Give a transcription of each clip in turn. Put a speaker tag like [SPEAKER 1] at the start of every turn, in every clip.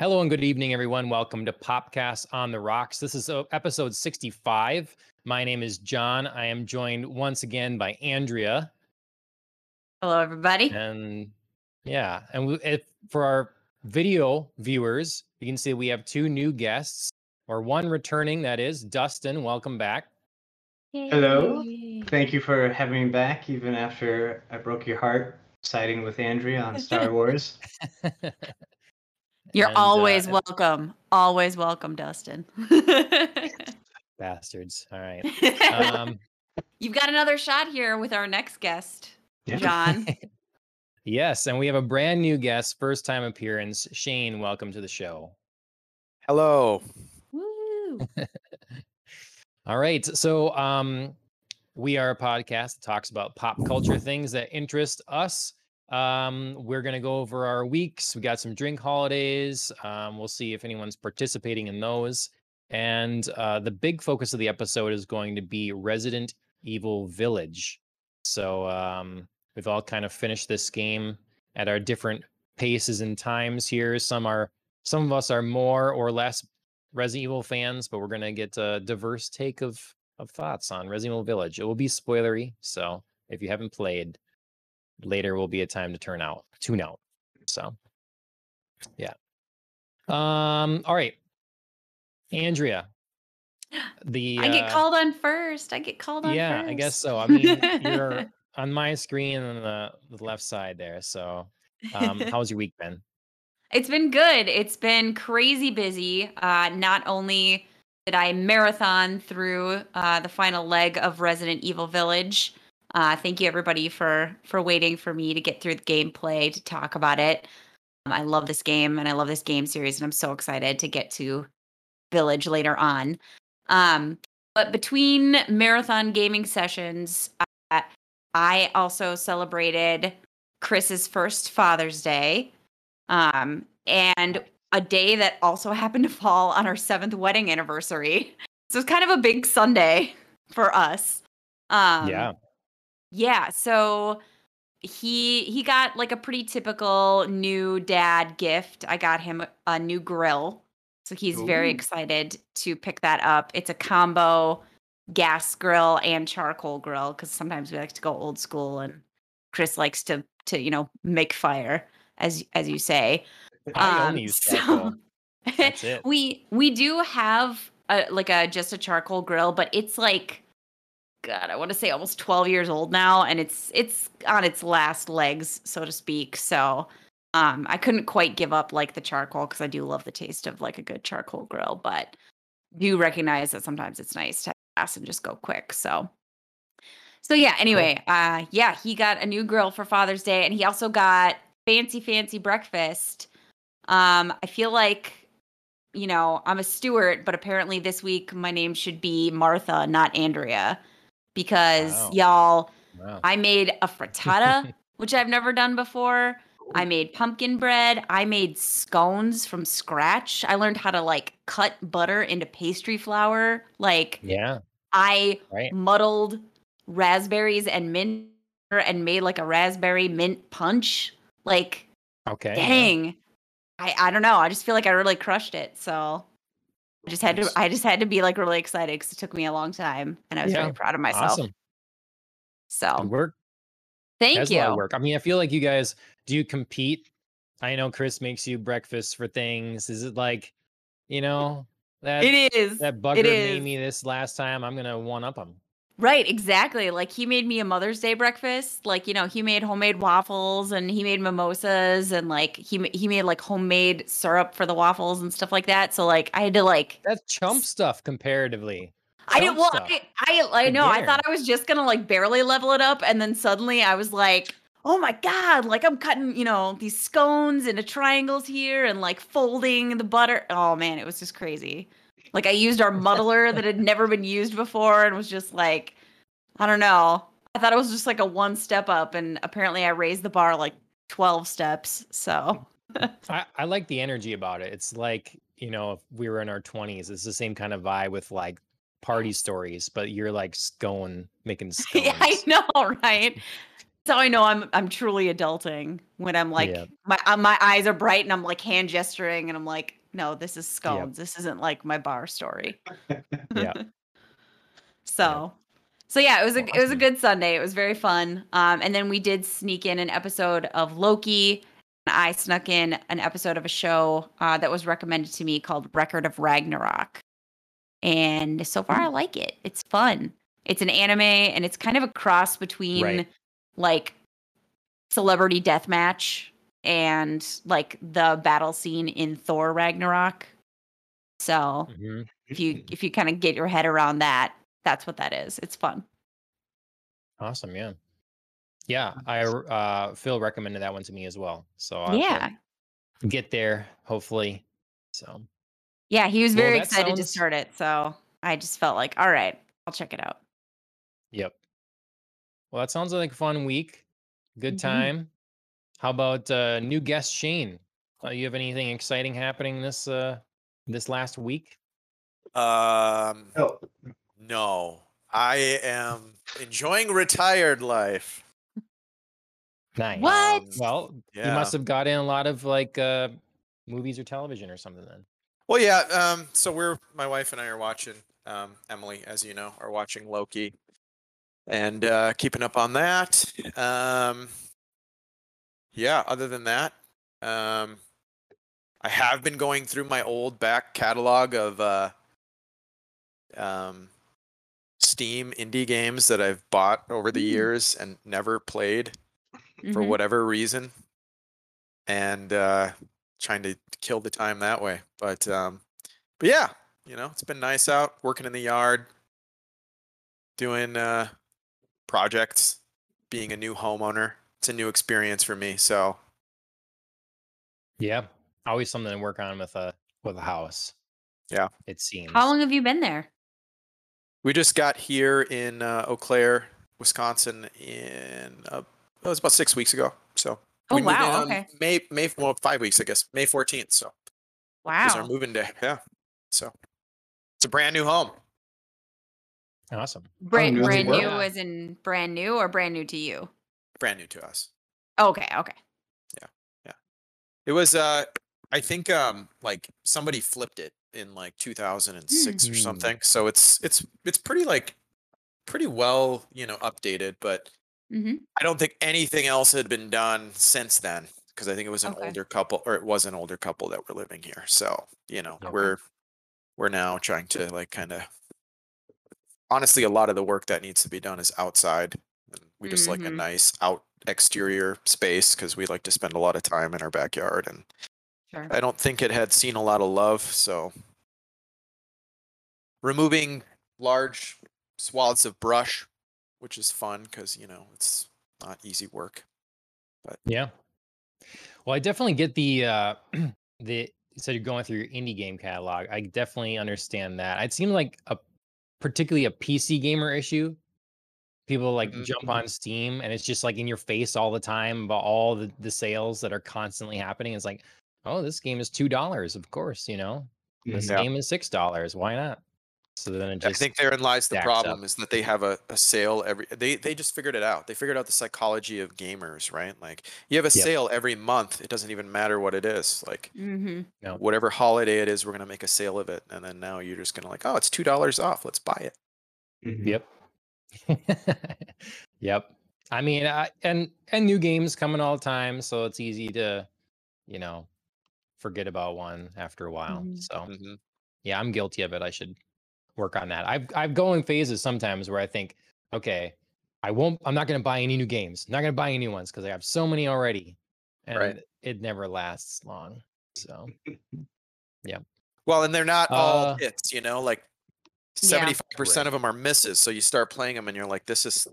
[SPEAKER 1] Hello and good evening, everyone. Welcome to Popcast on the Rocks. This is uh, episode 65. My name is John. I am joined once again by Andrea.
[SPEAKER 2] Hello, everybody.
[SPEAKER 1] And yeah, and we, if, for our video viewers, you can see we have two new guests, or one returning, that is Dustin. Welcome back.
[SPEAKER 3] Hello. Thank you for having me back, even after I broke your heart siding with Andrea on Star Wars.
[SPEAKER 2] You're
[SPEAKER 1] And, uh,
[SPEAKER 2] always welcome. Always welcome, Dustin.
[SPEAKER 1] Bastards. All right. Um,
[SPEAKER 2] You've got another shot here with our next guest, John.
[SPEAKER 1] yes, and we have a brand new guest, first time appearance. Shane, welcome to the show.
[SPEAKER 4] Hello.
[SPEAKER 2] Woo.
[SPEAKER 1] All right. So, um, we are a podcast that talks about pop culture things that interest us. Um, we're going to go over our weeks. We got some drink holidays. Um, we'll see if anyone's participating in those. And uh, the big focus of the episode is going to be Resident Evil Village. So, um, we've all kind of finished this game at our different paces and times here. Some are, some of us are more or less Resident Evil fans, but we're gonna get a diverse take of of thoughts on Resident Evil Village. It will be spoilery, so if you haven't played, later will be a time to turn out, tune out. So, yeah. Um. All right, Andrea. The
[SPEAKER 2] I get
[SPEAKER 1] uh,
[SPEAKER 2] called on first. I get called on
[SPEAKER 1] yeah,
[SPEAKER 2] first.
[SPEAKER 1] I guess so. I mean, you're on my screen on the, the left side there. So, um, how's your week been?
[SPEAKER 2] It's been good. It's been crazy busy. Uh, not only did I marathon through uh, the final leg of Resident Evil Village. Uh, thank you everybody for for waiting for me to get through the gameplay to talk about it. Um, I love this game and I love this game series, and I'm so excited to get to Village later on. Um, but between marathon gaming sessions, uh, I also celebrated Chris's first Father's Day um, and a day that also happened to fall on our seventh wedding anniversary. So it's kind of a big Sunday for us. Um,
[SPEAKER 1] yeah.
[SPEAKER 2] Yeah. So he he got like a pretty typical new dad gift. I got him a new grill, so he's very excited to pick that up. It's a combo gas grill and charcoal grill because sometimes we like to go old school and Chris likes to to you know make fire as as you say.
[SPEAKER 1] I
[SPEAKER 2] Um,
[SPEAKER 1] only use charcoal. That's it.
[SPEAKER 2] we we do have a, like a just a charcoal grill, but it's like God, I want to say almost 12 years old now, and it's it's on its last legs, so to speak. So um I couldn't quite give up like the charcoal because I do love the taste of like a good charcoal grill, but do recognize that sometimes it's nice to gas and just go quick. So so yeah, anyway, uh yeah, he got a new grill for Father's Day and he also got fancy fancy breakfast. Um I feel like you know, I'm a Stewart, but apparently this week my name should be Martha, not Andrea, because
[SPEAKER 1] Wow.
[SPEAKER 2] y'all,
[SPEAKER 1] Wow.
[SPEAKER 2] I made a frittata, which I've never done before. I made pumpkin bread. I made scones from scratch. I learned how to like cut butter into pastry flour. Like
[SPEAKER 1] yeah.
[SPEAKER 2] I
[SPEAKER 1] Right.
[SPEAKER 2] muddled raspberries and mint and made like a raspberry mint punch. Like
[SPEAKER 1] Okay. yeah.
[SPEAKER 2] dang i i don't know i just feel like i really crushed it so i just had to i just had to be like really excited because it took me a long time and i was
[SPEAKER 1] Yeah,
[SPEAKER 2] very proud of myself
[SPEAKER 1] Awesome.
[SPEAKER 2] so
[SPEAKER 1] Good work.
[SPEAKER 2] thank
[SPEAKER 1] That's a lot of
[SPEAKER 2] you
[SPEAKER 1] work. I mean, I feel like you guys do you compete. I know Chris makes you breakfast for things. Is it like, you know, that
[SPEAKER 2] it is
[SPEAKER 1] that bugger made me this last time? I'm gonna one up him.
[SPEAKER 2] Right exactly like he made me a mother's day breakfast like you know he made homemade waffles and he made mimosas and like he he made like homemade syrup for the waffles and stuff like that so like i had to like
[SPEAKER 1] That's chump stuff comparatively.
[SPEAKER 2] I didn't. Well. I, I, I know. I thought I was just gonna like barely level it up, and then suddenly I was like, "Oh my god!" Like I'm cutting, you know, these scones into triangles here, and like folding the butter. Oh man, it was just crazy. Like I used our muddler that had never been used before, and was just like, I don't know. I thought it was just like a one step up, and apparently I raised the bar like twelve steps. So
[SPEAKER 1] I, I like the energy about it. It's like, you know, if we were in our 20s, it's the same kind of vibe with like party stories, but you're like going, making scones.
[SPEAKER 2] yeah, I know, right? How I know I'm I'm truly adulting when I'm like
[SPEAKER 1] Yeah.
[SPEAKER 2] my uh, my eyes are bright and I'm like hand gesturing and I'm like, no, this is scones. This isn't like my bar story.
[SPEAKER 1] Yeah.
[SPEAKER 2] so, so yeah, it was a it was a good Sunday. It was very fun. Um, and then we did sneak in an episode of Loki. And I snuck in an episode of a show uh, that was recommended to me called Record of Ragnarok. And so far, I like it. It's fun. It's an anime, and it's kind of a cross between
[SPEAKER 1] Right.
[SPEAKER 2] like celebrity deathmatch and like the battle scene in Thor Ragnarok. So
[SPEAKER 1] Mhm.
[SPEAKER 2] if you if you kind of get your head around that, that's what that is. It's fun.
[SPEAKER 1] Awesome. Yeah. Yeah. I uh Phil recommended that one to me as well. So I'll
[SPEAKER 2] yeah.
[SPEAKER 1] get there hopefully. So
[SPEAKER 2] Yeah, he was very
[SPEAKER 1] that
[SPEAKER 2] excited to start it. So I just felt like, all right, I'll check it out.
[SPEAKER 1] Yep. Well, that sounds like a fun week. Good
[SPEAKER 2] Mhm.
[SPEAKER 1] time. How about uh new guest Shane? Uh, you have anything exciting happening this uh this last week?
[SPEAKER 4] Um,
[SPEAKER 3] Oh,
[SPEAKER 4] no, I am enjoying retired life.
[SPEAKER 1] Nice.
[SPEAKER 2] What?
[SPEAKER 4] Um,
[SPEAKER 1] Well, you must have got in a lot of like uh movies or television or something then.
[SPEAKER 4] Well, yeah. Um, so we're my wife and I are watching. Um, Emily, as you know, are watching Loki, and uh, keeping up on that. Um, yeah. Other than that, um, I have been going through my old back catalog of uh, um, Steam indie games that I've bought over the
[SPEAKER 2] Mm.
[SPEAKER 4] years and never played for
[SPEAKER 2] Mhm.
[SPEAKER 4] whatever reason, and uh, trying to kill the time that way. But um, but yeah, you know, it's been nice out working in the yard, doing uh, projects, being a new homeowner. It's a new experience for me. So
[SPEAKER 1] Yeah. Always something to work on with a with a house.
[SPEAKER 4] Yeah.
[SPEAKER 1] It seems.
[SPEAKER 2] How long have you been there?
[SPEAKER 4] we just got here in uh, Eau Claire, Wisconsin, in uh, it was about six weeks ago. So
[SPEAKER 2] Oh,
[SPEAKER 4] we moved in
[SPEAKER 2] wow, okay.
[SPEAKER 4] May May well five weeks I guess May fourteenth. So was our moving day. Yeah. So it's a brand new home.
[SPEAKER 1] Awesome.
[SPEAKER 2] Brand,
[SPEAKER 3] new
[SPEAKER 2] brand new
[SPEAKER 1] well.
[SPEAKER 2] as in brand new or brand new to you?
[SPEAKER 4] Brand new to us.
[SPEAKER 2] Okay, okay. Yeah. Yeah.
[SPEAKER 4] It was uh I think um like somebody flipped it in like 2006 or
[SPEAKER 1] Hmm.
[SPEAKER 4] something. So it's it's it's pretty like pretty well, you know, updated, but
[SPEAKER 2] hmm
[SPEAKER 4] I don't think anything else had been done since then because I think it was an
[SPEAKER 2] Okay.
[SPEAKER 4] older couple or it was an older couple that were living here. So, you know,
[SPEAKER 1] Okay.
[SPEAKER 4] we're we're now trying to like kind of honestly a lot of the work that needs to be done is outside. And we just like a
[SPEAKER 2] Mhm.
[SPEAKER 4] nice out exterior space because we like to spend a lot of time in our backyard and
[SPEAKER 2] Sure.
[SPEAKER 4] I don't think it had seen a lot of love, so removing large swaths of brush, which is fun because you know it's not easy work.
[SPEAKER 1] But Yeah. Well, I definitely get the uh the so you're going through your indie game catalog. I definitely understand that. It seemed like a particularly a PC gamer issue. People like
[SPEAKER 4] Mhm.
[SPEAKER 1] jump on Steam and it's just like in your face all the time about all the, the sales that are constantly happening. It's like, oh, this game is two dollars, of course, you know. This
[SPEAKER 4] Yeah.
[SPEAKER 1] game is six dollars. Why not? So then it
[SPEAKER 4] I think therein lies the problem
[SPEAKER 1] up.
[SPEAKER 4] is that they have a, a sale every they they just figured it out. They figured out the psychology of gamers, right? Like you have a
[SPEAKER 1] Yep.
[SPEAKER 4] sale every month. It doesn't even matter what it is. Like
[SPEAKER 2] mm-hmm.
[SPEAKER 1] No.
[SPEAKER 4] whatever holiday it is, we're gonna make a sale of it. And then now you're just gonna like, oh, it's two dollars off. Let's buy it.
[SPEAKER 3] Mhm.
[SPEAKER 1] Yep. yep. I mean, I, and and new games coming all the time, so it's easy to, you know, forget about one after a while.
[SPEAKER 2] Mhm.
[SPEAKER 1] So
[SPEAKER 4] hmm
[SPEAKER 1] yeah, I'm guilty of it. I should work on that. I've I've go in phases sometimes where I think, okay, I won't. I'm not going to buy any new games. I'm not going to buy any new ones because I have so many already, and
[SPEAKER 4] Right.
[SPEAKER 1] it never lasts long. So yeah.
[SPEAKER 4] Well, and they're not all
[SPEAKER 1] Uh,
[SPEAKER 4] hits, you know, like
[SPEAKER 2] Yeah.
[SPEAKER 4] 75% of them are misses. So you start playing them and you're like, this is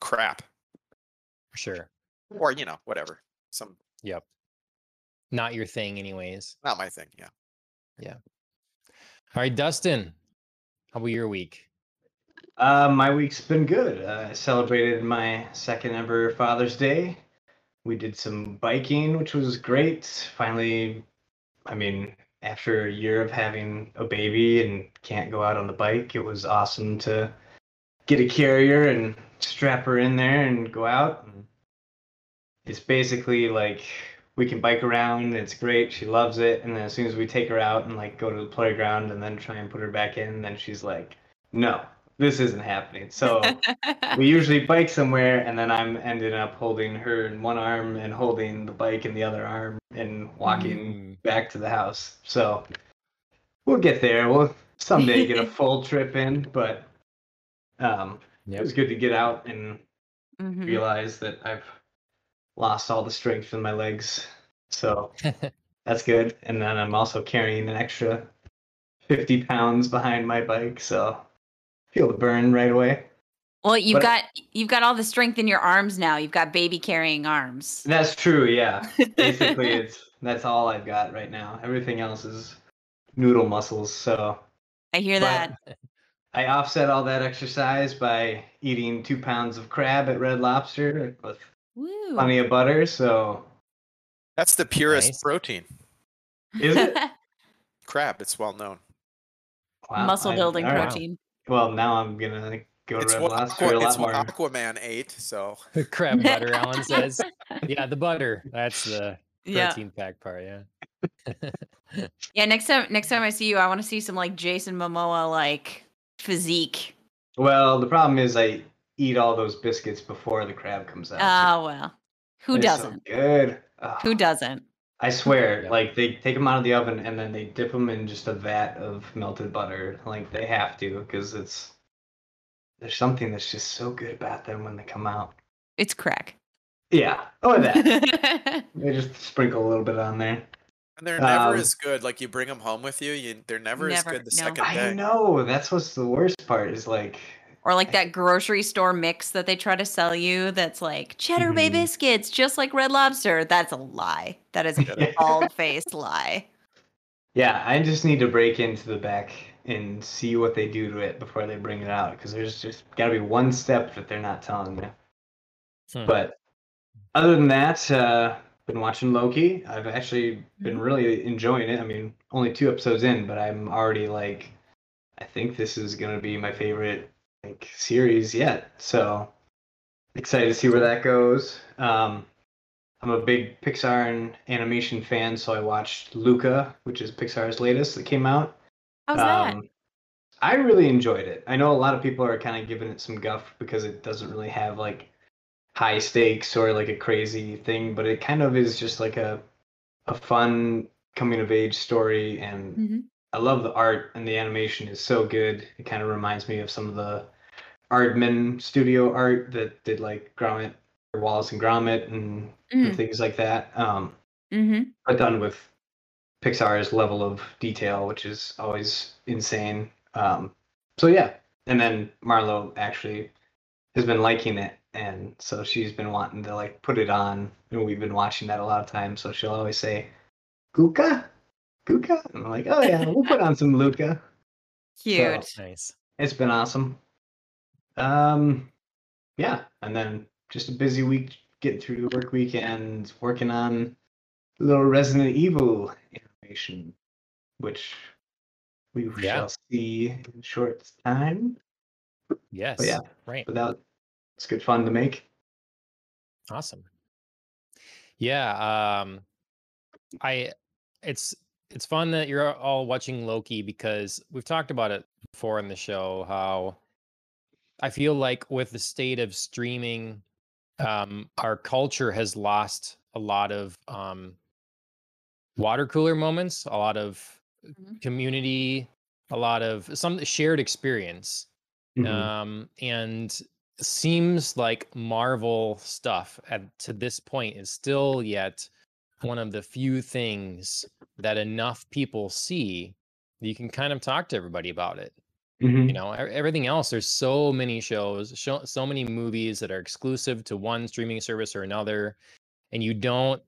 [SPEAKER 4] crap.
[SPEAKER 1] sure.
[SPEAKER 4] Or, you know, whatever. Some,
[SPEAKER 1] Yep. Not your thing, anyways.
[SPEAKER 4] not my thing. Yeah. Yeah.
[SPEAKER 1] All right, Dustin. How about your week?
[SPEAKER 3] Uh, my week's been good. Uh, I celebrated my second ever Father's Day. We did some biking, which was great. Finally, I mean, after a year of having a baby and can't go out on the bike, it was awesome to get a carrier and strap her in there and go out. And it's basically like we can bike around. It's great. She loves it. And then as soon as we take her out and like go to the playground and then try and put her back in, then she's like, no, this isn't happening. So we usually bike somewhere and then I'm ended up holding her in one arm and holding the bike in the other arm and walking
[SPEAKER 1] Mm.
[SPEAKER 3] back to the house. So we'll get there. We'll someday get a full trip in, but um, it was good to get out and
[SPEAKER 2] Mhm.
[SPEAKER 3] realize that I've lost all the strength in my legs. So that's good. And then I'm also carrying an extra 50 pounds behind my bike. So feel the burn right away.
[SPEAKER 2] Well, you've
[SPEAKER 3] But-
[SPEAKER 2] got you've got all the strength in your arms now. You've got baby carrying arms.
[SPEAKER 3] That's true. Yeah. Basically, it's that's all I've got right now. Everything else is noodle muscles. So
[SPEAKER 2] I hear
[SPEAKER 3] but
[SPEAKER 2] that.
[SPEAKER 3] I offset all that exercise by eating two pounds of crab at Red Lobster with
[SPEAKER 2] Woo.
[SPEAKER 3] plenty of butter. So
[SPEAKER 4] That's the purest
[SPEAKER 1] Nice.
[SPEAKER 4] protein.
[SPEAKER 3] is it?
[SPEAKER 4] Crab, it's well known.
[SPEAKER 3] Wow,
[SPEAKER 2] Muscle building
[SPEAKER 3] all right.
[SPEAKER 2] protein.
[SPEAKER 3] Well, now I'm gonna go to
[SPEAKER 4] It's
[SPEAKER 3] Red
[SPEAKER 4] what,
[SPEAKER 3] Lobster
[SPEAKER 4] Aqua,
[SPEAKER 3] a lot
[SPEAKER 4] it's what
[SPEAKER 3] more.
[SPEAKER 4] Aquaman ate. So
[SPEAKER 1] Crab butter, Alan says. Yeah, the butter. That's the
[SPEAKER 2] Yeah.
[SPEAKER 1] protein pack part. Yeah.
[SPEAKER 2] Yeah, next time next time I see you, I want to see some like Jason Momoa like physique.
[SPEAKER 3] Well, the problem is I eat all those biscuits before the crab comes out.
[SPEAKER 2] Oh well. Who
[SPEAKER 3] They're so
[SPEAKER 2] doesn't?
[SPEAKER 3] good. Ugh.
[SPEAKER 2] Who doesn't?
[SPEAKER 3] I swear,
[SPEAKER 1] Yeah.
[SPEAKER 3] like they take them out of the oven and then they dip them in just a vat of melted butter. Like they have to because it's there's something that's just so good about them when they come out.
[SPEAKER 2] It's crack.
[SPEAKER 3] Yeah. Oh, that. they just sprinkle a little bit on there.
[SPEAKER 4] and they're never
[SPEAKER 3] Um,
[SPEAKER 4] as good. Like you bring them home with you, you they're never, as good the
[SPEAKER 2] no.
[SPEAKER 4] second
[SPEAKER 3] I
[SPEAKER 4] day.
[SPEAKER 3] know. That's what's the worst part is like
[SPEAKER 2] or like that grocery store mix that they try to sell you that's like cheddar bay
[SPEAKER 3] Mhm.
[SPEAKER 2] biscuits, just like Red Lobster. That's a lie. That is a bald faced lie.
[SPEAKER 3] Yeah, I just need to break into the back and see what they do to it before they bring it out because there's just got to be one step that they're not telling me.
[SPEAKER 1] Hmm.
[SPEAKER 3] But other than that, uh, been watching Loki. I've actually been really enjoying it. I mean, only two episodes in, but I'm already like, I think this is gonna be my favorite like series yet. So excited to see where that goes. Um, I'm a big Pixar and animation fan, so I watched Luca, which is Pixar's latest that came out.
[SPEAKER 2] How's that?
[SPEAKER 3] Um, I really enjoyed it. I know a lot of people are kind of giving it some guff because it doesn't really have like high stakes or like a crazy thing, but it kind of is just like a a fun coming of age story and
[SPEAKER 2] Mhm.
[SPEAKER 3] I love the art and the animation is so good. It kind of reminds me of some of the Aardman studio art that did like Gromit or Wallace and Gromit and
[SPEAKER 2] Mm.
[SPEAKER 3] things like that. Um
[SPEAKER 2] Mm-hmm.
[SPEAKER 3] but done with Pixar's level of detail, which is always insane. Um, so yeah, and then Marlo actually has been liking it, and so she's been wanting to like put it on, and we've been watching that a lot of times. So she'll always say, "Guka, Guka," and I'm like, "Oh yeah, we'll put on some Luca."
[SPEAKER 2] Cute.
[SPEAKER 1] nice.
[SPEAKER 3] It's been awesome. Um, yeah, and then just a busy week getting through the work week and working on a little Resident Evil information, which we
[SPEAKER 1] Yeah.
[SPEAKER 3] shall see in short time.
[SPEAKER 1] Yes.
[SPEAKER 3] But yeah,
[SPEAKER 1] Right.
[SPEAKER 3] but that it's good fun to make.
[SPEAKER 1] Awesome. Yeah, um I it's it's fun that you're all watching Loki because we've talked about it before in the show how I feel like with the state of streaming um our culture has lost a lot of um water cooler moments, a lot of
[SPEAKER 2] Mhm.
[SPEAKER 1] community, a lot of some shared experience
[SPEAKER 3] Mhm.
[SPEAKER 1] um and seems like marvel stuff at to this point is still yet one of the few things that enough people see that you can kind of talk to everybody about it
[SPEAKER 3] Mhm.
[SPEAKER 1] you know e- everything else there's so many shows show, so many movies that are exclusive to one streaming service or another and you don't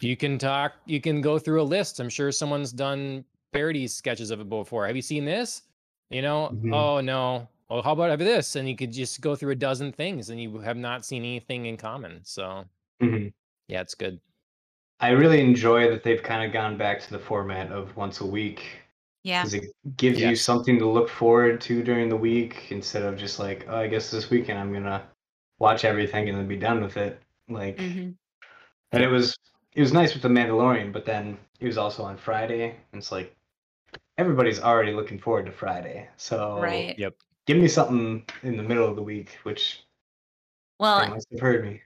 [SPEAKER 1] you can talk you can go through a list i'm sure someone's done parody sketches of it before have you seen this you know
[SPEAKER 3] Mhm.
[SPEAKER 1] oh no well how about this and you could just go through a dozen things and you have not seen anything in common so
[SPEAKER 3] Mhm.
[SPEAKER 1] yeah it's good
[SPEAKER 3] I really enjoy that they've kind of gone back to the format of once a week
[SPEAKER 2] Yeah.
[SPEAKER 3] because it gives you something to look forward to during the week instead of just like, oh, I guess this weekend I'm gonna watch everything and then be done with it. Like,
[SPEAKER 2] Mhm.
[SPEAKER 3] and it was it was nice with the Mandalorian, but then it was also on Friday, and it's like everybody's already looking forward to Friday. So
[SPEAKER 2] Right.
[SPEAKER 1] Yep.
[SPEAKER 3] give me something in the middle of the week, which
[SPEAKER 2] Well,
[SPEAKER 3] they must have heard me.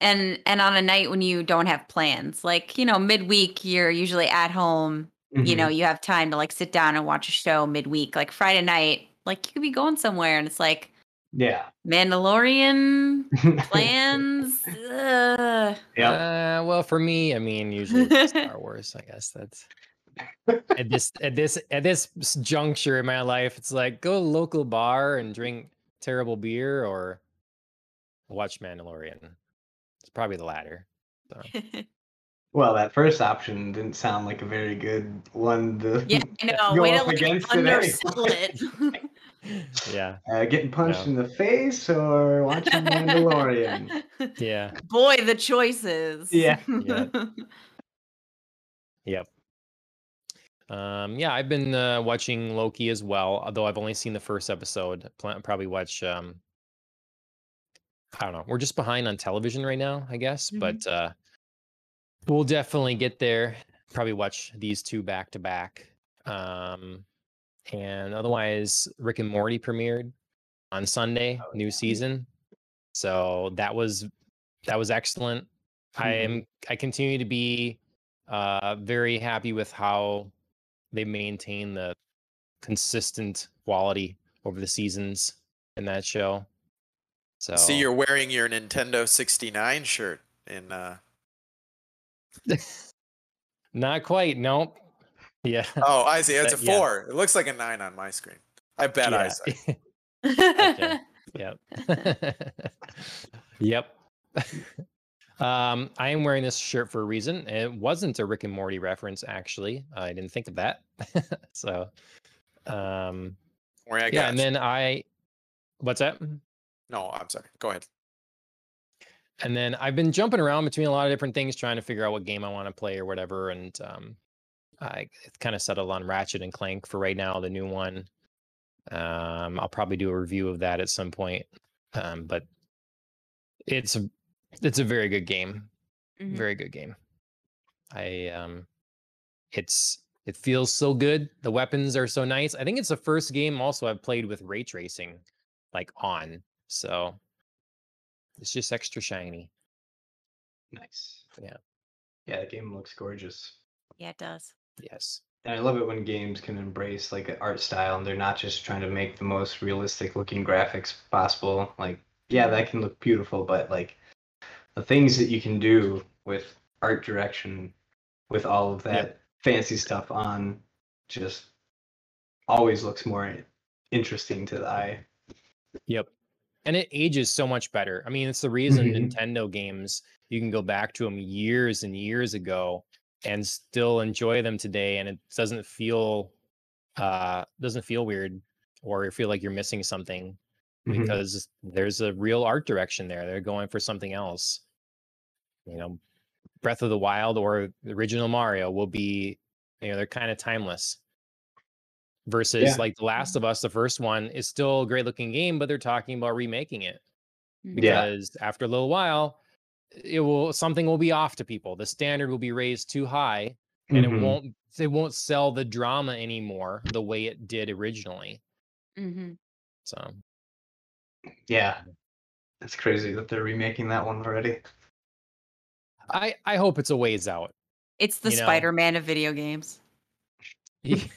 [SPEAKER 2] and and on a night when you don't have plans, like you know, midweek, you're usually at home. You
[SPEAKER 3] Mhm.
[SPEAKER 2] know, you have time to like sit down and watch a show midweek. Like Friday night, like you could be going somewhere, and it's like
[SPEAKER 3] yeah.
[SPEAKER 2] Mandalorian plans. Ugh.
[SPEAKER 3] Yep.
[SPEAKER 1] Uh, well, for me, I mean, usually it's Star Wars. I guess that's at this at this at this juncture in my life. It's like go to a local bar and drink terrible beer, or watch Mandalorian. It's probably the latter. So.
[SPEAKER 3] Well, that first option didn't sound like a very good one to
[SPEAKER 2] yeah, I know.
[SPEAKER 3] go
[SPEAKER 2] Way to
[SPEAKER 3] up
[SPEAKER 2] like
[SPEAKER 3] against today.
[SPEAKER 2] undersell it.
[SPEAKER 1] yeah,
[SPEAKER 3] Uh, getting punched
[SPEAKER 1] No.
[SPEAKER 3] in the face or watching Mandalorian.
[SPEAKER 1] yeah,
[SPEAKER 2] Boy, the choices.
[SPEAKER 3] Yeah.
[SPEAKER 1] Yeah. yep. Um, yeah, I've been uh, watching Loki as well, although I've only seen the first episode. Plan- probably watch. Um, I don't know. We're just behind on television right now, I guess,
[SPEAKER 2] Mhm.
[SPEAKER 1] but uh, we'll definitely get there. Probably watch these two back to back. Um, and otherwise, Rick and Morty premiered on Sunday,
[SPEAKER 3] Oh,
[SPEAKER 1] new
[SPEAKER 3] yeah.
[SPEAKER 1] season. So that was that was excellent. I
[SPEAKER 3] Mhm.
[SPEAKER 1] am I continue to be uh very happy with how they maintain the consistent quality over the seasons in that show. So
[SPEAKER 4] See, you're wearing your Nintendo 69 shirt in uh
[SPEAKER 1] not quite, nope. Yeah.
[SPEAKER 4] Oh, I see. It's a
[SPEAKER 1] yeah.
[SPEAKER 4] four. It looks like a nine on my screen. I bet I
[SPEAKER 1] yeah.
[SPEAKER 4] said.
[SPEAKER 1] Yep. yep. um, I am wearing this shirt for a reason. It wasn't a Rick and Morty reference, actually. I didn't think of that. so, um,
[SPEAKER 4] Where I
[SPEAKER 1] yeah, and then I, what's that?
[SPEAKER 4] No, I'm sorry. Go ahead.
[SPEAKER 1] And then I've been jumping around between a lot of different things, trying to figure out what game I want to play or whatever. And um, I kind of settled on Ratchet and Clank for right now, the new one. Um, I'll probably do a review of that at some point. Um, but it's a it's a very good game,
[SPEAKER 2] Mhm.
[SPEAKER 1] very good game. I um, it's it feels so good. The weapons are so nice. I think it's the first game also I've played with ray tracing, like on. So it's just extra shiny.
[SPEAKER 3] Nice.
[SPEAKER 1] Yeah.
[SPEAKER 3] Yeah, the game looks gorgeous.
[SPEAKER 2] yeah, it does.
[SPEAKER 1] Yes.
[SPEAKER 3] And I love it when games can embrace like an art style and they're not just trying to make the most realistic looking graphics possible. Like, yeah, mm-hmm. that can look beautiful, but like the things that you can do with art direction with all of that
[SPEAKER 1] Yep.
[SPEAKER 3] fancy stuff on just always looks more interesting to the eye.
[SPEAKER 1] Yep. And it ages so much better. I mean, it's the reason
[SPEAKER 3] Mhm.
[SPEAKER 1] Nintendo games you can go back to them years and years ago and still enjoy them today and it doesn't feel uh doesn't feel weird or feel like you're missing something
[SPEAKER 3] Mhm.
[SPEAKER 1] because there's a real art direction there. They're going for something else. You know, Breath of the Wild or the original Mario will be, you know, they're kind of timeless. Versus
[SPEAKER 3] Yeah.
[SPEAKER 1] like The Last of Us, the first one is still a great looking game, but they're talking about remaking it
[SPEAKER 2] Mhm.
[SPEAKER 3] Yeah.
[SPEAKER 1] because after a little while, it will something will be off to people. The standard will be raised too high, and
[SPEAKER 3] Mhm.
[SPEAKER 1] it won't it won't sell the drama anymore the way it did originally.
[SPEAKER 2] Mhm.
[SPEAKER 1] So
[SPEAKER 3] Yeah. It's crazy that they're remaking that one already.
[SPEAKER 1] I I hope it's a ways out.
[SPEAKER 2] It's the
[SPEAKER 1] You know.
[SPEAKER 2] Spider-Man of video games.
[SPEAKER 1] N-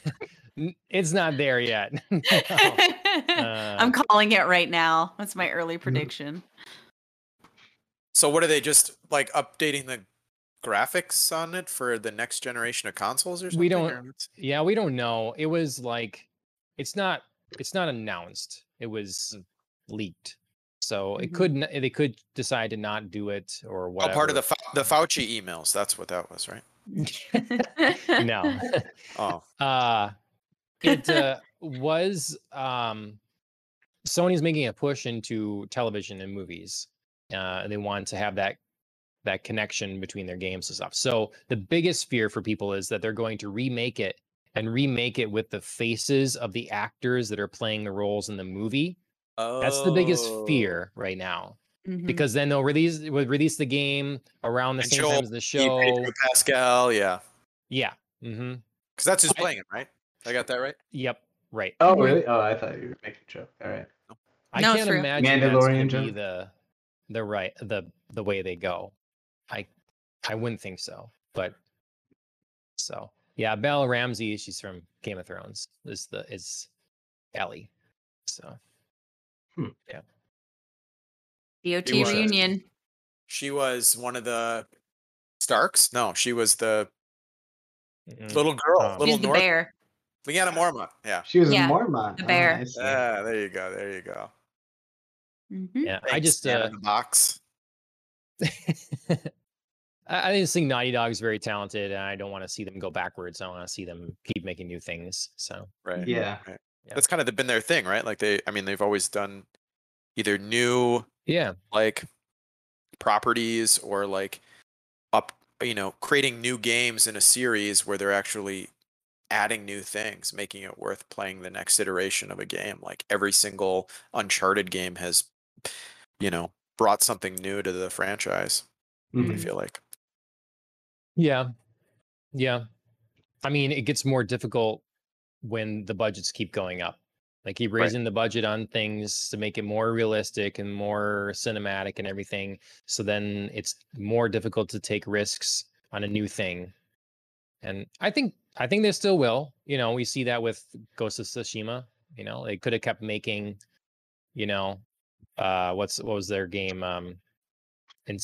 [SPEAKER 1] it's not there yet. No.
[SPEAKER 2] I'm calling it right now. That's my early
[SPEAKER 1] Mm-hmm.
[SPEAKER 2] prediction.
[SPEAKER 4] So what are they just like updating the graphics on it for the next generation of consoles or something?
[SPEAKER 1] We don't-
[SPEAKER 4] or
[SPEAKER 1] Yeah, we don't know. It was like it's not it's not announced. It was leaked. So it
[SPEAKER 2] Mhm.
[SPEAKER 1] could n- they could decide to not do it or
[SPEAKER 4] Oh,
[SPEAKER 1] whatever.
[SPEAKER 4] part of the the Fauci emails. That's what that was, right?
[SPEAKER 1] no.
[SPEAKER 4] Oh,
[SPEAKER 1] uh it uh, was um Sony's making a push into television and movies. Uh they want to have that that connection between their games and stuff. So the biggest fear for people is that they're going to remake it and remake it with the faces of the actors that are playing the roles in the movie. That's the biggest
[SPEAKER 4] Oh.
[SPEAKER 1] fear right now.
[SPEAKER 2] Mhm.
[SPEAKER 1] because then they'll release would release the game around the
[SPEAKER 4] And
[SPEAKER 1] same
[SPEAKER 4] Joel
[SPEAKER 1] time as the show.
[SPEAKER 4] Pedro Pascal, yeah,
[SPEAKER 1] Yeah. Mm-hmm.
[SPEAKER 4] because that's who's
[SPEAKER 1] I-
[SPEAKER 4] playing it, right? I got that right.
[SPEAKER 1] Yep. Right.
[SPEAKER 3] Oh, really? Oh, I thought you were making a joke. All right.
[SPEAKER 1] I
[SPEAKER 2] No,
[SPEAKER 1] can't
[SPEAKER 2] true.
[SPEAKER 1] imagine that's
[SPEAKER 3] Mandalorian
[SPEAKER 1] gonna be the the right the the way they go. I I wouldn't think so, but so yeah, Bella Ramsey, she's from Game of Thrones. Is the is Ellie. So yeah.
[SPEAKER 2] DOT
[SPEAKER 4] It was.
[SPEAKER 2] reunion.
[SPEAKER 4] She was one of the Starks. No, she was the little girl,
[SPEAKER 1] Um,
[SPEAKER 4] little
[SPEAKER 2] She's the
[SPEAKER 4] North.
[SPEAKER 2] bear.
[SPEAKER 4] Lyanna Mormont. Yeah.
[SPEAKER 3] She was
[SPEAKER 2] Yeah,
[SPEAKER 3] a Mormont.
[SPEAKER 2] the
[SPEAKER 3] Oh,
[SPEAKER 2] bear.
[SPEAKER 3] I see.
[SPEAKER 4] Yeah, there you go. There you go.
[SPEAKER 2] Mhm.
[SPEAKER 1] yeah, I just uh
[SPEAKER 4] in the box.
[SPEAKER 1] I, I just think Naughty Dog is very talented, and I don't want to see them go backwards. I want to see them keep making new things. So
[SPEAKER 4] Right.
[SPEAKER 3] Yeah.
[SPEAKER 1] Yeah.
[SPEAKER 4] That's kind of been their thing, right? Like they, I mean, they've always done either new
[SPEAKER 1] yeah,
[SPEAKER 4] like properties or like up, you know, creating new games in a series where they're actually adding new things, making it worth playing the next iteration of a game. Like every single Uncharted game has, you know, brought something new to the franchise. I
[SPEAKER 3] Mhm.
[SPEAKER 4] feel like.
[SPEAKER 1] yeah, yeah. I mean, it gets more difficult when the budgets keep going up. They keep
[SPEAKER 4] Right.
[SPEAKER 1] raising the budget on things to make it more realistic and more cinematic and everything. So then it's more difficult to take risks on a new thing. And I think I think they still will. You know, we see that with Ghost of Tsushima. You know, they could have kept making, you know, uh what's what was their game? Um in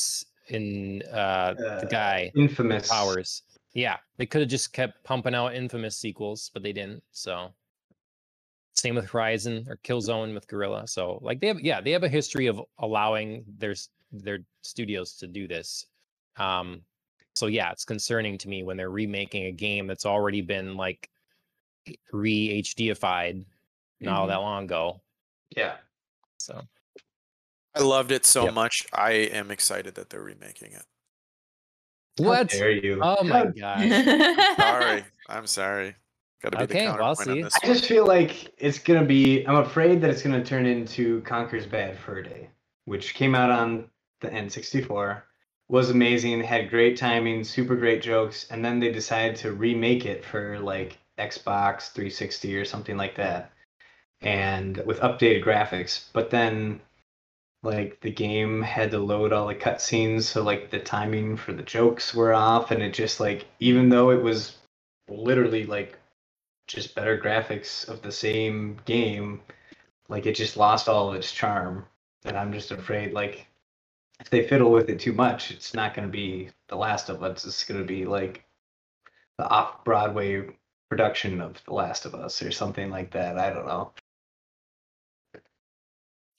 [SPEAKER 1] in uh the
[SPEAKER 3] Uh,
[SPEAKER 1] guy
[SPEAKER 3] Infamous.
[SPEAKER 1] powers. Yeah, they could have just kept pumping out infamous sequels, but they didn't. So same with Horizon or Killzone with Guerrilla. So like they have yeah, they have a history of allowing their their studios to do this. Um so yeah, it's concerning to me when they're remaking a game that's already been like re HDified not all mm-hmm. that long ago.
[SPEAKER 3] Yeah.
[SPEAKER 1] So
[SPEAKER 4] I loved it so
[SPEAKER 1] Yep.
[SPEAKER 4] much. I am excited that they're remaking it.
[SPEAKER 3] How
[SPEAKER 1] what?
[SPEAKER 3] dare you?
[SPEAKER 1] Oh my god.
[SPEAKER 4] Sorry. I'm sorry. Got to be
[SPEAKER 1] Okay,
[SPEAKER 4] the
[SPEAKER 1] well, I'll
[SPEAKER 4] counterpoint on
[SPEAKER 1] see.
[SPEAKER 3] I just feel like it's gonna be. I'm afraid that it's gonna turn into Conker's Bad Fur Day, which came out on the N64, was amazing, had great timing, super great jokes, and then they decided to remake it for like Xbox 360 or something like that, and with updated graphics. But then, like the game had to load all the cutscenes, so like the timing for the jokes were off, and it just like even though it was literally like just better graphics of the same game, like it just lost all of its charm. And I'm just afraid, like, if they fiddle with it too much, it's not going to be The Last of Us. It's going to be like the off Broadway production of The Last of Us or something like that. I don't know.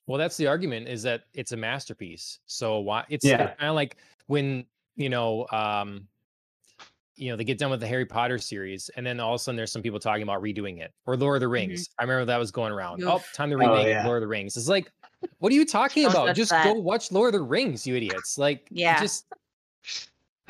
[SPEAKER 1] Well, that's the argument is that it's a masterpiece. So why it's
[SPEAKER 3] Yeah.
[SPEAKER 1] kind of like when, you know, um you know, they get done with the Harry Potter series and then all of a sudden there's some people talking about redoing it or Lord of the Rings. I remember that was going around. Oh, time to
[SPEAKER 3] Oh,
[SPEAKER 1] remake
[SPEAKER 3] yeah.
[SPEAKER 1] Lord of the Rings. It's like, what are you talking
[SPEAKER 2] Don't
[SPEAKER 1] about? Just
[SPEAKER 2] that.
[SPEAKER 1] go watch Lord of the Rings, you idiots. Like,
[SPEAKER 2] Yeah.
[SPEAKER 1] just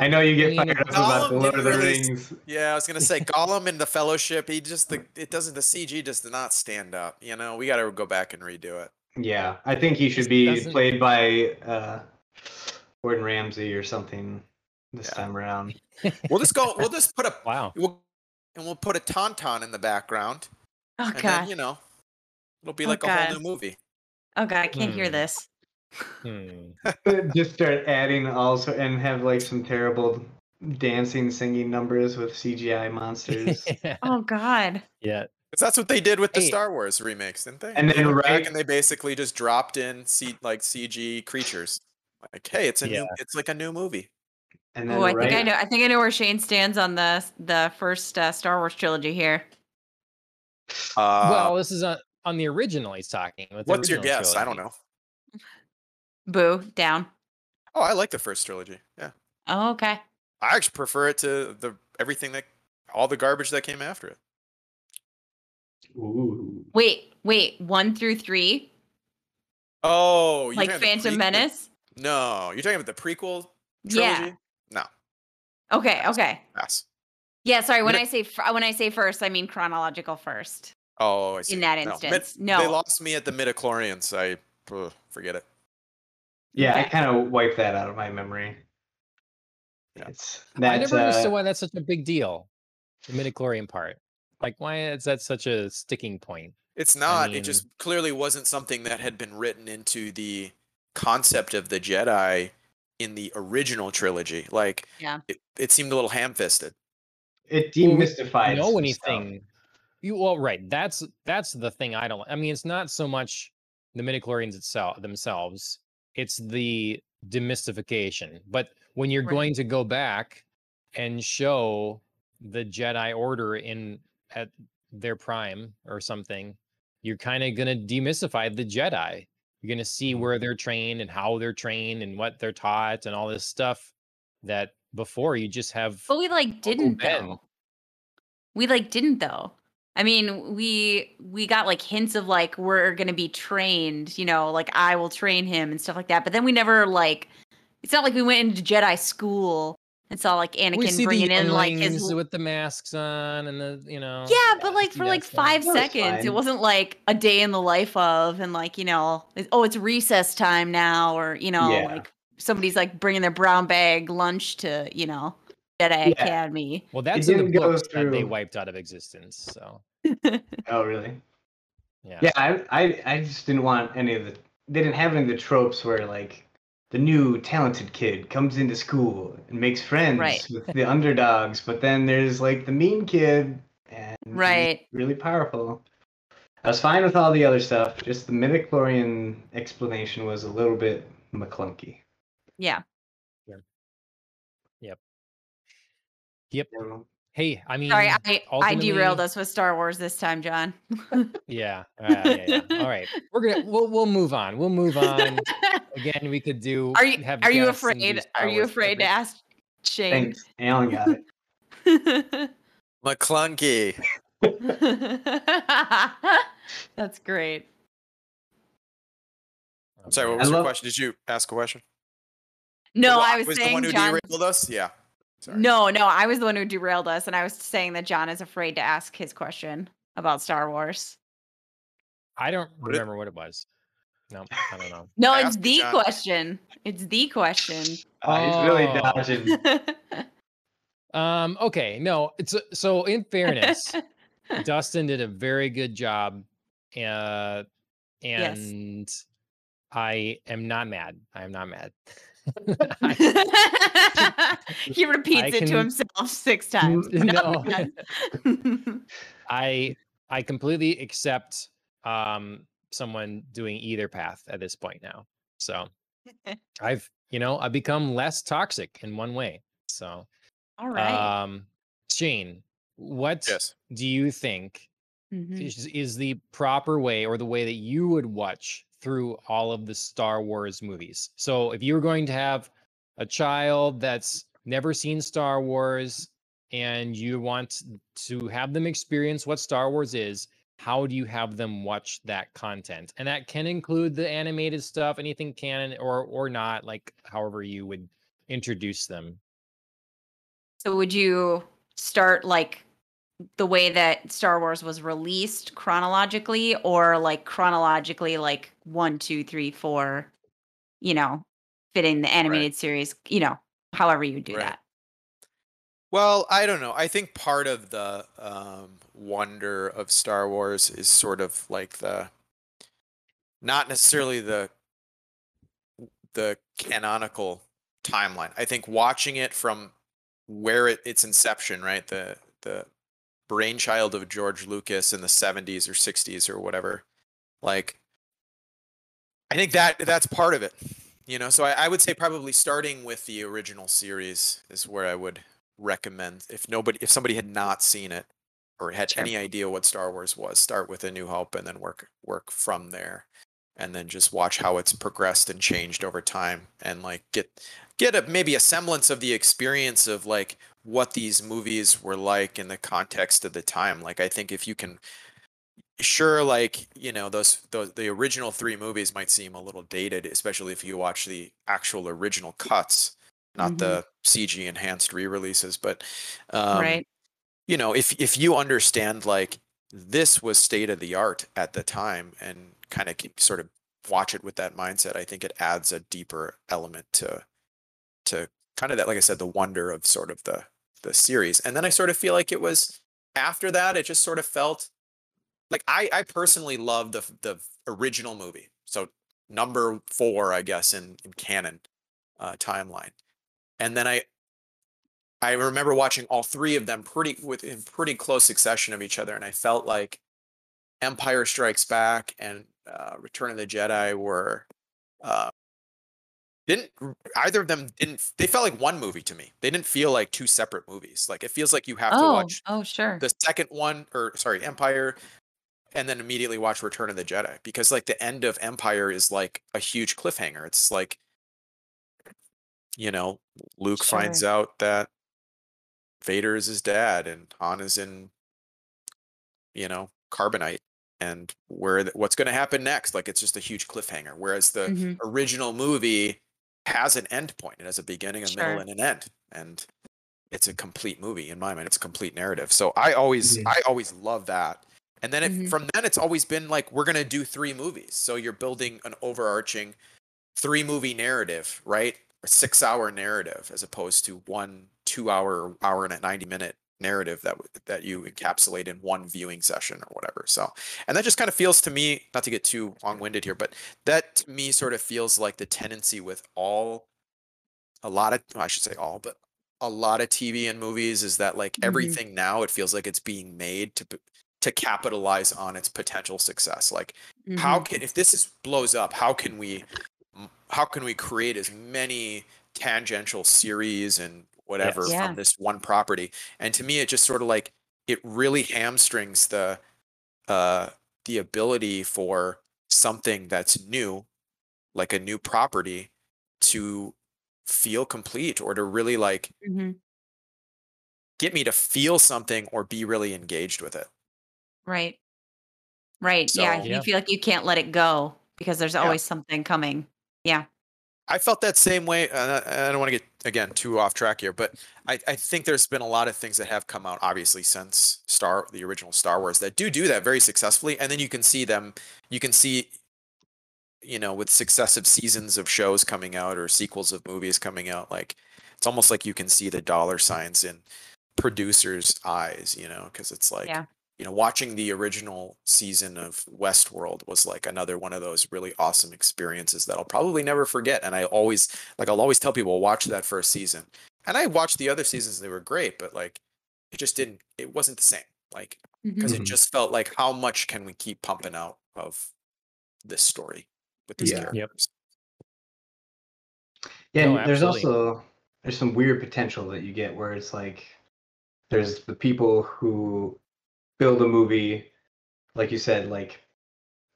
[SPEAKER 3] I know you get fired up about the Lord of the
[SPEAKER 4] didn't really s-
[SPEAKER 3] Rings.
[SPEAKER 4] Yeah, I was gonna say Gollum in the Fellowship. He just the it doesn't the CG does not stand up. You know, we got to go back and redo it.
[SPEAKER 3] Yeah, I think he should be
[SPEAKER 1] doesn't-
[SPEAKER 3] played by uh, Gordon Ramsay or something this
[SPEAKER 4] Yeah.
[SPEAKER 3] time around.
[SPEAKER 4] We'll just go. We'll just put a
[SPEAKER 1] wow.
[SPEAKER 4] we'll, and we'll put a tauntaun in the background,
[SPEAKER 2] Oh
[SPEAKER 4] and
[SPEAKER 2] god.
[SPEAKER 4] then you know, it'll be
[SPEAKER 2] Oh,
[SPEAKER 4] like a
[SPEAKER 2] God.
[SPEAKER 4] whole new movie.
[SPEAKER 2] Oh god, I can't hear
[SPEAKER 1] Hmm.
[SPEAKER 2] this.
[SPEAKER 1] Hmm.
[SPEAKER 3] just start adding also and have like some terrible dancing singing numbers with cgi monsters
[SPEAKER 2] Oh god.
[SPEAKER 1] yeah.
[SPEAKER 4] Because that's what they did with the
[SPEAKER 1] Hey.
[SPEAKER 4] Star Wars remakes, didn't they?
[SPEAKER 3] And
[SPEAKER 4] They
[SPEAKER 3] then
[SPEAKER 4] went
[SPEAKER 3] right-
[SPEAKER 4] and they basically just dropped in C, like CG creatures. Like, hey, it's a new, it's like a new movie.
[SPEAKER 3] and then
[SPEAKER 2] Oh, I think I know. I think I know where Shane stands on the the first uh, Star Wars trilogy here.
[SPEAKER 4] Uh,
[SPEAKER 1] well, this is on, on the original he's talking. with
[SPEAKER 4] what's your
[SPEAKER 1] original
[SPEAKER 4] guess? I don't know.
[SPEAKER 2] Boo, down.
[SPEAKER 4] Oh, I like the first trilogy. Yeah,
[SPEAKER 2] Oh, okay.
[SPEAKER 4] I actually prefer it to the everything that all the garbage that came after it.
[SPEAKER 3] Ooh.
[SPEAKER 2] Wait, wait. One through three,
[SPEAKER 4] Oh, you're
[SPEAKER 2] like
[SPEAKER 4] talking about the
[SPEAKER 2] Phantom
[SPEAKER 4] prequel-
[SPEAKER 2] Menace.
[SPEAKER 4] No, you're talking about the prequel
[SPEAKER 2] Yeah.
[SPEAKER 4] No,
[SPEAKER 2] Okay. Okay.
[SPEAKER 4] pass.
[SPEAKER 2] Yeah. Sorry. When I say fir- when I say first, I mean chronological first.
[SPEAKER 4] Oh, I see.
[SPEAKER 2] In that instance.
[SPEAKER 4] No, mid- they
[SPEAKER 2] no.
[SPEAKER 4] lost me at the midichlorians. I ugh, forget it.
[SPEAKER 3] Yeah, I kind of wiped that out of my memory.
[SPEAKER 4] Yeah.
[SPEAKER 3] It's
[SPEAKER 1] I
[SPEAKER 3] that.
[SPEAKER 1] never understood
[SPEAKER 3] uh,
[SPEAKER 1] why that's such a big deal. The midichlorian part. Like, why is that such a sticking point?
[SPEAKER 4] It's not.
[SPEAKER 1] mean-
[SPEAKER 4] it just clearly wasn't something that had been written into the concept of the Jedi in the original trilogy. Like,
[SPEAKER 2] Yeah.
[SPEAKER 4] it, it seemed a little ham-fisted.
[SPEAKER 3] it
[SPEAKER 1] Well, we know
[SPEAKER 3] anything. stuff.
[SPEAKER 1] You well, right. That's that's the thing I don't. I mean, it's not so much the midichlorians itself themselves. It's the demystification. But when you're
[SPEAKER 2] Right.
[SPEAKER 1] going to go back and show the Jedi Order in at their prime or something, you're kind of gonna demystify the Jedi. You're gonna see
[SPEAKER 3] Mhm.
[SPEAKER 1] where they're trained and how they're trained and what they're taught and all this stuff that before you just have
[SPEAKER 2] But we like didn't though. We like didn't though. I mean, we we got like hints of like we're gonna be trained, you know, like I will train him and stuff like that. But then we never like. It's not like we went into Jedi school and saw like
[SPEAKER 1] we
[SPEAKER 2] Anakin
[SPEAKER 1] see
[SPEAKER 2] bringing
[SPEAKER 1] the
[SPEAKER 2] in like his.
[SPEAKER 1] younglings
[SPEAKER 2] l-
[SPEAKER 1] with the masks on and the you know
[SPEAKER 2] Yeah, but like for
[SPEAKER 1] that
[SPEAKER 2] like
[SPEAKER 1] stuff.
[SPEAKER 2] five
[SPEAKER 3] That was
[SPEAKER 2] seconds, it wasn't like a day in the life of, and like you know, it- oh, it's recess time now, or you know,
[SPEAKER 3] Yeah.
[SPEAKER 2] like somebody's like bringing their brown bag lunch to you know Jedi
[SPEAKER 3] Yeah.
[SPEAKER 2] Academy.
[SPEAKER 1] well that's in the
[SPEAKER 3] didn't go
[SPEAKER 1] books that they wiped out of existence so
[SPEAKER 3] Oh, really?
[SPEAKER 1] yeah
[SPEAKER 3] Yeah, I, I, I just didn't want any of the. They didn't have any of the tropes where like the new talented kid comes into school and makes friends
[SPEAKER 2] Right.
[SPEAKER 3] with the underdogs, but then there's like the mean kid and he's
[SPEAKER 2] Right.
[SPEAKER 3] really powerful. I was fine with all the other stuff. Just the midichlorian explanation was a little bit McClunky.
[SPEAKER 2] Yeah. yeah.
[SPEAKER 1] yep
[SPEAKER 3] Um,
[SPEAKER 1] hey i mean
[SPEAKER 2] Sorry, I I derailed us with Star Wars this time, John.
[SPEAKER 1] yeah, yeah, yeah, yeah. all right we're gonna we'll, we'll move on we'll move on again we could do
[SPEAKER 2] are you
[SPEAKER 1] have
[SPEAKER 2] are you
[SPEAKER 1] guests and do
[SPEAKER 2] afraid? Are you
[SPEAKER 1] Wars
[SPEAKER 2] afraid to
[SPEAKER 1] coverage.
[SPEAKER 2] ask Shane?
[SPEAKER 3] Thanks, Alan got it.
[SPEAKER 4] McClunky.
[SPEAKER 2] That's great.
[SPEAKER 1] Oh,
[SPEAKER 4] Sorry, what was
[SPEAKER 3] I
[SPEAKER 4] your
[SPEAKER 3] love-
[SPEAKER 4] question? Did you ask a question?
[SPEAKER 2] No, I
[SPEAKER 4] Rock
[SPEAKER 2] was,
[SPEAKER 4] was the
[SPEAKER 2] saying
[SPEAKER 4] one who
[SPEAKER 2] John.
[SPEAKER 4] derailed us. Yeah. Sorry.
[SPEAKER 2] No, no, I was the one who derailed us, and I was saying that John is afraid to ask his question about Star Wars.
[SPEAKER 1] i don't
[SPEAKER 4] What it-
[SPEAKER 1] remember what it was no i don't know
[SPEAKER 2] No, it's the
[SPEAKER 4] John.
[SPEAKER 2] question. It's the question.
[SPEAKER 3] Uh, he's really
[SPEAKER 1] Oh.
[SPEAKER 3] dodging.
[SPEAKER 1] um okay no it's so in fairness Dustin did a very good job. Uh,
[SPEAKER 2] Yes.
[SPEAKER 1] and I am not mad. I am not mad. I,
[SPEAKER 2] he repeats
[SPEAKER 1] I
[SPEAKER 2] it to himself six times.
[SPEAKER 1] no.
[SPEAKER 2] man.
[SPEAKER 1] I I completely accept um someone doing either path at this point now. So I've you know I've become less toxic in one way. So
[SPEAKER 2] All right.
[SPEAKER 1] um Shane, what
[SPEAKER 4] Yes.
[SPEAKER 1] do you think
[SPEAKER 2] Mhm.
[SPEAKER 1] is, is the proper way or the way that you would watch through all of the Star Wars movies. So if you were going to have a child that's never seen Star Wars and you want to have them experience what Star Wars is, how do you have them watch that content? And that can include the animated stuff, anything canon or or not, like however you would introduce them.
[SPEAKER 2] So would you start like the way that Star Wars was released chronologically, or like chronologically, like one, two, three, four, you know, fitting the animated series, you know, however you do
[SPEAKER 4] Right.
[SPEAKER 2] that.
[SPEAKER 4] Well, I don't know. I think part of the um, wonder of Star Wars is sort of like the, not necessarily the, the canonical timeline. I think watching it from where it, its inception, right, the the brainchild of George Lucas in the '70s or '60s or whatever, like, I think that that's part of it. You know, so I, I would say probably starting with the original series is where I would recommend if nobody if somebody had not seen it or had
[SPEAKER 2] Sure.
[SPEAKER 4] any idea what Star Wars was, start with A New Hope and then work work from there. And then just watch how it's progressed and changed over time and like get get a maybe a semblance of the experience of like what these movies were like in the context of the time. Like I think if you can sure like you know those, those the original three movies might seem a little dated especially if you watch the actual original cuts not
[SPEAKER 2] Mhm.
[SPEAKER 4] the cg enhanced re-releases but um,
[SPEAKER 2] right.
[SPEAKER 4] you know if if you understand like this was state of the art at the time and kind of sort of watch it with that mindset, I think it adds a deeper element to to kind of that, like I said, the wonder of sort of the the series. And then I sort of feel like it was after that, it just sort of felt like I I personally love the the original movie. So number four, I guess, in in canon uh, timeline. And then I I remember watching all three of them pretty within pretty close succession of each other, and I felt like Empire Strikes Back and uh, Return of the Jedi were uh, didn't either of them didn't they felt like one movie to me. They didn't feel like two separate movies. Like it feels like you have to
[SPEAKER 2] Oh,
[SPEAKER 4] watch
[SPEAKER 2] oh, sure.
[SPEAKER 4] the second one or sorry Empire, and then immediately watch Return of the Jedi because like the end of Empire is like a huge cliffhanger. It's like you know Luke finds out that Vader is his dad and Han is in you know carbonite and where th- what's going to happen next like it's just a huge cliffhanger whereas the
[SPEAKER 2] Mhm.
[SPEAKER 4] original movie has an end point. It has a beginning a
[SPEAKER 2] Sure.
[SPEAKER 4] middle and an end and it's a complete movie in my mind. It's a complete narrative. So i always i always love that. And then it,
[SPEAKER 2] Mhm.
[SPEAKER 4] from then it's always been like we're going to do three movies. So you're building an overarching three movie narrative right? A six hour narrative as opposed to one two hour hour and a 90 minute narrative that that you encapsulate in one viewing session or whatever so and that just kind of feels to me not to get too long-winded here but that to me sort of feels like the tendency with all a lot of well, i should say all but a lot of tv and movies is that like
[SPEAKER 2] Mhm.
[SPEAKER 4] everything now it feels like it's being made to to capitalize on its potential success like how
[SPEAKER 2] Mhm.
[SPEAKER 4] can if this is blows up how can we how can we create as many tangential series and whatever
[SPEAKER 2] Yeah.
[SPEAKER 4] from this one property and to me it just sort of like it really hamstrings the uh the ability for something that's new like a new property to feel complete or to really like
[SPEAKER 2] Mhm.
[SPEAKER 4] get me to feel something or be really engaged with it
[SPEAKER 2] Right. Right. yeah.
[SPEAKER 4] So-
[SPEAKER 2] You feel like you can't let it go because there's
[SPEAKER 4] Yeah.
[SPEAKER 2] always something coming. Yeah.
[SPEAKER 4] I felt that same way. Uh, I don't want to get again too off track here, but I, I think there's been a lot of things that have come out, obviously, since Star the original Star Wars that do do that very successfully, and then you can see them. You can see, you know, with successive seasons of shows coming out or sequels of movies coming out, like it's almost like you can see the dollar signs in producers' eyes, you know, because it's like
[SPEAKER 2] Yeah.
[SPEAKER 4] You know, watching the original season of Westworld was like another one of those really awesome experiences that I'll probably never forget. And I always like I'll always tell people watch that first season. And I watched the other seasons; they were great, but like it just didn't. It wasn't the same. Like because
[SPEAKER 3] Mhm.
[SPEAKER 4] it just felt like how much can we keep pumping out of this story with these
[SPEAKER 3] Yeah. Yep.
[SPEAKER 4] characters?
[SPEAKER 3] Yeah,
[SPEAKER 1] No,
[SPEAKER 3] and there's also there's some weird potential that you get where it's like there's the people who build a movie, like you said, like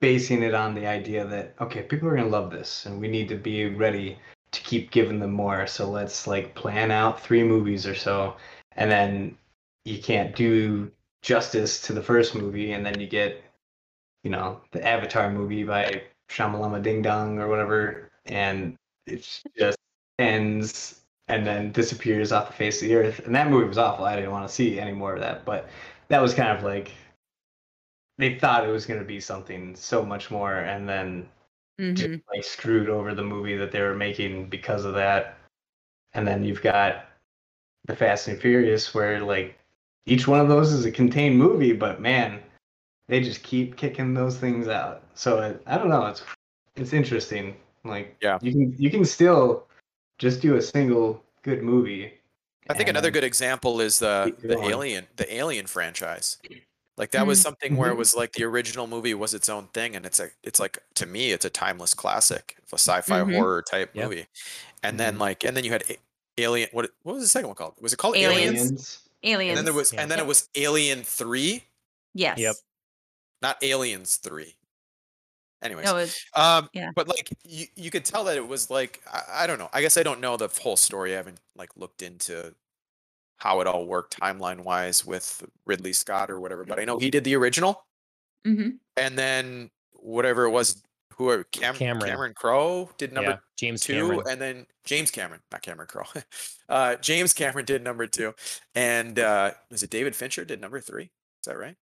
[SPEAKER 3] basing it on the idea that okay, people are gonna love this, and we need to be ready to keep giving them more. So let's like plan out three movies or so, and then you can't do justice to the first movie, and then you get, you know, the Avatar movie by Shamalama Ding Dong or whatever, and it just ends and then disappears off the face of the earth. And that movie was awful. I didn't want to see any more of that. But that was kind of like they thought it was going to be something so much more, and then just
[SPEAKER 2] Mhm.
[SPEAKER 3] like screwed over the movie that they were making because of that. And then you've got the Fast and Furious, where like each one of those is a contained movie, but man, they just keep kicking those things out. So it, I don't know. It's it's interesting. Like
[SPEAKER 4] Yeah.
[SPEAKER 3] you can you can still just do a single good movie.
[SPEAKER 4] I think
[SPEAKER 3] and
[SPEAKER 4] another good example is the the
[SPEAKER 3] going.
[SPEAKER 4] Alien the Alien franchise. Like that was something where it
[SPEAKER 3] Mhm.
[SPEAKER 4] was like the original movie was its own thing, and it's a it's like to me it's a timeless classic, a sci-fi
[SPEAKER 2] Mhm.
[SPEAKER 4] horror type
[SPEAKER 1] Yep.
[SPEAKER 4] movie. And then
[SPEAKER 3] Mhm.
[SPEAKER 4] like and then you had A- Alien. What what was the second one called? Was it called
[SPEAKER 2] Aliens.
[SPEAKER 4] Aliens?
[SPEAKER 3] Aliens.
[SPEAKER 2] Aliens.
[SPEAKER 4] And then there was
[SPEAKER 1] Yeah.
[SPEAKER 4] and then it was Alien Three,
[SPEAKER 2] yes.
[SPEAKER 1] Yep.
[SPEAKER 4] not Aliens Three. Anyways,
[SPEAKER 2] No, was,
[SPEAKER 4] um,
[SPEAKER 2] Yeah.
[SPEAKER 4] but like you, you could tell that it was like I, I don't know. I guess I don't know the whole story. I haven't like looked into how it all worked timeline wise with Ridley Scott or whatever. But I know he did the original,
[SPEAKER 2] Mhm.
[SPEAKER 4] and then whatever it was, whoever Cam-
[SPEAKER 1] Cameron.
[SPEAKER 4] Cameron Crowe did number
[SPEAKER 1] yeah, James
[SPEAKER 4] two,
[SPEAKER 1] Cameron.
[SPEAKER 4] and then James Cameron, not Cameron Crowe. uh, James Cameron did number two, and uh, was it David Fincher did number three? Is that right?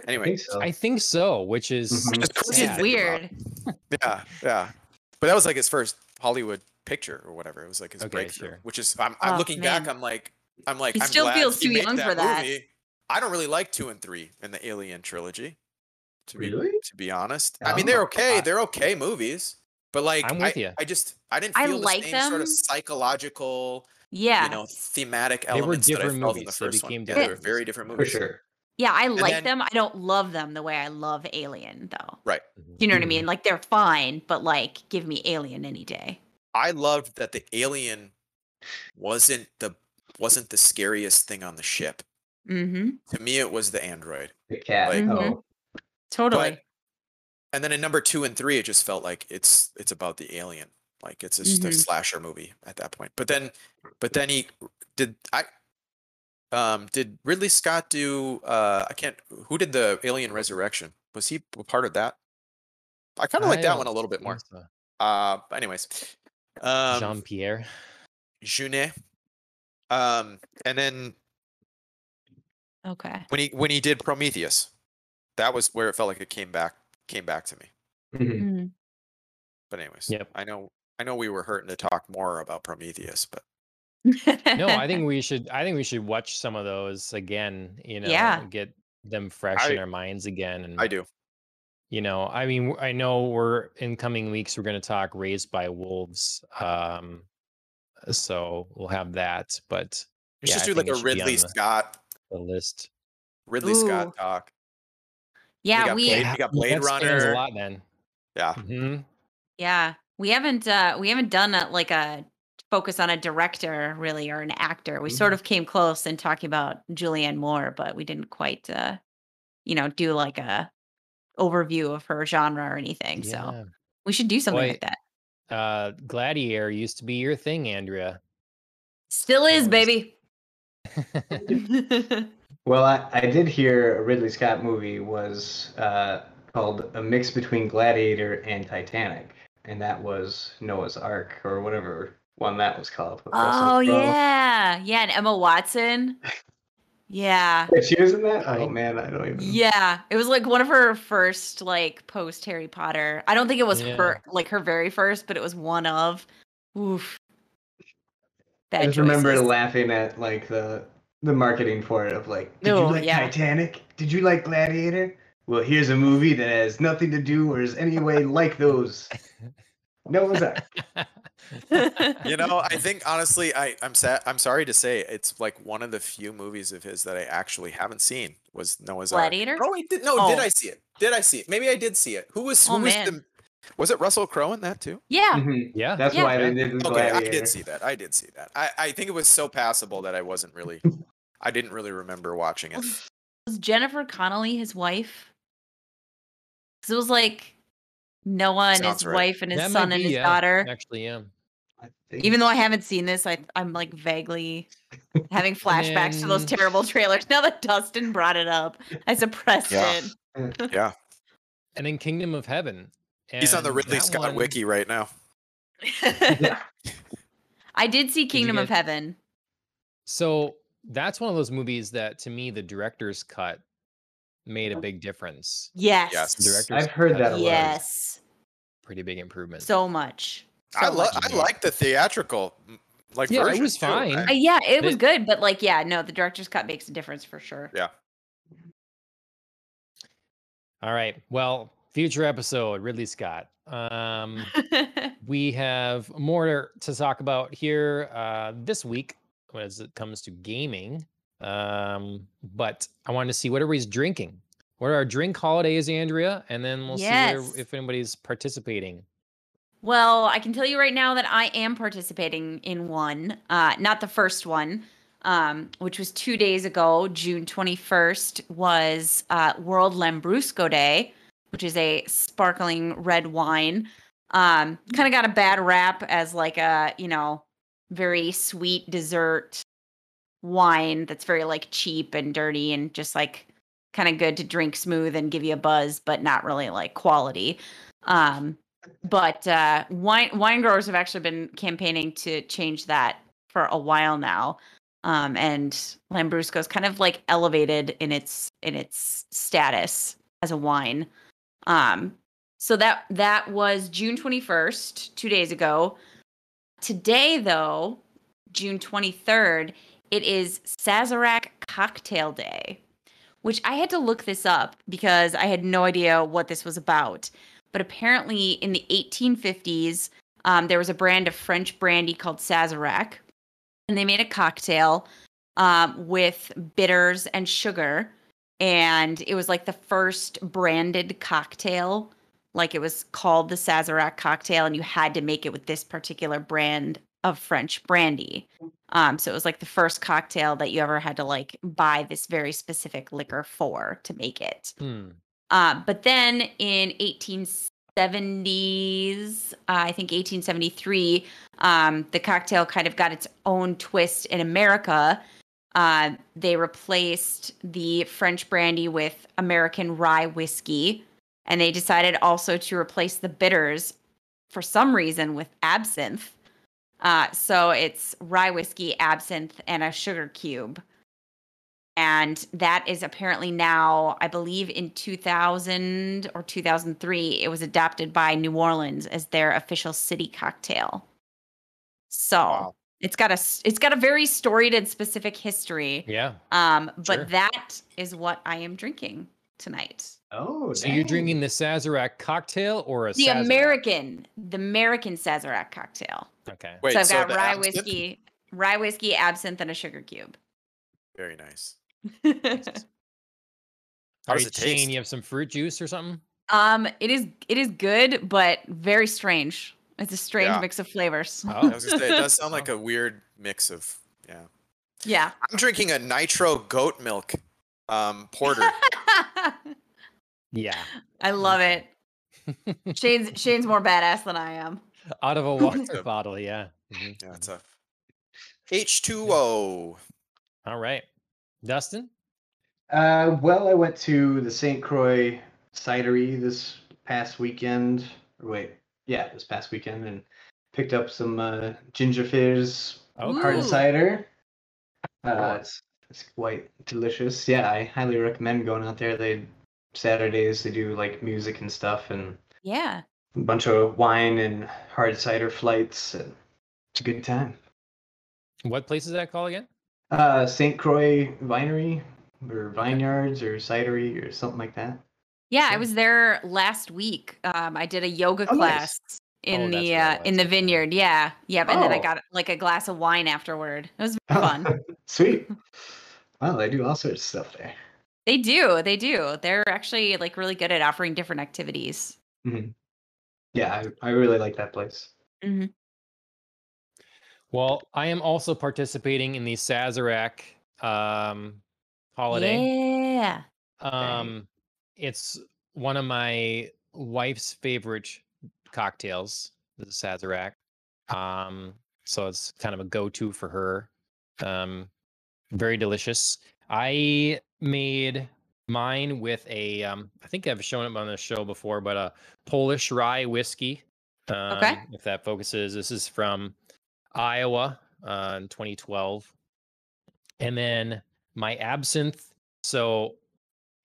[SPEAKER 3] I
[SPEAKER 4] Anyway,
[SPEAKER 3] think so.
[SPEAKER 1] I think so, which is
[SPEAKER 3] Mhm.
[SPEAKER 4] Which is
[SPEAKER 2] Which is weird.
[SPEAKER 4] yeah, yeah. But that was like his first Hollywood picture or whatever. It was like his
[SPEAKER 1] Okay,
[SPEAKER 4] breakthrough.
[SPEAKER 1] sure.
[SPEAKER 4] Which is, I'm, I'm
[SPEAKER 2] Oh,
[SPEAKER 4] looking back. I'm like, I'm like,
[SPEAKER 2] He
[SPEAKER 4] I'm
[SPEAKER 2] still
[SPEAKER 4] glad
[SPEAKER 2] feels
[SPEAKER 4] he
[SPEAKER 2] too
[SPEAKER 4] made
[SPEAKER 2] young for that.
[SPEAKER 4] movie. I don't really like two and three in the Alien trilogy. To be
[SPEAKER 3] Really?
[SPEAKER 4] to be honest, I mean
[SPEAKER 3] Oh,
[SPEAKER 4] they're okay.
[SPEAKER 3] I-
[SPEAKER 4] They're okay movies, but like
[SPEAKER 1] I'm with
[SPEAKER 4] I,
[SPEAKER 1] ya.
[SPEAKER 4] I just I didn't
[SPEAKER 2] I
[SPEAKER 4] feel the
[SPEAKER 2] like
[SPEAKER 4] same sort of psychological,
[SPEAKER 2] Yeah.
[SPEAKER 4] you know, thematic
[SPEAKER 1] They were
[SPEAKER 4] elements that I
[SPEAKER 1] different
[SPEAKER 4] movies. in the
[SPEAKER 1] movies. They
[SPEAKER 4] first one.
[SPEAKER 1] became
[SPEAKER 4] Yeah, they
[SPEAKER 1] different
[SPEAKER 4] were very
[SPEAKER 1] movies.
[SPEAKER 4] different
[SPEAKER 3] For
[SPEAKER 4] movies.
[SPEAKER 3] sure.
[SPEAKER 2] Yeah, I like
[SPEAKER 4] then-
[SPEAKER 2] them. I don't love them the way I love Alien, though.
[SPEAKER 4] Right.
[SPEAKER 1] Mhm.
[SPEAKER 2] You know what I mean? Like they're fine, but like give me Alien any day.
[SPEAKER 4] I loved that the alien wasn't the wasn't the scariest thing on the ship.
[SPEAKER 2] Mm-hmm.
[SPEAKER 4] To me, it was the android.
[SPEAKER 3] The cat.
[SPEAKER 4] Like-
[SPEAKER 2] Mhm.
[SPEAKER 3] oh,
[SPEAKER 2] Totally.
[SPEAKER 4] But and then in number two and three, it just felt like it's it's about the alien. Like it's just a
[SPEAKER 2] Mhm.
[SPEAKER 4] slasher movie at that point. But then, but then he did I. Um, did Ridley Scott do? Uh, I can't. Who did the Alien Resurrection? Was he a part of that? I kind of like that one a little bit more.
[SPEAKER 1] so.
[SPEAKER 4] Uh, anyways, um,
[SPEAKER 1] Jean Pierre.
[SPEAKER 4] Jeunet. Um, and then
[SPEAKER 2] okay.
[SPEAKER 4] when he when he did Prometheus, that was where it felt like it came back came back to me.
[SPEAKER 3] mhm.
[SPEAKER 2] Mhm.
[SPEAKER 4] But anyways,
[SPEAKER 1] Yep.
[SPEAKER 4] I know I know we were hurting to talk more about Prometheus, but
[SPEAKER 1] No, I think we should. I think we should watch some of those again. You know,
[SPEAKER 2] Yeah.
[SPEAKER 1] get them fresh in
[SPEAKER 4] I-
[SPEAKER 1] our minds again. And
[SPEAKER 4] I do.
[SPEAKER 1] you know, I mean, I know we're in coming weeks. We're going to talk Raised by Wolves. Um, so we'll have that. But
[SPEAKER 4] Let's
[SPEAKER 1] Yeah,
[SPEAKER 4] just
[SPEAKER 1] I
[SPEAKER 4] do like
[SPEAKER 1] it
[SPEAKER 4] a
[SPEAKER 1] should be on
[SPEAKER 4] Ridley
[SPEAKER 1] the-
[SPEAKER 4] Scott
[SPEAKER 1] the list.
[SPEAKER 4] Ridley
[SPEAKER 2] Ooh.
[SPEAKER 4] Scott talk.
[SPEAKER 2] yeah,
[SPEAKER 4] got
[SPEAKER 2] we
[SPEAKER 4] Blade- we got Blade
[SPEAKER 1] that spans
[SPEAKER 4] Runner.
[SPEAKER 1] a lot. Then.
[SPEAKER 4] Yeah.
[SPEAKER 1] hmm
[SPEAKER 2] yeah we haven't uh we haven't done a, like a focus on a director really or an actor. We sort
[SPEAKER 1] Mhm.
[SPEAKER 2] of came close in talking about Julianne Moore, but we didn't quite uh you know do like a overview of her genre or anything. So we should do something
[SPEAKER 1] Boy,
[SPEAKER 2] like that.
[SPEAKER 1] Uh, Gladiator used to be your thing, Andrea.
[SPEAKER 2] Still is,
[SPEAKER 1] was-
[SPEAKER 2] baby.
[SPEAKER 3] Well, I, I did hear a Ridley Scott movie was uh, called A Mix Between Gladiator and Titanic, and that was Noah's Ark or whatever one that was called.
[SPEAKER 2] oh
[SPEAKER 3] Crowe.
[SPEAKER 2] yeah, yeah, and Emma Watson. Yeah,
[SPEAKER 3] Wait, she was in that? Oh man, I don't even.
[SPEAKER 2] yeah. It was like one of her first like post Harry Potter. I don't think it was
[SPEAKER 1] Yeah.
[SPEAKER 2] her like her very first, but it was one of. Oof. Bad
[SPEAKER 3] I just remember laughing at like the the marketing for it of like, did you
[SPEAKER 2] Oh,
[SPEAKER 3] like
[SPEAKER 2] yeah.
[SPEAKER 3] Titanic? Did you like Gladiator? Well, here's a movie that has nothing to do or is any way like those. Noah's Ark.
[SPEAKER 4] You know, I think honestly, I I'm sad. I'm sorry to say, it's like one of the few movies of his that I actually haven't seen was Noah's Ark.
[SPEAKER 2] Gladiator?
[SPEAKER 4] Oh, wait, did, no, did
[SPEAKER 2] Oh.
[SPEAKER 4] I see it? Did I see it? Maybe I did see it. Who was who
[SPEAKER 2] Oh,
[SPEAKER 4] was
[SPEAKER 2] man.
[SPEAKER 4] the? Was it Russell Crowe in that too?
[SPEAKER 2] yeah.
[SPEAKER 3] Mhm.
[SPEAKER 1] yeah.
[SPEAKER 3] That's
[SPEAKER 2] Yeah.
[SPEAKER 3] why they did the
[SPEAKER 4] Okay, I did see that. I did see that. I I think it was so passable that I wasn't really. I didn't really remember watching it.
[SPEAKER 2] Was, was Jennifer Connelly his wife? Because it was like Noah and
[SPEAKER 4] Sounds
[SPEAKER 2] his
[SPEAKER 4] right.
[SPEAKER 2] wife and his
[SPEAKER 1] That
[SPEAKER 2] son and
[SPEAKER 1] be,
[SPEAKER 2] his
[SPEAKER 1] yeah,
[SPEAKER 2] daughter.
[SPEAKER 1] Actually, yeah.
[SPEAKER 3] I
[SPEAKER 2] Even though I haven't seen this, I I'm like vaguely having flashbacks to those
[SPEAKER 1] mm.
[SPEAKER 2] terrible trailers. Now that Dustin brought it up, I suppressed
[SPEAKER 4] Yeah.
[SPEAKER 2] it. Mm.
[SPEAKER 4] Yeah,
[SPEAKER 1] And in Kingdom of Heaven.
[SPEAKER 4] he's on the Ridley Scott
[SPEAKER 1] one-
[SPEAKER 4] wiki right now.
[SPEAKER 3] yeah.
[SPEAKER 2] I did see Kingdom of
[SPEAKER 1] get-
[SPEAKER 2] Heaven.
[SPEAKER 1] So that's one of those movies that, to me, the director's cut made a oh. big difference.
[SPEAKER 2] Yes.
[SPEAKER 4] Yes.
[SPEAKER 1] The director's
[SPEAKER 3] I've heard
[SPEAKER 1] cut
[SPEAKER 3] that
[SPEAKER 1] is
[SPEAKER 3] a lot.
[SPEAKER 2] Yes.
[SPEAKER 1] Pretty big improvement.
[SPEAKER 2] So much.
[SPEAKER 4] I
[SPEAKER 2] So
[SPEAKER 4] love. I like the theatrical like
[SPEAKER 1] Yeah, it
[SPEAKER 4] version,
[SPEAKER 1] was
[SPEAKER 4] too.
[SPEAKER 1] fine.
[SPEAKER 4] I-
[SPEAKER 2] Uh, yeah, it was good, but like, yeah, no, the director's cut makes a difference for sure.
[SPEAKER 4] yeah.
[SPEAKER 1] All right. Well, future episode, Ridley Scott. Um, we have more to talk about here uh, this week as it comes to gaming. Um, but I wanted to see what everybody's drinking. What are our drink holidays, Andrea? And then we'll see where, if anybody's participating.
[SPEAKER 2] Well, I can tell you right now that I am participating in one, uh, not the first one, um, which was two days ago. June 21st was uh, World Lambrusco Day, which is a sparkling red wine. Um, kind of got a bad rap as like a, you know, very sweet dessert wine that's very like cheap and dirty and just like kind of good to drink smooth and give you a buzz, but not really like quality. Um, but uh, wine wine growers have actually been campaigning to change that for a while now. Um, and Lambrusco is kind of like elevated in its in its status as a wine. Um, so that that was June 21st, two days ago. Today, though, June 23rd, it is Sazerac Cocktail Day, which I had to look this up because I had no idea what this was about. But apparently, in the 1850s, um, there was a brand of French brandy called Sazerac, and they made a cocktail um, with bitters and sugar. And it was like the first branded cocktail. Like it was called the Sazerac cocktail, and you had to make it with this particular brand of French brandy. Um, so it was like the first cocktail that you ever had to like buy this very specific liquor for to make it.
[SPEAKER 1] Hmm.
[SPEAKER 2] Uh, but then in 1870s, uh, I think 1873, um, the cocktail kind of got its own twist in America. Uh, they replaced the French brandy with American rye whiskey, and they decided also to replace the bitters for some reason with absinthe. Uh, so it's rye whiskey, absinthe, and a sugar cube. And that is apparently now, I believe in 2000 or 2003, it was adopted by New Orleans as their official city cocktail. So
[SPEAKER 4] Wow.
[SPEAKER 2] it's got a s- it's got a very storied and specific history.
[SPEAKER 1] Yeah.
[SPEAKER 2] Um, but
[SPEAKER 1] Sure.
[SPEAKER 2] that is what I am drinking tonight.
[SPEAKER 3] Oh,
[SPEAKER 1] So you're drinking the Sazerac cocktail or a
[SPEAKER 2] The
[SPEAKER 1] Sazerac?
[SPEAKER 2] American, the American Sazerac cocktail.
[SPEAKER 1] Okay.
[SPEAKER 4] Wait,
[SPEAKER 2] so I've got rye
[SPEAKER 4] absinthe?
[SPEAKER 2] whiskey, rye whiskey, absinthe, and a sugar cube.
[SPEAKER 4] Very nice.
[SPEAKER 1] How
[SPEAKER 4] How does it
[SPEAKER 1] Shane,
[SPEAKER 4] taste?
[SPEAKER 1] you have some fruit juice or something?
[SPEAKER 2] um, it is it is good, but very strange. It's a strange
[SPEAKER 4] Yeah.
[SPEAKER 2] mix of flavors.
[SPEAKER 1] Oh.
[SPEAKER 4] I was gonna say it does sound like a weird mix of yeah.
[SPEAKER 2] yeah.
[SPEAKER 4] I'm drinking a nitro goat milk um, porter.
[SPEAKER 1] Yeah.
[SPEAKER 2] I love it. Shane's Shane's more badass than I am.
[SPEAKER 1] Out of a water bottle, yeah. Mhm,
[SPEAKER 4] Yeah,
[SPEAKER 1] mhm.
[SPEAKER 4] it's a H2O.
[SPEAKER 1] All right. Dustin?
[SPEAKER 3] Uh, well, I went to the St. Croix cidery this past weekend. Or wait, yeah, this past weekend, and picked up some uh, ginger fizz
[SPEAKER 1] Oh,
[SPEAKER 3] hard
[SPEAKER 1] cool.
[SPEAKER 3] cider.
[SPEAKER 1] Oh.
[SPEAKER 3] Uh, it's, it's quite delicious. Yeah, I highly recommend going out there. They Saturdays they do like music and stuff, and
[SPEAKER 2] Yeah.
[SPEAKER 3] a bunch of wine and hard cider flights, and it's a good time.
[SPEAKER 1] What place is that called again?
[SPEAKER 3] Uh, St. Croix Vinery or Vineyards or Cidery or something like that.
[SPEAKER 2] Yeah, I was there last week. Um, I did a yoga
[SPEAKER 3] Oh, nice.
[SPEAKER 2] class in
[SPEAKER 1] Oh,
[SPEAKER 2] the uh, in the vineyard. Yeah, yep. And then I
[SPEAKER 3] Oh.
[SPEAKER 2] got like a glass of wine afterward. It was fun.
[SPEAKER 3] Sweet. Wow, they do all sorts of stuff there.
[SPEAKER 2] they do, they do. They're actually like really good at offering different activities.
[SPEAKER 3] Yeah, I, I really like that place.
[SPEAKER 2] hmm
[SPEAKER 1] Well, I am also participating in the Sazerac um, holiday.
[SPEAKER 2] Yeah.
[SPEAKER 1] Um, it's one of my wife's favorite cocktails, the Sazerac. Um, so it's kind of a go-to for her. Um, very delicious. I made mine with a, um, I think I've shown it on the show before, but a Polish rye whiskey. Um,
[SPEAKER 2] Okay.
[SPEAKER 1] If that focuses, this is from Iowa uh, in 2012. And then my absinthe. So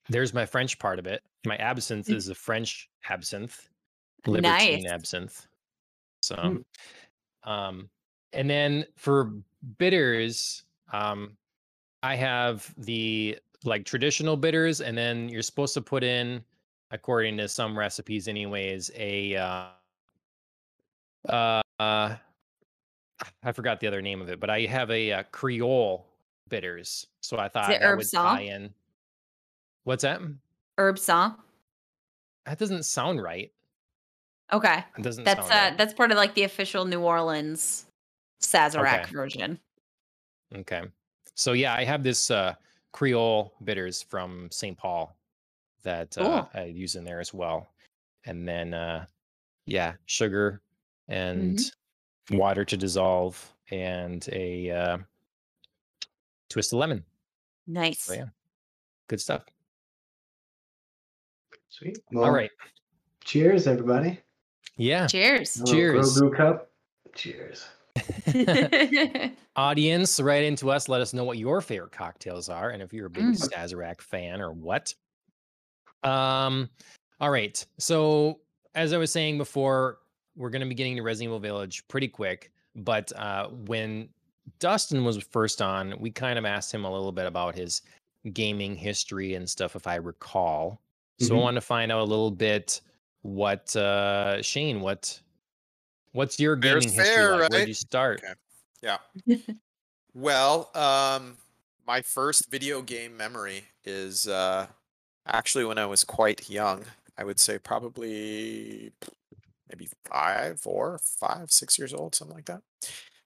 [SPEAKER 1] there's my French part of it. My absinthe
[SPEAKER 2] Mm.
[SPEAKER 1] is a French absinthe, Libertine
[SPEAKER 2] Nice.
[SPEAKER 1] absinthe. So,
[SPEAKER 3] Mm.
[SPEAKER 1] um, and then for bitters, um, I have the like traditional bitters, and then you're supposed to put in, according to some recipes, anyways, a uh, uh, I forgot the other name of it, but I have a, uh Creole bitters. So I thought that would tie in. What's that?
[SPEAKER 2] Herbsaint.
[SPEAKER 1] That doesn't sound right.
[SPEAKER 2] Okay.
[SPEAKER 1] It doesn't
[SPEAKER 2] That's
[SPEAKER 1] sound
[SPEAKER 2] uh
[SPEAKER 1] right.
[SPEAKER 2] that's part of like the official New Orleans Sazerac
[SPEAKER 1] Okay.
[SPEAKER 2] version.
[SPEAKER 1] Okay. So yeah, I have this uh Creole bitters from St. Paul that uh, I use in there as well. And then uh yeah, sugar and water to dissolve and a uh twist of lemon.
[SPEAKER 2] Nice.
[SPEAKER 1] So yeah. Good stuff.
[SPEAKER 3] Sweet.
[SPEAKER 1] All
[SPEAKER 3] Well,
[SPEAKER 1] right.
[SPEAKER 3] Cheers, everybody.
[SPEAKER 1] Yeah.
[SPEAKER 2] Cheers.
[SPEAKER 1] Cheers.
[SPEAKER 3] Grogu cup. Cheers.
[SPEAKER 1] Audience, write into us. Let us know what your favorite cocktails are, and if you're a big
[SPEAKER 2] Mm.
[SPEAKER 1] Sazerac fan or what. Um, all right. So as I was saying before, we're going to be getting to Resident Evil Village pretty quick. But uh, when Dustin was first on, we kind of asked him a little bit about his gaming history and stuff, if I recall. So I
[SPEAKER 3] Mhm.
[SPEAKER 1] want to find out a little bit what uh Shane, what what's your
[SPEAKER 4] Fair's
[SPEAKER 1] gaming history
[SPEAKER 4] fair,
[SPEAKER 1] like? Where'd you start?
[SPEAKER 4] Okay. Yeah. Well, um, my first video game memory is uh, actually when I was quite young. I would say probably maybe five, four, five, six years old, something like that.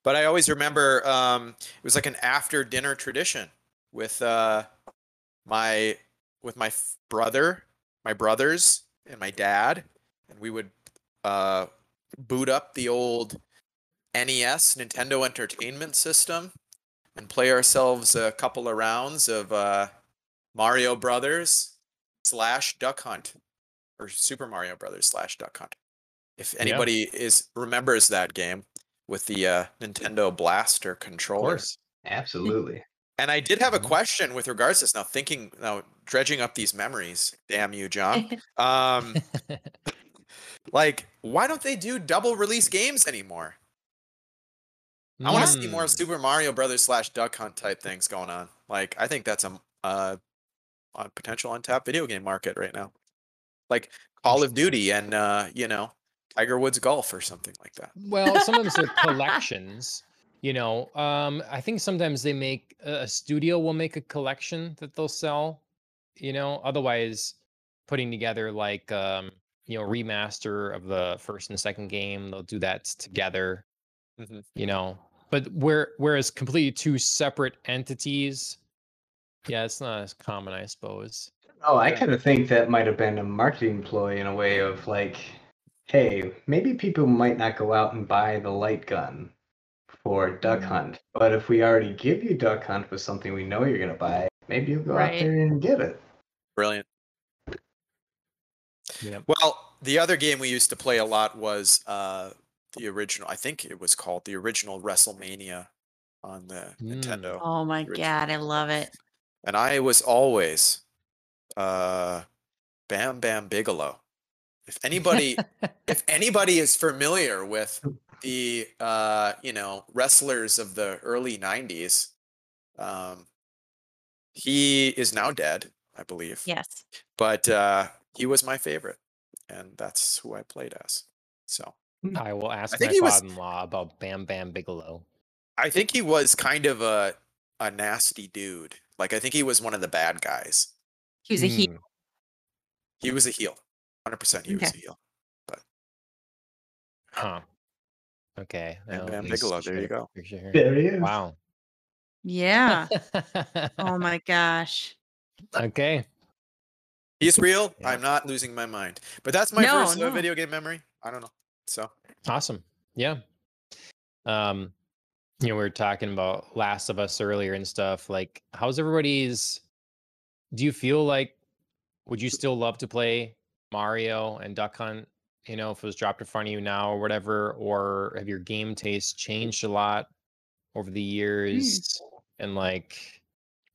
[SPEAKER 4] But I always remember um, it was like an after dinner tradition with uh, my with my brother, my brothers, and my dad, and we would uh, boot up the old NES Nintendo Entertainment System and play ourselves a couple of rounds of uh, Mario Brothers slash Duck Hunt or Super Mario Brothers slash Duck Hunt. If anybody is remembers that game with the uh, Nintendo Blaster
[SPEAKER 1] Of
[SPEAKER 4] controller.
[SPEAKER 1] course.
[SPEAKER 3] Absolutely.
[SPEAKER 4] And I did have a
[SPEAKER 1] Mhm.
[SPEAKER 4] question with regards to this. Now thinking, now dredging up these memories. Damn you, John. Um, like, why don't they do double release games anymore? I want to see more
[SPEAKER 1] Mm.
[SPEAKER 4] Super Mario Brothers slash Duck Hunt type things going on. Like, I think that's a, uh, a potential untapped video game market right now. Like Call of Duty and uh, you know Tiger Woods Golf or something like that.
[SPEAKER 1] Well, sometimes they're collections. You know, um, I think sometimes they make a a studio will make a collection that they'll sell. You know, otherwise putting together like um, you know remaster of the first and second game, they'll do that together.
[SPEAKER 4] Mhm.
[SPEAKER 1] You know, but where whereas completely two separate entities, yeah, it's not as common, I suppose.
[SPEAKER 3] Oh, I kind of think that might have been a marketing ploy in a way of like, hey, maybe people might not go out and buy the light gun for Duck
[SPEAKER 2] Mm.
[SPEAKER 3] Hunt, but if we already give you Duck Hunt with something we know you're gonna buy, maybe you'll go
[SPEAKER 2] Right.
[SPEAKER 3] out there and get it.
[SPEAKER 4] Brilliant.
[SPEAKER 1] Yep.
[SPEAKER 4] Well, the other game we used to play a lot was uh, the original. I think it was called the original WrestleMania on the
[SPEAKER 1] Mm.
[SPEAKER 4] Nintendo.
[SPEAKER 2] oh my god, I love it.
[SPEAKER 4] and I was always uh, Bam Bam Bigelow. If anybody, if anybody is familiar with the uh, you know wrestlers of the early '90s, um, he is now dead, I believe.
[SPEAKER 2] Yes.
[SPEAKER 4] But uh, he was my favorite, and that's who I played as. So
[SPEAKER 1] I will ask
[SPEAKER 4] think
[SPEAKER 1] my
[SPEAKER 4] he
[SPEAKER 1] father-in-law about Bam Bam Bigelow.
[SPEAKER 4] I think he was kind of a a nasty dude. Like I think he was one of the bad guys.
[SPEAKER 2] He was a heel.
[SPEAKER 1] Hmm.
[SPEAKER 4] He was a heel. 100% he was
[SPEAKER 2] Okay.
[SPEAKER 4] a heel.
[SPEAKER 1] Huh. Okay.
[SPEAKER 4] Bam
[SPEAKER 1] well,
[SPEAKER 4] Bam Bigelow, there you go.
[SPEAKER 1] for.
[SPEAKER 3] There he is.
[SPEAKER 1] Wow.
[SPEAKER 2] Yeah. oh my gosh.
[SPEAKER 1] okay.
[SPEAKER 4] He's real.
[SPEAKER 1] Yeah.
[SPEAKER 4] I'm not losing my mind. But that's my
[SPEAKER 2] No,
[SPEAKER 4] first uh,
[SPEAKER 2] no.
[SPEAKER 4] video game memory. I don't know. So
[SPEAKER 1] Awesome. Yeah. Um, you know, we were talking about Last of Us earlier and stuff. Like, how's everybody's? Do you feel like would you still love to play Mario and Duck Hunt? You know, if it was dropped in front of you now or whatever, or have your game tastes changed a lot over the years? And like,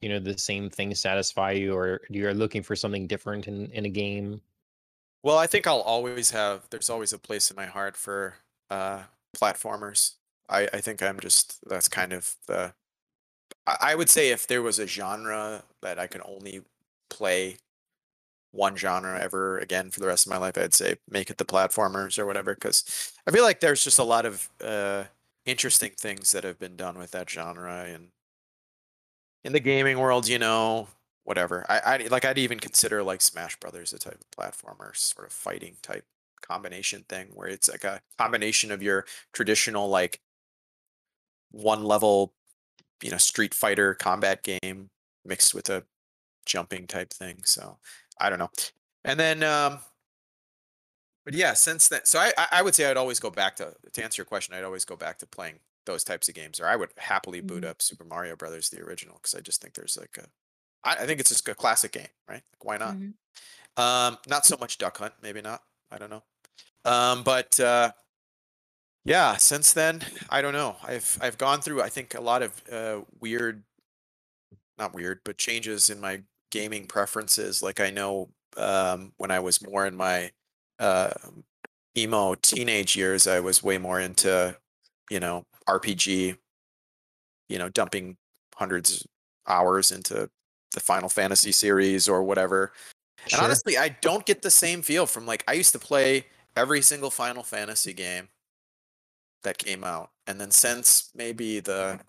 [SPEAKER 1] you know, the same things satisfy you, or you're looking for something different in in a game?
[SPEAKER 4] Well, I think I'll always have. There's always a place in my heart for uh, platformers. I, I think I'm just. That's kind of the. I, I would say if there was a genre that I can only play one genre ever again for the rest of my life, I'd say make it the platformers or whatever. Because I feel like there's just a lot of uh, interesting things that have been done with that genre and in the gaming world, you know, whatever. I, I like I'd even consider like Smash Brothers a type of platformer, sort of fighting type combination thing where it's like a combination of your traditional like one level, you know, Street Fighter combat game mixed with a jumping type thing. So I don't know. And then um but yeah, since then so I I- would say I'd always go back to to answer your question, I'd always go back to playing those types of games, or I would happily boot
[SPEAKER 2] Mhm.
[SPEAKER 4] up Super Mario Brothers, the original, because I just think there's like a, I, I think it's just a classic game, right? Like, why not?
[SPEAKER 2] Mhm.
[SPEAKER 4] Um, not so much Duck Hunt, maybe not. I don't know. Um, but uh, yeah, since then, I don't know. I've I've gone through I think a lot of uh, weird, not weird, but changes in my gaming preferences. Like I know um, when I was more in my uh, emo teenage years, I was way more into you know RPG, you know, dumping hundreds hours into the Final Fantasy series or whatever. And honestly, I don't get the same feel from like I used to play every single Final Fantasy game that came out. And then since maybe the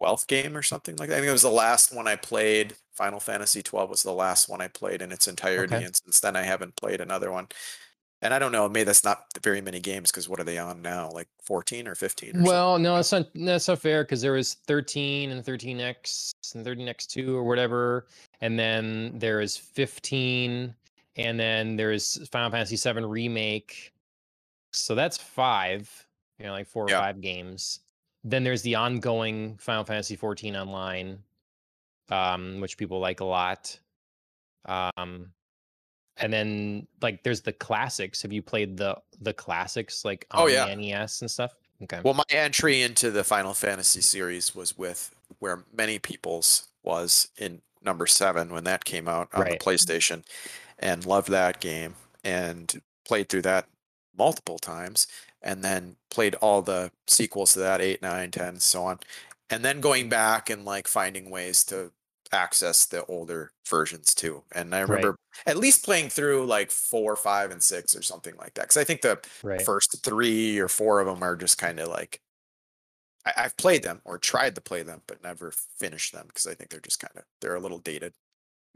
[SPEAKER 4] Wealth game or something like that. I think it was the last one I played. Final Fantasy 12 was the last one I played in its entirety.
[SPEAKER 1] Okay.
[SPEAKER 4] And since then, I haven't played another one. And I don't know, maybe that's not very many games because what are they on now? Like 14 or 15 or something?
[SPEAKER 1] Well, no, that's not that's not fair because there was 13 and 13x and 13x2 or whatever, and then there is 15, and then there's Final Fantasy 7 remake. So that's five, you know, like four or
[SPEAKER 4] Yeah.
[SPEAKER 1] five games. Then there's the ongoing Final Fantasy 14 online, um, which people like a lot. Um, and then like there's the classics. Have you played the the classics like on
[SPEAKER 4] Oh, yeah.
[SPEAKER 1] the NES and stuff? Okay.
[SPEAKER 4] Well, my entry into the Final Fantasy series was with where many people's was in number seven when that came out on
[SPEAKER 1] Right.
[SPEAKER 4] the PlayStation, and loved that game and played through that multiple times, and then played all the sequels to that eight, nine, ten, so on, and then going back and like finding ways to access the older versions too. And I
[SPEAKER 1] Right.
[SPEAKER 4] remember at least playing through like four, five, and six or something like that because I think the
[SPEAKER 1] right.
[SPEAKER 4] first three or four of them are just kind of like I, I've played them or tried to play them, but never finished them because I think they're just kind of they're a little dated.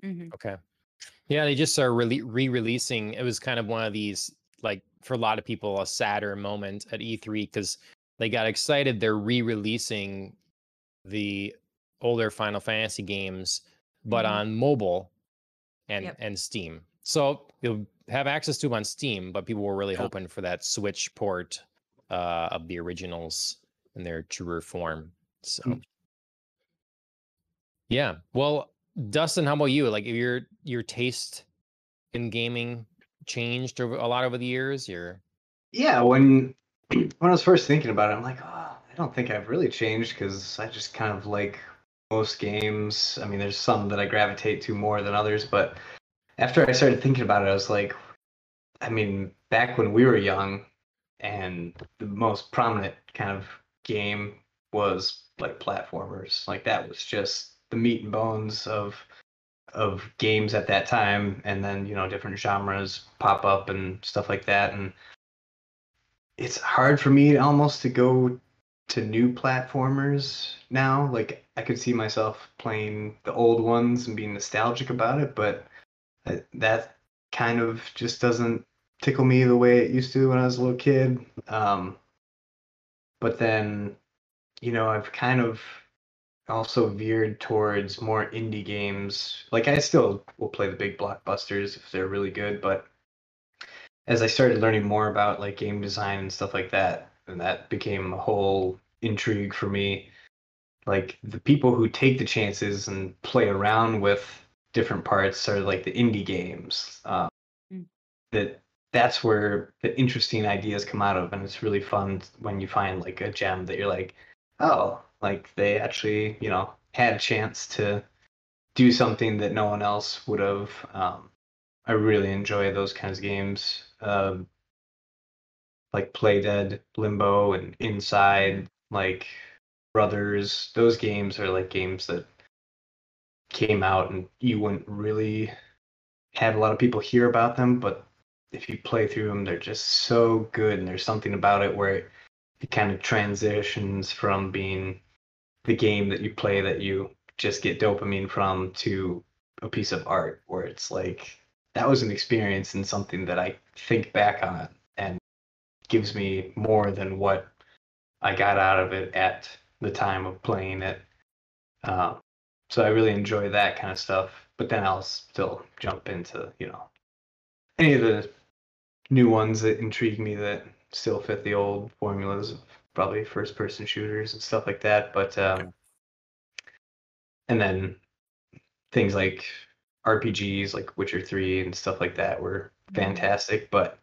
[SPEAKER 2] hmm
[SPEAKER 1] Okay. Yeah, they just are rele- re-releasing. It was kind of one of these, like for a lot of people, a sadder moment at E3 because they got excited. They're re-releasing the older Final Fantasy games, but
[SPEAKER 2] Mhm.
[SPEAKER 1] on mobile and
[SPEAKER 2] Yep.
[SPEAKER 1] and Steam. So you'll have access to them on Steam, but people were really
[SPEAKER 4] Yeah.
[SPEAKER 1] hoping for that Switch port uh, of the originals in their truer form. So.
[SPEAKER 3] Mm.
[SPEAKER 1] Yeah. Well, Dustin, how about you? Like your your taste in gaming changed over a lot over the years? Your
[SPEAKER 3] Yeah, when when I was first thinking about it, I'm like, oh, I don't think I've really changed because I just kind of like most games. I mean, there's some that I gravitate to more than others, but after I started thinking about it, I was like, I mean, back when we were young, and the most prominent kind of game was like platformers. Like that was just the meat and bones of of games at that time, and then you know different genres pop up and stuff like that, and it's hard for me almost to go to new platformers now. Like I could see myself playing the old ones and being nostalgic about it, but that- kind of just doesn't tickle me the way it used to when I was a little kid. Um, but then, you know, I've kind of also veered towards more indie games. Like I still will play the big blockbusters if they're really good, but as I started learning more about like game design and stuff like that, and that became a whole intrigue for me. Like the people who take the chances and play around with different parts are like the indie games. Um,
[SPEAKER 2] Mm.
[SPEAKER 3] That that's where the interesting ideas come out of, and it's really fun when you find like a gem that you're like, oh, like they actually you know had a chance to do something that no one else would have. Um, I really enjoy those kinds of games. Um, like Playdead, Limbo, and Inside, like Brothers. Those games are like games that came out and you wouldn't really have a lot of people hear about them, but if you play through them, they're just so good, and there's something about it where it, it kind of transitions from being the game that you play that you just get dopamine from to a piece of art where it's like that was an experience and something that I think back on and gives me more than what I got out of it at the time of playing it. Um, so I really enjoy that kind of stuff. But then I'll still jump into you know any of the new ones that intrigue me that still fit the old formulas probably first person shooters and stuff like that. But um,
[SPEAKER 4] Okay.
[SPEAKER 3] and then things like RPGs like Witcher 3 and stuff like that were fantastic. But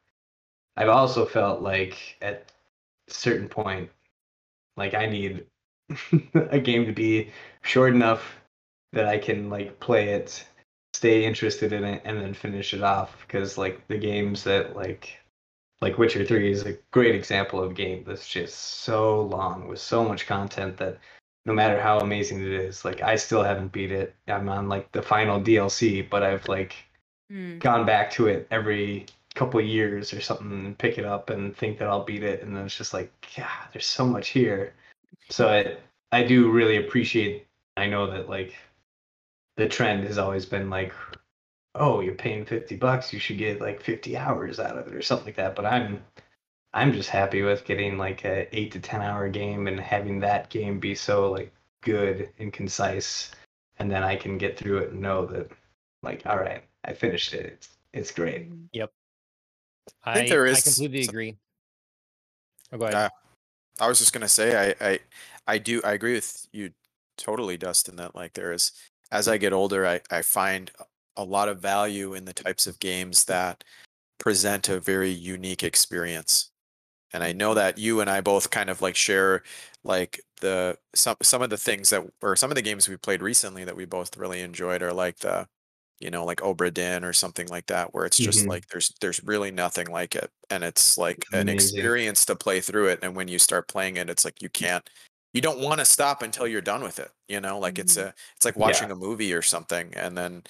[SPEAKER 3] I've also felt like at a certain point, like I need a game to be short enough that I can like play it, stay interested in it, and then finish it off. Because like the games that like like Witcher 3 is a great example of a game that's just so long with so much content that no matter how amazing it is, like I still haven't beat it. I'm on like the final DLC, but I've like
[SPEAKER 2] Mm.
[SPEAKER 3] gone back to it every couple years or something and pick it up and think that I'll beat it and then it's just like yeah there's so much here so I I do really appreciate I know that like the trend has always been like oh you're paying 50 bucks you should get like 50 hours out of it or something like that but I'm I'm just happy with getting like a 8 to 10 hour game and having that game be so like good and concise and then I can get through it and know that like all right I finished it it's it's great Yep.
[SPEAKER 1] I,
[SPEAKER 4] think there is I
[SPEAKER 1] completely
[SPEAKER 4] some-
[SPEAKER 1] agree. Oh, go ahead.
[SPEAKER 4] Uh, I was just gonna say I, I I do I agree with you totally, Dustin, that like there is as I get older I, I find a lot of value in the types of games that present a very unique experience. And I know that you and I both kind of like share like the some some of the things that or some of the games we played recently that we both really enjoyed are like the you know like Obra Dinn or something like that where it's just
[SPEAKER 3] Mhm.
[SPEAKER 4] like there's there's really nothing like it and it's like an
[SPEAKER 3] Amazing.
[SPEAKER 4] experience to play through it and when you start playing it it's like you can't you don't want to stop until you're done with it you know like it's
[SPEAKER 2] Mhm.
[SPEAKER 4] a it's like
[SPEAKER 3] Yeah.
[SPEAKER 4] watching a movie or something and then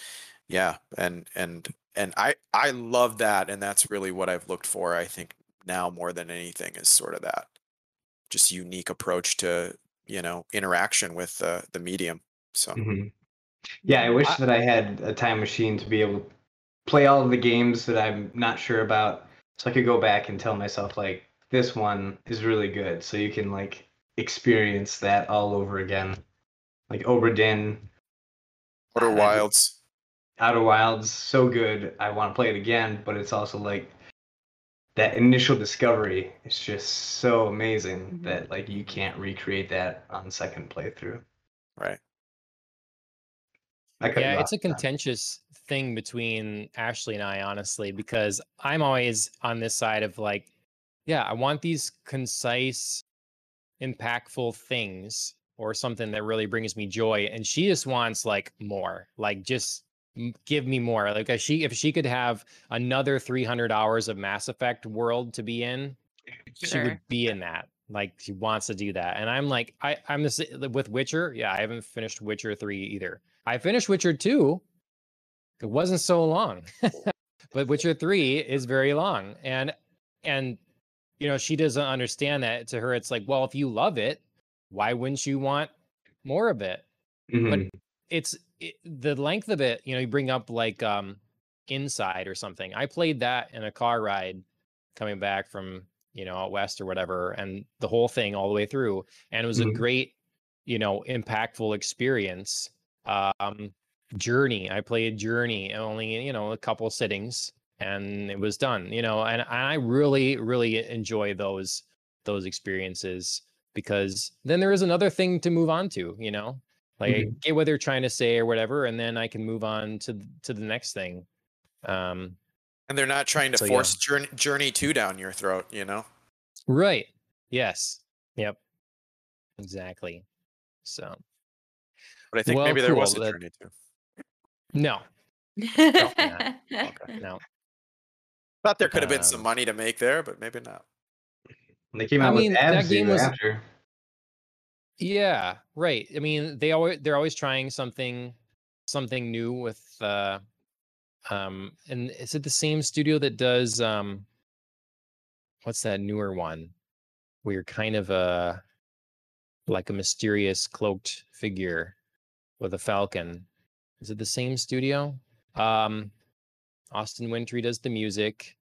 [SPEAKER 4] yeah and and and i i love that and that's really what i've looked for i think now more than anything is sort of that just unique approach to you know interaction with the the medium so
[SPEAKER 3] Mhm. Yeah, I wish
[SPEAKER 1] I-
[SPEAKER 3] that I had a time machine to be able to play all of the games that I'm not sure about, so I could go back and tell myself like this one is really good, so you can like experience that all over again. Like Obra Dinn,
[SPEAKER 4] Outer wilds
[SPEAKER 3] Outer Wilds, so good. I want to play it again, but it's also like that initial discovery is just so amazing
[SPEAKER 2] Mhm.
[SPEAKER 3] that like you can't recreate that on second playthrough.
[SPEAKER 4] right
[SPEAKER 3] I
[SPEAKER 1] yeah, it's a
[SPEAKER 3] Tom.
[SPEAKER 1] contentious thing between Ashley and I, honestly, because I'm always on this side of like, yeah, I want these concise, impactful things or something that really brings me joy, and she just wants like more, like just m- give me more. Like if she if she could have another 300 hours of Mass Effect world to be in, she would be in that. Like she wants to do that, and I'm like, I I'm the s- with Witcher. Yeah, I haven't finished Witcher three either. I finished Witcher two. It wasn't so long, but Witcher three is very long, and and you know she doesn't understand that. To her, it's like, well, if you love it, why wouldn't you want more of it?
[SPEAKER 3] Mhm.
[SPEAKER 1] it's it, the length of it you know you bring up like um inside or something i played that in a car ride coming back from you know out west or whatever and the whole thing all the way through and it was a
[SPEAKER 3] Mhm.
[SPEAKER 1] great you know impactful experience um journey i played journey only you know a couple sittings and it was done you know and i really really enjoy those those experiences because then there is another thing to move on to you know like I
[SPEAKER 3] Mhm.
[SPEAKER 1] get what they're trying to say or whatever and then i can move on to to the next thing. Um
[SPEAKER 4] and they're not trying to
[SPEAKER 1] So, yeah.
[SPEAKER 4] force journey journey 2 down your throat you know?
[SPEAKER 1] Right. Yes. Yep. Exactly. So
[SPEAKER 4] but i think
[SPEAKER 1] Well,
[SPEAKER 4] maybe there was a
[SPEAKER 1] that-
[SPEAKER 4] journey 2
[SPEAKER 1] no.
[SPEAKER 2] Yeah.
[SPEAKER 1] no
[SPEAKER 4] thought there could have been some
[SPEAKER 1] Um,
[SPEAKER 4] money to make there but maybe not.
[SPEAKER 3] When They came
[SPEAKER 1] I
[SPEAKER 3] out
[SPEAKER 1] mean,
[SPEAKER 3] with
[SPEAKER 1] that
[SPEAKER 3] Abzu
[SPEAKER 1] game was-
[SPEAKER 3] after.
[SPEAKER 1] Yeah right i mean they always they're always trying something something new with uh um and is it the same studio that does um what's that newer one? Where you're kind of a like a mysterious cloaked figure with a falcon. Is it the same studio? Um austin wintory does the music.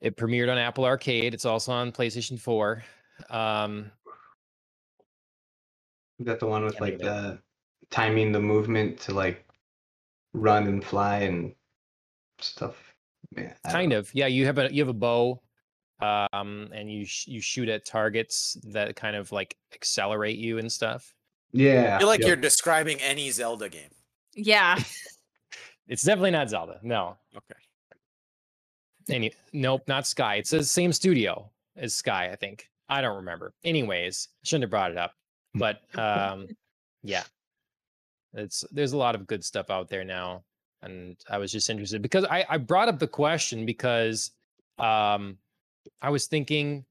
[SPEAKER 1] It premiered on apple arcade. It's also on playstation 4 um
[SPEAKER 3] Is that the one with like the timing the movement to like run and fly and stuff? Yeah,
[SPEAKER 1] kind of yeah you have a you have a bow um and you sh- you shoot at targets that kind of like accelerate you and stuff
[SPEAKER 3] Yeah.
[SPEAKER 4] I feel like
[SPEAKER 3] yep.
[SPEAKER 4] you're describing any zelda game
[SPEAKER 2] Yeah.
[SPEAKER 1] it's definitely not zelda no
[SPEAKER 4] okay
[SPEAKER 1] Any nope, not Sky. It's the same studio as Sky, I think. I don't remember. Anyways, shouldn't have brought it up. But um yeah. It's there's a lot of good stuff out there now. And I was just interested because I, I brought up the question because um I was thinking,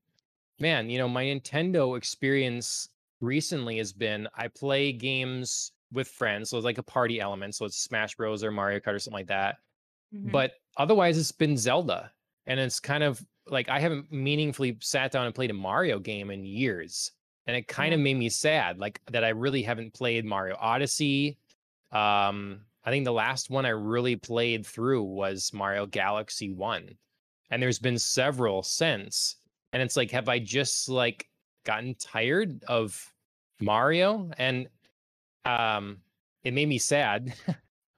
[SPEAKER 1] man, you know, my Nintendo experience recently has been I play games with friends, so it's like a party element. So it's Smash Bros or Mario Kart or something like that.
[SPEAKER 2] Mhm.
[SPEAKER 1] But otherwise, it's been Zelda, and it's kind of like I haven't meaningfully sat down and played a Mario game in years, and it kind of made me sad, like that I really haven't played Mario Odyssey. Um, I think the last one I really played through was Mario Galaxy One, and there's been several since, and it's like, have I just like gotten tired of Mario? And um, it made me sad.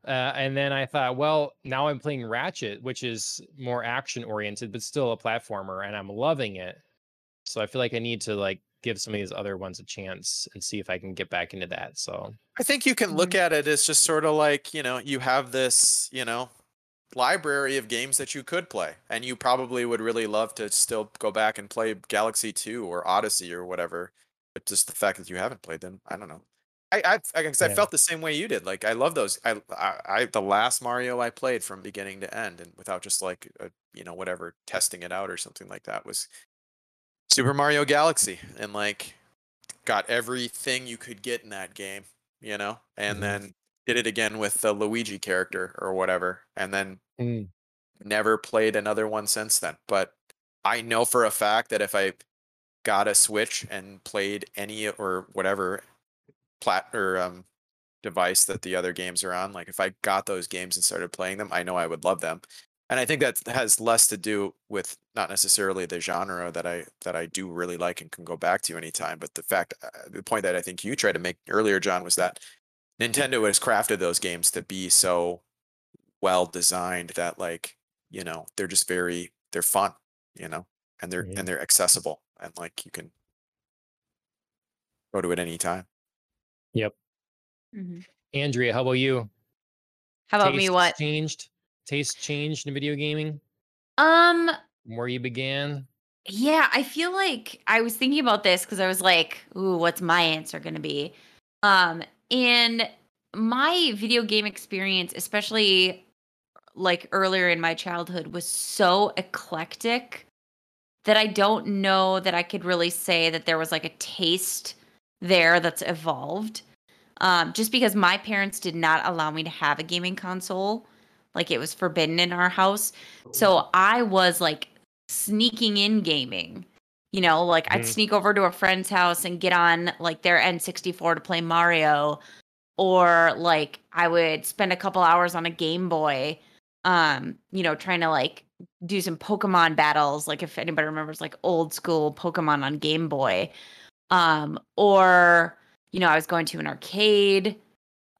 [SPEAKER 1] Uh, and then I thought, well, now I'm playing Ratchet, which is more action oriented, but still a platformer, and I'm loving it. So I feel like I need to like give some of these other ones a chance and see if I can get back into that. So
[SPEAKER 4] I think you can look mm-hmm. at it as just sort of like, you know, you have this, you know, library of games that you could play. And you probably would really love to still go back and play Galaxy 2 or Odyssey or whatever. But just the fact that you haven't played them, I don't know. I I, I, guess I felt the same way you did. Like I love those. I, I I the last Mario I played from beginning to end and without just like a, you know whatever testing it out or something like that was Super Mario Galaxy and like got everything you could get in that game, you know, and
[SPEAKER 1] Mhm.
[SPEAKER 4] then did it again with the Luigi character or whatever, and then
[SPEAKER 1] Mm.
[SPEAKER 4] never played another one since then. But I know for a fact that if I got a Switch and played any or whatever plat or um device that the other games are on, like if I got those games and started playing them, I know I would love them. And I think that has less to do with not necessarily the genre that I that I do really like and can go back to anytime, but the fact uh, the point that I think you tried to make earlier, John, was that Nintendo has crafted those games to be so well designed that like you know they're just very they're fun, you know, and they're
[SPEAKER 1] Yeah.
[SPEAKER 4] and they're accessible and like you can go to it any time.
[SPEAKER 2] Mhm.
[SPEAKER 1] Andrea, how about you?
[SPEAKER 2] How about me? What?
[SPEAKER 1] changed? Taste changed in video gaming
[SPEAKER 2] Um.
[SPEAKER 1] from where you began?
[SPEAKER 2] Yeah, I feel like I was thinking about this because I was like, "Ooh, what's my answer going to be?" Um, and my video game experience, especially like earlier in my childhood, was so eclectic that I don't know that I could really say that there was like a taste there that's evolved. Um, just because my parents did not allow me to have a gaming console, like it was forbidden in our house. So I was like sneaking in gaming. You know, like I'd
[SPEAKER 1] Mhm.
[SPEAKER 2] sneak over to a friend's house and get on like their N64 to play Mario or like I would spend a couple hours on a Game Boy um, you know, trying to like do some Pokemon battles, like if anybody remembers like old school Pokemon on Game Boy. Um, or you know, I was going to an arcade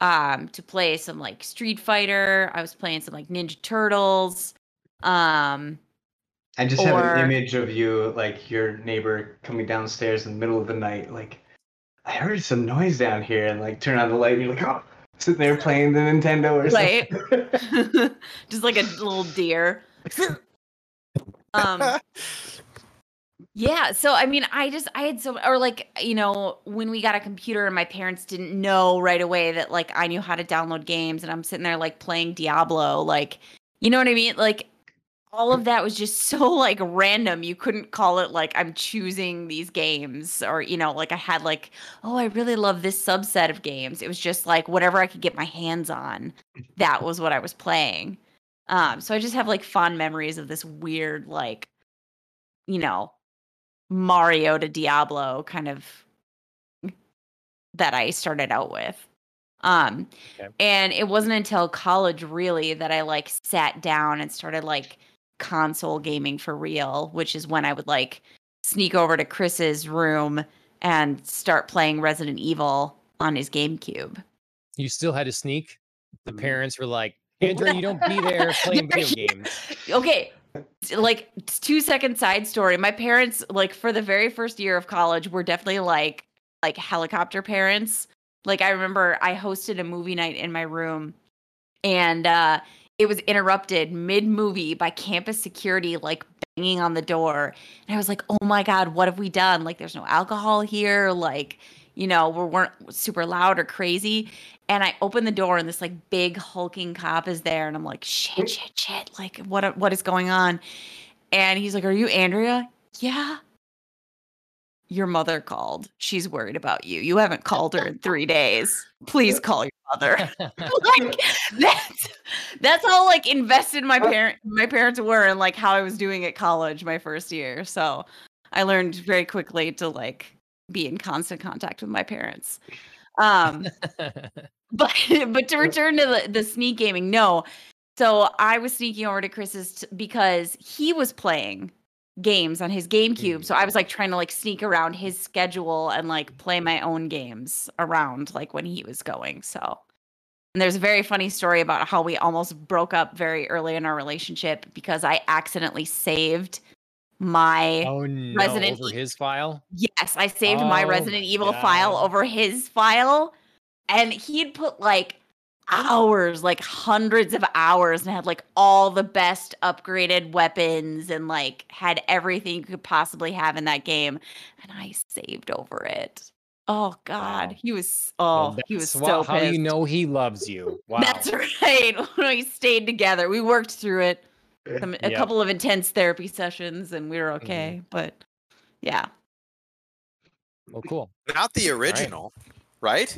[SPEAKER 2] um to play some like Street Fighter. I was playing some like Ninja Turtles. Um
[SPEAKER 3] I just have an image of you, like your neighbor coming downstairs in the middle of the night, like, I heard some noise down here, and like turn on the light, and you're like, oh, sitting there playing the Nintendo or
[SPEAKER 2] Right.
[SPEAKER 3] something.
[SPEAKER 2] just like a little deer. um yeah so i mean i just i had so or like you know when we got a computer and my parents didn't know right away that like i knew how to download games and i'm sitting there like playing diablo like you know what i mean? Like all of that was just so like random. You couldn't call it like i'm choosing these games or you know like i had like oh i really love this subset of games. It was just like whatever i could get my hands on that was what i was playing. Um so i just have like fond memories of this weird like you know Mario to Diablo kind of that I started out with. Um
[SPEAKER 1] Okay.
[SPEAKER 2] and it wasn't until college really that I like sat down and started like console gaming for real, which is when I would like sneak over to Chris's room and start playing Resident Evil on his GameCube.
[SPEAKER 1] You still had to sneak. The
[SPEAKER 3] Mhm.
[SPEAKER 1] parents were like, Andrea, you don't be there playing video games.
[SPEAKER 2] okay t- like two second side story my parents like for the very first year of college were definitely like like helicopter parents like i remember i hosted a movie night in my room and uh it was interrupted mid movie by campus security like banging on the door. And I was like, oh my God, what have we done? Like, there's no alcohol here. Like, you know, we weren't super loud or crazy. And I open the door and this like big hulking cop is there. And I'm like, shit, shit, shit. Like, what, what is going on? And he's like, are you Andrea? Yeah your mother called. She's worried about you. You haven't called her in three days. Please call your mother. like that's that's how like invested my uh parent my parents were in like how I was doing at college my first year. So I learned very quickly to like be in constant contact with my parents. Um but but to return to the, the sneak gaming, no. So I was sneaking over to Chris's t- because he was playing games on his GameCube. So I was like trying to like sneak around his schedule and like play my own games around like when he was going. So and there's a very funny story about how we almost broke up very early in our relationship because I accidentally saved my
[SPEAKER 1] oh no,
[SPEAKER 2] Resident
[SPEAKER 1] over
[SPEAKER 2] E-
[SPEAKER 1] his file.
[SPEAKER 2] Yes, I saved my
[SPEAKER 1] Oh
[SPEAKER 2] Resident
[SPEAKER 1] my
[SPEAKER 2] Evil file over his file. And he'd put like hours, like hundreds of hours, and had like all the best upgraded weapons and like had everything you could possibly have in that game. And I saved over it. Oh God.
[SPEAKER 1] Wow.
[SPEAKER 2] He was
[SPEAKER 1] Well,
[SPEAKER 2] oh he was so
[SPEAKER 1] wha- how you know he loves you. Wow.
[SPEAKER 2] That's right. we stayed together. We worked through it. Some, a
[SPEAKER 1] Yep.
[SPEAKER 2] couple of intense therapy sessions and we were okay. Mm-hmm. But yeah.
[SPEAKER 1] Well, cool.
[SPEAKER 4] Not the original, right?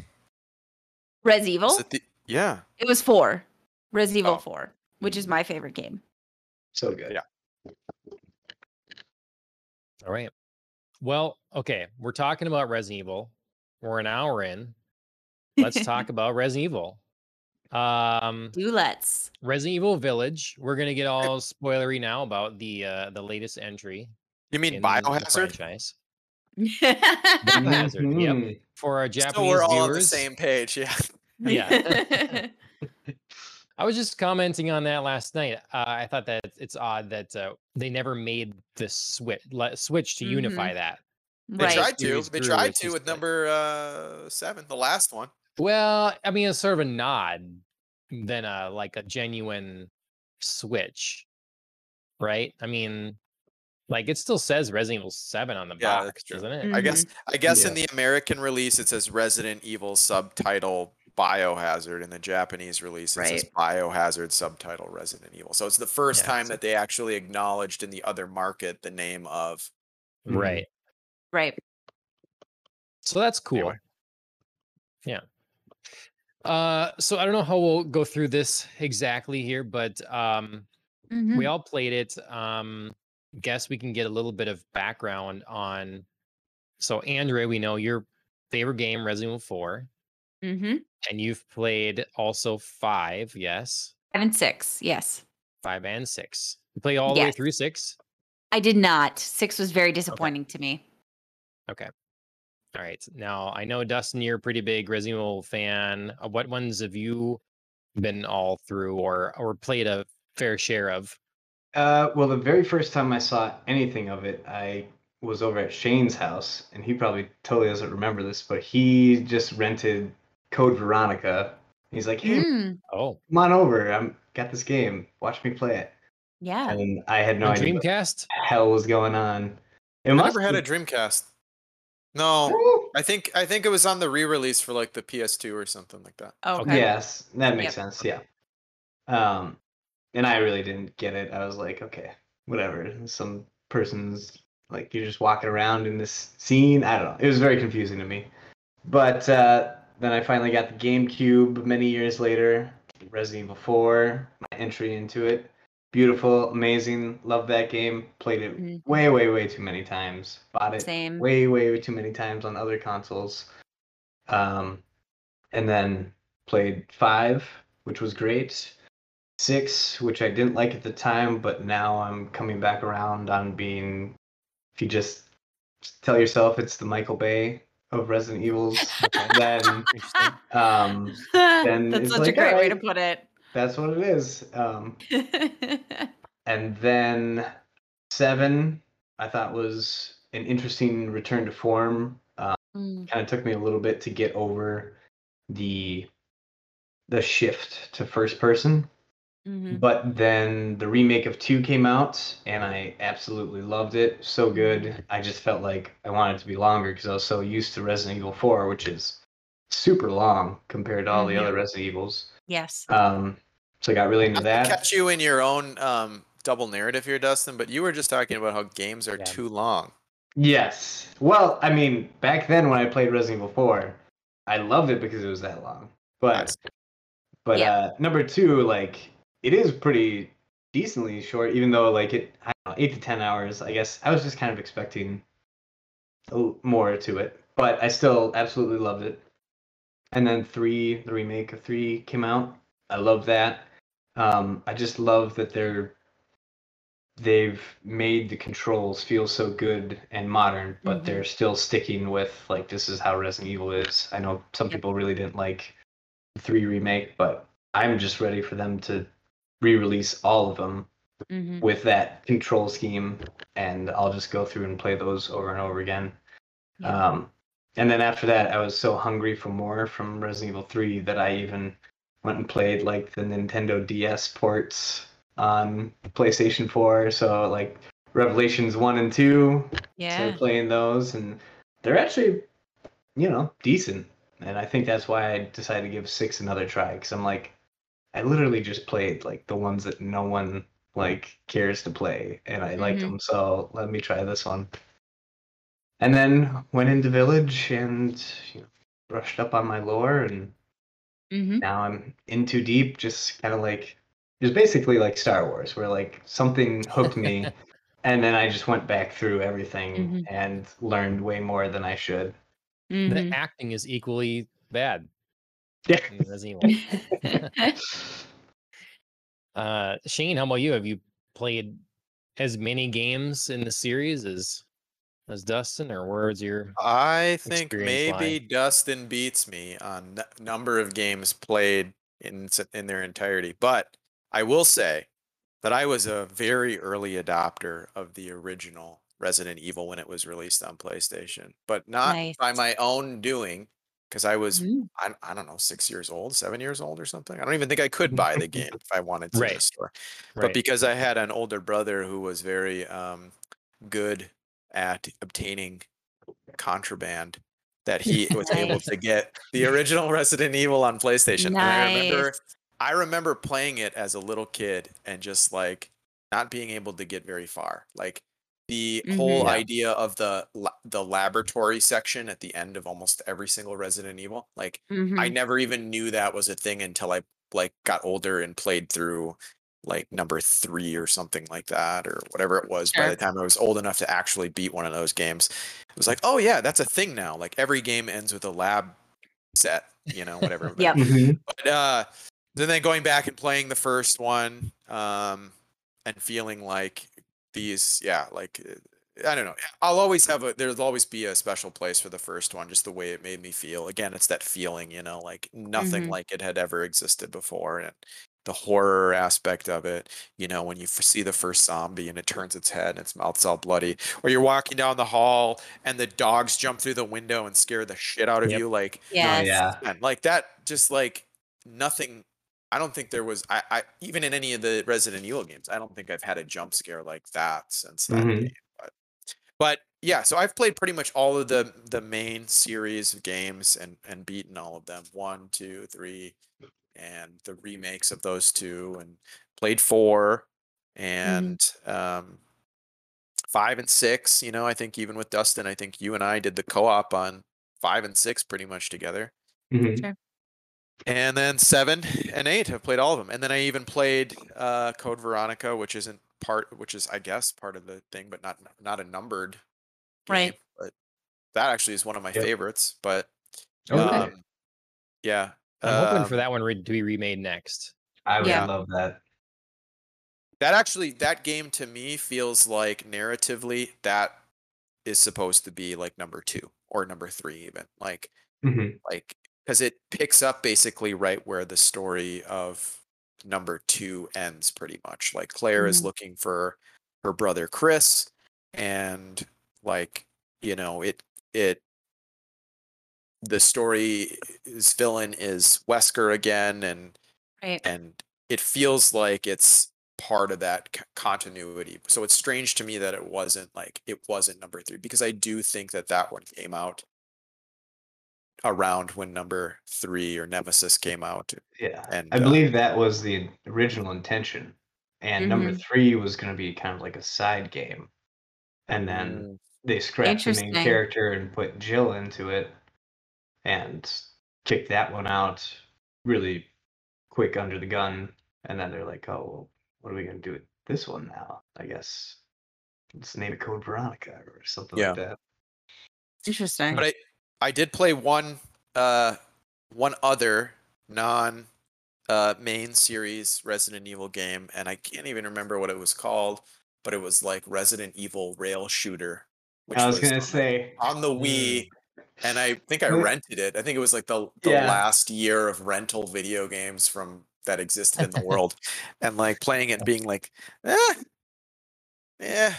[SPEAKER 2] Res Evil.
[SPEAKER 4] It the, yeah.
[SPEAKER 2] It was four. Res Evil
[SPEAKER 4] Oh.
[SPEAKER 2] 4, which is my favorite game.
[SPEAKER 3] So good.
[SPEAKER 4] Yeah.
[SPEAKER 1] All right. Well, okay. We're talking about Resident Evil. We're an hour in. Let's talk about Resident Evil. Um,
[SPEAKER 2] Do let's.
[SPEAKER 1] Resident Evil Village. We're gonna get all spoilery now about the uh the latest entry.
[SPEAKER 4] You mean
[SPEAKER 1] in
[SPEAKER 4] Biohazard?
[SPEAKER 1] franchise.
[SPEAKER 2] yeah.
[SPEAKER 1] Biohazard, yep.
[SPEAKER 3] Mhm.
[SPEAKER 1] For our Japanese So
[SPEAKER 4] we're all
[SPEAKER 1] viewers,
[SPEAKER 4] on the same page. Yeah.
[SPEAKER 1] Yeah. I was just commenting on that last night. Uh, I thought that it's odd that uh, they never made the switch le- switch to unify that.
[SPEAKER 4] They
[SPEAKER 2] right.
[SPEAKER 4] tried to. They tried to with number uh seven, the last one.
[SPEAKER 1] Well, I mean, it's sort of a nod than a like a genuine switch, right? I mean, like it still says Resident Evil Seven on the
[SPEAKER 4] Yeah,
[SPEAKER 1] box,
[SPEAKER 4] true.
[SPEAKER 1] doesn't it?
[SPEAKER 4] Mm I hmm. guess I guess in the American release it says Resident Evil subtitle Biohazard. In the Japanese release it says Biohazard subtitle Resident Evil. So it's the first
[SPEAKER 1] Yeah,
[SPEAKER 4] time
[SPEAKER 1] so-
[SPEAKER 4] that they actually acknowledged in the other market the name of
[SPEAKER 1] Right. Mm-hmm.
[SPEAKER 2] Right.
[SPEAKER 1] So that's cool.
[SPEAKER 4] Anyway.
[SPEAKER 1] Yeah. Uh, so I don't know how we'll go through this exactly here, but um,
[SPEAKER 2] Mhm.
[SPEAKER 1] we all played it. Um, guess we can get a little bit of background on. So Andre, we know your favorite game, Resident Evil Four,
[SPEAKER 2] Mhm.
[SPEAKER 1] and you've played also five. Yes,
[SPEAKER 2] Five and six. Yes.
[SPEAKER 1] five and six. You play all the way through six.
[SPEAKER 2] I did not. Six was very disappointing to me.
[SPEAKER 1] All right. Now I know Dustin, you're a pretty big Resident Evil fan. Uh, What ones have you been all through, or or played a fair share of?
[SPEAKER 3] Uh, well, the very first time I saw anything of it, I was over at Shane's house, and he probably totally doesn't remember this, but he just rented Code Veronica. He's like, "Hey,
[SPEAKER 2] Mm,
[SPEAKER 1] Oh,
[SPEAKER 3] come on over. I'm got this game. Watch me play it."
[SPEAKER 2] yeah.
[SPEAKER 3] And I had no
[SPEAKER 1] on
[SPEAKER 3] idea what
[SPEAKER 1] Dreamcast.
[SPEAKER 3] the hell was going on. It
[SPEAKER 4] I
[SPEAKER 3] must
[SPEAKER 4] never had a Dreamcast. No.
[SPEAKER 3] Woo!
[SPEAKER 4] I think I think it was on the re-release for like the PS2 or something like that.
[SPEAKER 2] Okay.
[SPEAKER 3] Yes, that makes
[SPEAKER 2] Yep.
[SPEAKER 3] sense. Yeah. Um, and I really didn't get it. I was like, okay, whatever. Some person's like you're just walking around in this scene. I don't know. It was very confusing to me. But uh, then I finally got the GameCube many years later. Resident Evil 4, my entry into it. Beautiful, amazing. Love that game. Played it
[SPEAKER 2] Mhm.
[SPEAKER 3] way, way, way too many times. Bought it
[SPEAKER 2] Same.
[SPEAKER 3] way, way too many times on other consoles. Um, and then played five, which was great. Six, which I didn't like at the time, but now I'm coming back around on being. If you just tell yourself it's the Michael Bay of Resident Evils, then um, then
[SPEAKER 2] That's such
[SPEAKER 3] like,
[SPEAKER 2] a great way to put it.
[SPEAKER 3] That's what it is. Um, and then seven, I thought was an interesting return to form.
[SPEAKER 2] Mm,
[SPEAKER 3] kind of took me a little bit to get over the the shift to first person
[SPEAKER 2] Mhm.
[SPEAKER 3] But then the remake of 2 came out and I absolutely loved it. So good. I just felt like I wanted it to be longer because I was so used to Resident Evil 4, which is super long compared to all the
[SPEAKER 2] Mhm.
[SPEAKER 3] other Resident Evils.
[SPEAKER 2] Yes.
[SPEAKER 3] Um, so I got really into
[SPEAKER 4] Not
[SPEAKER 3] that.
[SPEAKER 4] catch you in your own um, double narrative here, Dustin, but you were just talking about how games are
[SPEAKER 1] Yeah.
[SPEAKER 4] too long.
[SPEAKER 3] Yes. Well, I mean, back then when I played Resident Evil 4, I loved it because it was that long. But
[SPEAKER 4] Nice.
[SPEAKER 3] but
[SPEAKER 2] Yeah.
[SPEAKER 3] uh number 2 like it is pretty decently short even though like it I don't know, 8 to 10 hours. I guess I was just kind of expecting a l- more to it, but I still absolutely loved it. And then 3, the remake of 3 came out. I love that. Um I just love that they're they've made the controls feel so good and modern, but
[SPEAKER 2] Mhm.
[SPEAKER 3] they're still sticking with like this is how Resident Evil is. I know some
[SPEAKER 2] Yep.
[SPEAKER 3] people really didn't like three remake, but I'm just ready for them to re-release all of them
[SPEAKER 2] hmm
[SPEAKER 3] with that control scheme, and I'll just go through and play those over and over again.
[SPEAKER 2] Yeah.
[SPEAKER 3] Um, and then after that, I was so hungry for more from Resident Evil 3 that I even went and played like the Nintendo DS ports on PlayStation 4. So like Revelations 1 and 2,
[SPEAKER 2] Yeah.
[SPEAKER 3] started playing those, and they're actually, you know, decent. And I think that's why I decided to give 6 another try because I'm like, I literally just played like the ones that no one like cares to play, and I liked
[SPEAKER 2] Mhm.
[SPEAKER 3] them. So let me try this one and then went into village and you know, brushed up on my lore and
[SPEAKER 2] hmm
[SPEAKER 3] now i'm in too deep just kind of like it's basically like star wars where like something hooked me and then i just went back through everything
[SPEAKER 2] Mhm.
[SPEAKER 3] and learned way more than i should
[SPEAKER 2] hmm
[SPEAKER 1] The acting is equally bad
[SPEAKER 3] yeah
[SPEAKER 1] in Evil. Uh, Shane, how about you? Have you played as many games in the series as as Dustin, or where's your?
[SPEAKER 4] I think
[SPEAKER 1] Experience
[SPEAKER 4] maybe Dustin beats me on n- number of games played in in their entirety, but I will say that I was a very early adopter of the original Resident Evil when it was released on PlayStation, but not by my own doing because I was
[SPEAKER 2] Mhm.
[SPEAKER 4] I, I don't know six years old, seven years old or something. I don't even think I could buy the game if I wanted to in
[SPEAKER 1] Right.
[SPEAKER 4] the store but because I had an older brother who was very um, good at obtaining contraband, that he was able to get the original Resident Evil on PlayStation. And I remember, I remember playing it as a little kid and just like not being able to get very far. Like the whole
[SPEAKER 3] Mhm. Yeah.
[SPEAKER 4] idea of the the laboratory section at the end of almost every single Resident Evil, like I
[SPEAKER 2] Mhm.
[SPEAKER 4] never even knew that was a thing until I like got older and played through like number three or something like that or whatever it was by the time I was old enough to actually beat one of those games. It was like, oh yeah, that's a thing now. Like every game ends with a lab set, you know, whatever. yeah.
[SPEAKER 2] Yep.
[SPEAKER 3] Mhm.
[SPEAKER 4] But uh then then going back and playing the first one, um and feeling like these, yeah, like uh, I don't know. I'll always have a there'll always be a special place for the first one, just the way it made me feel. Again, it's that feeling, you know, like nothing
[SPEAKER 2] Mhm.
[SPEAKER 4] like it had ever existed before. And the horror aspect of it, you know, when you f- see the first zombie and it turns its head and its mouth's all bloody, or you're walking down the hall and the dogs jump through the window and scare the shit out of
[SPEAKER 1] Yep.
[SPEAKER 4] you, like
[SPEAKER 2] Yes.
[SPEAKER 3] oh yeah
[SPEAKER 4] man, like that just like nothing i don't think there was I, I even in any of the resident evil games i don't think i've had a jump scare like that since that
[SPEAKER 3] Mhm.
[SPEAKER 4] game but but yeah so i've played pretty much all of the the main series of games and and beaten all of them one two three and the remakes of those two and played four and um five and six you know i think even with dustin i think you and i did the co-op on five and six pretty much together
[SPEAKER 3] Mhm.
[SPEAKER 4] and then seven and eight, I've played all of them. And then I even played uh, Code Veronica, which isn't part, which is I guess part of the thing, but not not a numbered game.
[SPEAKER 2] Right.
[SPEAKER 4] But that actually is one of my
[SPEAKER 3] Yep.
[SPEAKER 4] favorites. But
[SPEAKER 3] Okay.
[SPEAKER 4] um, yeah,
[SPEAKER 1] I'm hoping for
[SPEAKER 4] um,
[SPEAKER 1] that one re- to be remade next.
[SPEAKER 3] i would
[SPEAKER 2] Yeah.
[SPEAKER 3] love that
[SPEAKER 4] That actually, that game to me feels like narratively that is supposed to be like number two or number three, even like
[SPEAKER 3] Mhm.
[SPEAKER 4] like because it picks up basically right where the story of number two ends pretty much like claire is
[SPEAKER 2] Mhm.
[SPEAKER 4] looking for her brother chris and like you know it it the story's villain is wesker again and
[SPEAKER 2] Right.
[SPEAKER 4] and it feels like it's part of that c- continuity. So it's strange to me that it wasn't like it wasn't number three because I do think that that one came out around when number three or Nemesis came out.
[SPEAKER 3] Yeah,
[SPEAKER 4] And,
[SPEAKER 3] I
[SPEAKER 4] uh,
[SPEAKER 3] believe that was the original intention, and number
[SPEAKER 2] Mm-hmm.
[SPEAKER 3] three was going to be kind of like a side game, and then
[SPEAKER 4] Mm,
[SPEAKER 3] they scrapped the main character and put Jill into it, and kicked that one out really quick under the gun, and then they're like, "Oh, well, what are we going to do with this one now? I guess let's name it Code Veronica or something
[SPEAKER 4] Yeah.
[SPEAKER 3] like that."
[SPEAKER 2] Interesting.
[SPEAKER 4] But I I did play one uh one other non uh main series Resident Evil game and I can't even remember what it was called, but it was like Resident Evil Rail Shooter. Which
[SPEAKER 3] I was
[SPEAKER 4] on
[SPEAKER 3] gonna
[SPEAKER 4] the-
[SPEAKER 3] say,
[SPEAKER 4] on the Wii and I think I rented it. I think it was like the the
[SPEAKER 3] Yeah.
[SPEAKER 4] last year of rental video games from that existed in the world. and like playing it and being like, eh, yeah,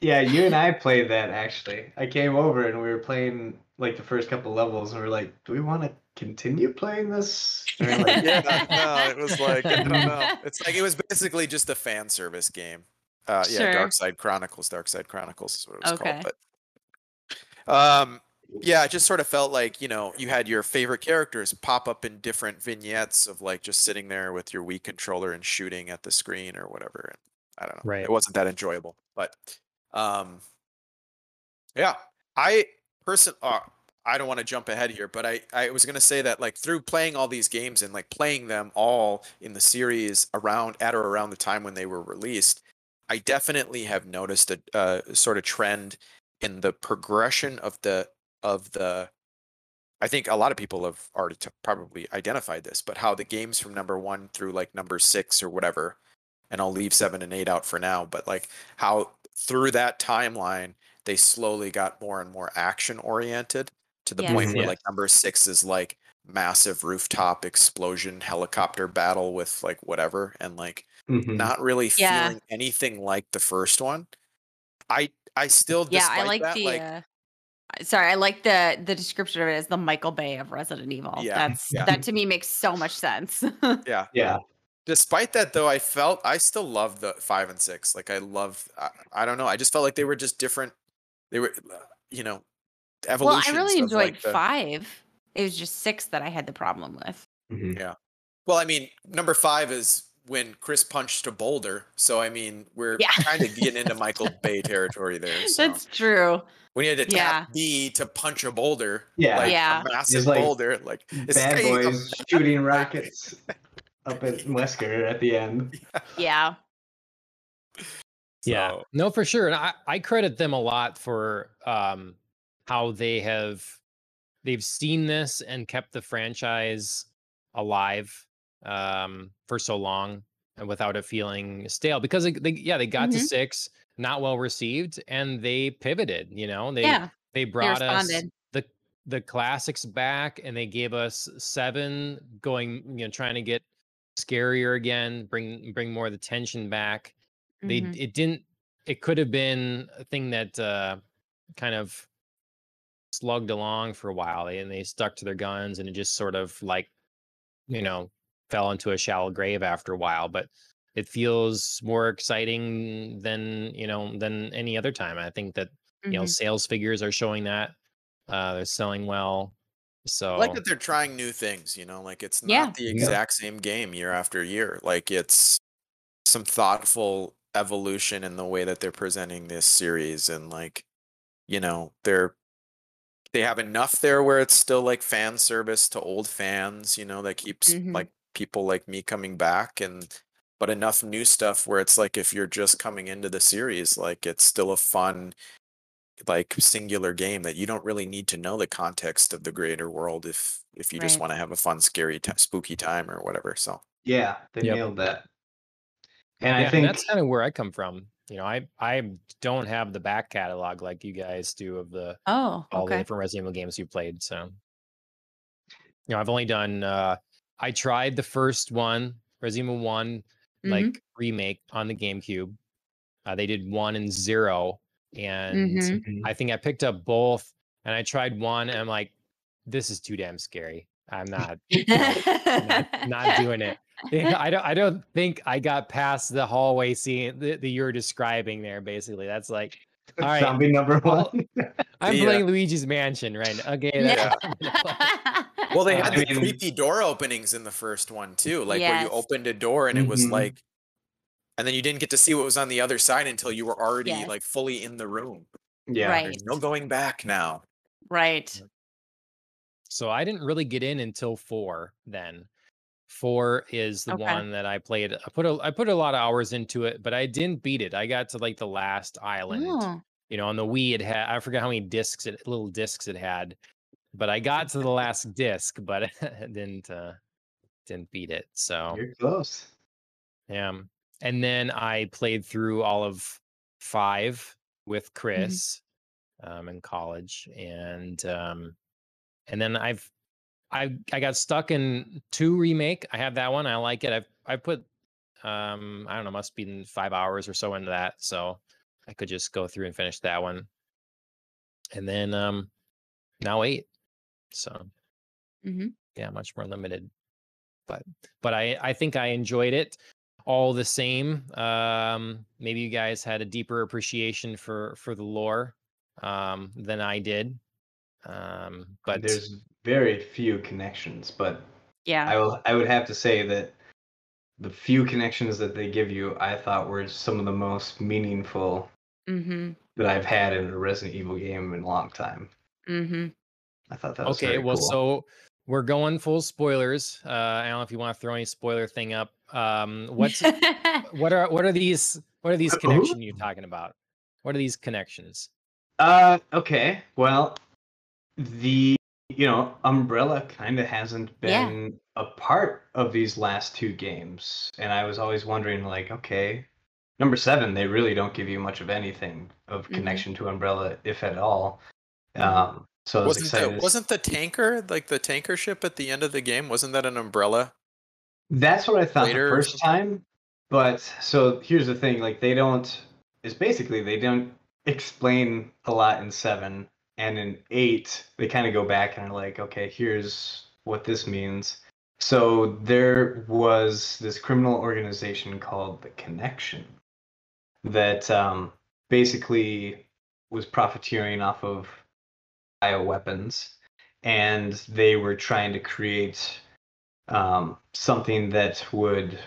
[SPEAKER 3] yeah, you and I played that actually. I came over and we were playing like the first couple levels, and we are like, "Do we want to continue playing this?" Like,
[SPEAKER 4] yeah, no, it was like I don't know. It's like it was basically just a fan service game. Uh, yeah,
[SPEAKER 2] Sure.
[SPEAKER 4] Dark Side Chronicles. Dark Side Chronicles is what it was
[SPEAKER 2] Okay.
[SPEAKER 4] called. But um, yeah, it just sort of felt like you know you had your favorite characters pop up in different vignettes of like just sitting there with your Wii controller and shooting at the screen or whatever. And I don't know.
[SPEAKER 1] Right.
[SPEAKER 4] It wasn't that enjoyable, but um, yeah, I person. Uh, I don't want to jump ahead here, but I, I was going to say that like through playing all these games and like playing them all in the series around at or around the time when they were released, I definitely have noticed a, uh sort of trend in the progression of the of the. I think a lot of people have already t- probably identified this, but how the games from number one through like number six or whatever, and I'll leave seven and eight out for now, but like how through that timeline they slowly got more and more action oriented to the point where
[SPEAKER 1] Yes.
[SPEAKER 4] like number six is like massive rooftop explosion helicopter battle with like whatever and like
[SPEAKER 3] "Mhm."
[SPEAKER 4] not really
[SPEAKER 2] Yeah.
[SPEAKER 4] feeling anything like the first one i i still
[SPEAKER 2] yeah, I like
[SPEAKER 4] that,
[SPEAKER 2] the.
[SPEAKER 4] like
[SPEAKER 2] uh, sorry, I like the the description of it as the Michael Bay of Resident Evil.
[SPEAKER 4] Yeah,
[SPEAKER 2] That's
[SPEAKER 4] yeah.
[SPEAKER 2] that to me makes so much sense.
[SPEAKER 4] yeah
[SPEAKER 3] yeah,
[SPEAKER 4] despite that though i felt i still love the five and six like i love I, I don't know i just felt like they were just different they were uh, you know
[SPEAKER 2] evolution.
[SPEAKER 4] well,
[SPEAKER 2] I really enjoyed
[SPEAKER 4] like, the-
[SPEAKER 2] five. It was just six that I had the problem with.
[SPEAKER 3] Mhm.
[SPEAKER 4] Well, I mean, number five is when Chris punched a boulder. So I mean, we're
[SPEAKER 2] Yeah.
[SPEAKER 4] kind of getting into Michael Bay territory there. So
[SPEAKER 2] That's true.
[SPEAKER 4] when you had to
[SPEAKER 2] yeah.
[SPEAKER 4] tap B to punch a boulder,
[SPEAKER 3] Yeah.
[SPEAKER 4] like
[SPEAKER 2] Yeah.
[SPEAKER 4] a massive
[SPEAKER 3] like
[SPEAKER 4] boulder, like is this
[SPEAKER 3] bad
[SPEAKER 4] guy a
[SPEAKER 3] boys shooting rockets up at Wesker at the end.
[SPEAKER 2] Yeah.
[SPEAKER 1] Yeah, no, for sure. And I, I credit them a lot for um, how they have they've seen this and kept the franchise alive um, for so long and without it feeling stale. Because they, they yeah, they got to
[SPEAKER 2] Mhm.
[SPEAKER 1] six, not well received, and they pivoted. You know, they
[SPEAKER 2] yeah.
[SPEAKER 1] they brought us the the classics back, and they gave us seven, going you know trying to get scarier again, bring bring more of the tension back they
[SPEAKER 2] Mhm.
[SPEAKER 1] it didn't it could have been a thing that uh kind of slugged along for a while and they stuck to their guns and it just sort of like you know fell into a shallow grave after a while but it feels more exciting than you know than any other time i think that you know
[SPEAKER 2] Mhm.
[SPEAKER 1] sales figures are showing that uh they're selling well so
[SPEAKER 4] I like that they're trying new things, you know, like it's not
[SPEAKER 2] Yeah.
[SPEAKER 4] the
[SPEAKER 3] Yeah.
[SPEAKER 4] exact same game year after year. Like it's some thoughtful evolution in the way that they're presenting this series and like, you know, they're they have enough there where it's still like fan service to old fans, you know, that keeps
[SPEAKER 2] Mhm.
[SPEAKER 4] like people like me coming back and but enough new stuff where it's like if you're just coming into the series, like it's still a fun like singular game that you don't really need to know the context of the greater world if if you just want to have a fun scary ti spooky time or whatever so
[SPEAKER 3] Yeah, they
[SPEAKER 1] Yep.
[SPEAKER 3] nailed that. And
[SPEAKER 1] yeah,
[SPEAKER 3] I think
[SPEAKER 1] that's kind of where I come from. You know, I I don't have the back catalog like you guys do of the
[SPEAKER 2] Oh,
[SPEAKER 1] all the different Resident Evil games you played. So, you know, I've only done. uh I tried the first one, Resident Evil One,
[SPEAKER 2] Mhm.
[SPEAKER 1] like remake on the GameCube. Uh, they did one and zero, and
[SPEAKER 2] Mhm.
[SPEAKER 3] Mhm.
[SPEAKER 1] I think I picked up both, and I tried one, and I'm like, this is too damn scary. I'm not not, not doing it. I don't. I don't think I got past the hallway scene that, that you're describing there. Basically, that's like, all right.
[SPEAKER 3] Zombie number
[SPEAKER 1] Well,
[SPEAKER 3] one.
[SPEAKER 1] I'm
[SPEAKER 4] The, uh,
[SPEAKER 1] playing Luigi's Mansion right now. Okay, that's what I'm gonna play.
[SPEAKER 4] Well, they had
[SPEAKER 3] I
[SPEAKER 4] the
[SPEAKER 3] mean-
[SPEAKER 4] creepy door openings in the first one too, like where you opened a door and it was
[SPEAKER 3] Mhm.
[SPEAKER 4] like, and then you didn't get to see what was on the other side until you were already
[SPEAKER 2] Yes.
[SPEAKER 4] like fully in the room.
[SPEAKER 3] yeah.
[SPEAKER 2] Right.
[SPEAKER 4] There's no going back now.
[SPEAKER 2] right.
[SPEAKER 1] So I didn't really get in until four. Then four is the
[SPEAKER 2] Okay.
[SPEAKER 1] one that I played. I put a I put a lot of hours into it, but I didn't beat it. I got to like the last island.
[SPEAKER 2] Oh,
[SPEAKER 1] You know, on the Wii, it had I forgot how many discs it little discs it had, but I got to the last disc, but I didn't uh, didn't beat it. So
[SPEAKER 3] You're close.
[SPEAKER 1] yeah, and then I played through all of five with Chris um, in college, and um, and then I've I I got stuck in two remake. I have that one. I like it. I've I put um I don't know, must be in five hours or so into that. So I could just go through and finish that one. And then um now eight. So
[SPEAKER 2] Mhm.
[SPEAKER 1] yeah, much more limited. But but I I think I enjoyed it all the same. Um maybe you guys had a deeper appreciation for for the lore um than I did. Um but
[SPEAKER 3] there's very few connections, but
[SPEAKER 2] yeah.
[SPEAKER 3] I will I would have to say that the few connections that they give you, I thought were some of the most meaningful
[SPEAKER 2] mm-hmm.
[SPEAKER 3] that I've had in a Resident Evil game in a long time.
[SPEAKER 2] Mm-hmm.
[SPEAKER 3] I thought that was
[SPEAKER 1] okay
[SPEAKER 3] very
[SPEAKER 1] well
[SPEAKER 3] cool.
[SPEAKER 1] so we're going full spoilers uh i don't know if you want to throw any spoiler thing up um what's what are what are these what are these connections you're talking about what are these connections
[SPEAKER 3] Uh, okay. Well, the you know Umbrella kind of hasn't
[SPEAKER 2] Yeah.
[SPEAKER 3] been a part of these last two games, and I was always wondering, like, okay, number seven, they really don't give you much of anything of
[SPEAKER 2] Mhm.
[SPEAKER 3] connection to Umbrella, if at all. Um, so I was
[SPEAKER 4] Wasn't
[SPEAKER 3] excited.
[SPEAKER 4] the, wasn't the tanker like the tanker ship at the end of the game? Wasn't that an umbrella?
[SPEAKER 3] That's what I thought
[SPEAKER 4] later
[SPEAKER 3] the first time. But so here's the thing: like they don't. It's basically they don't explain a lot in seven, and in eight they kind of go back and are like, okay, here's what this means. So there was this criminal organization called the Connection that um, basically was profiteering off of bioweapons, and they were trying to create um, something that would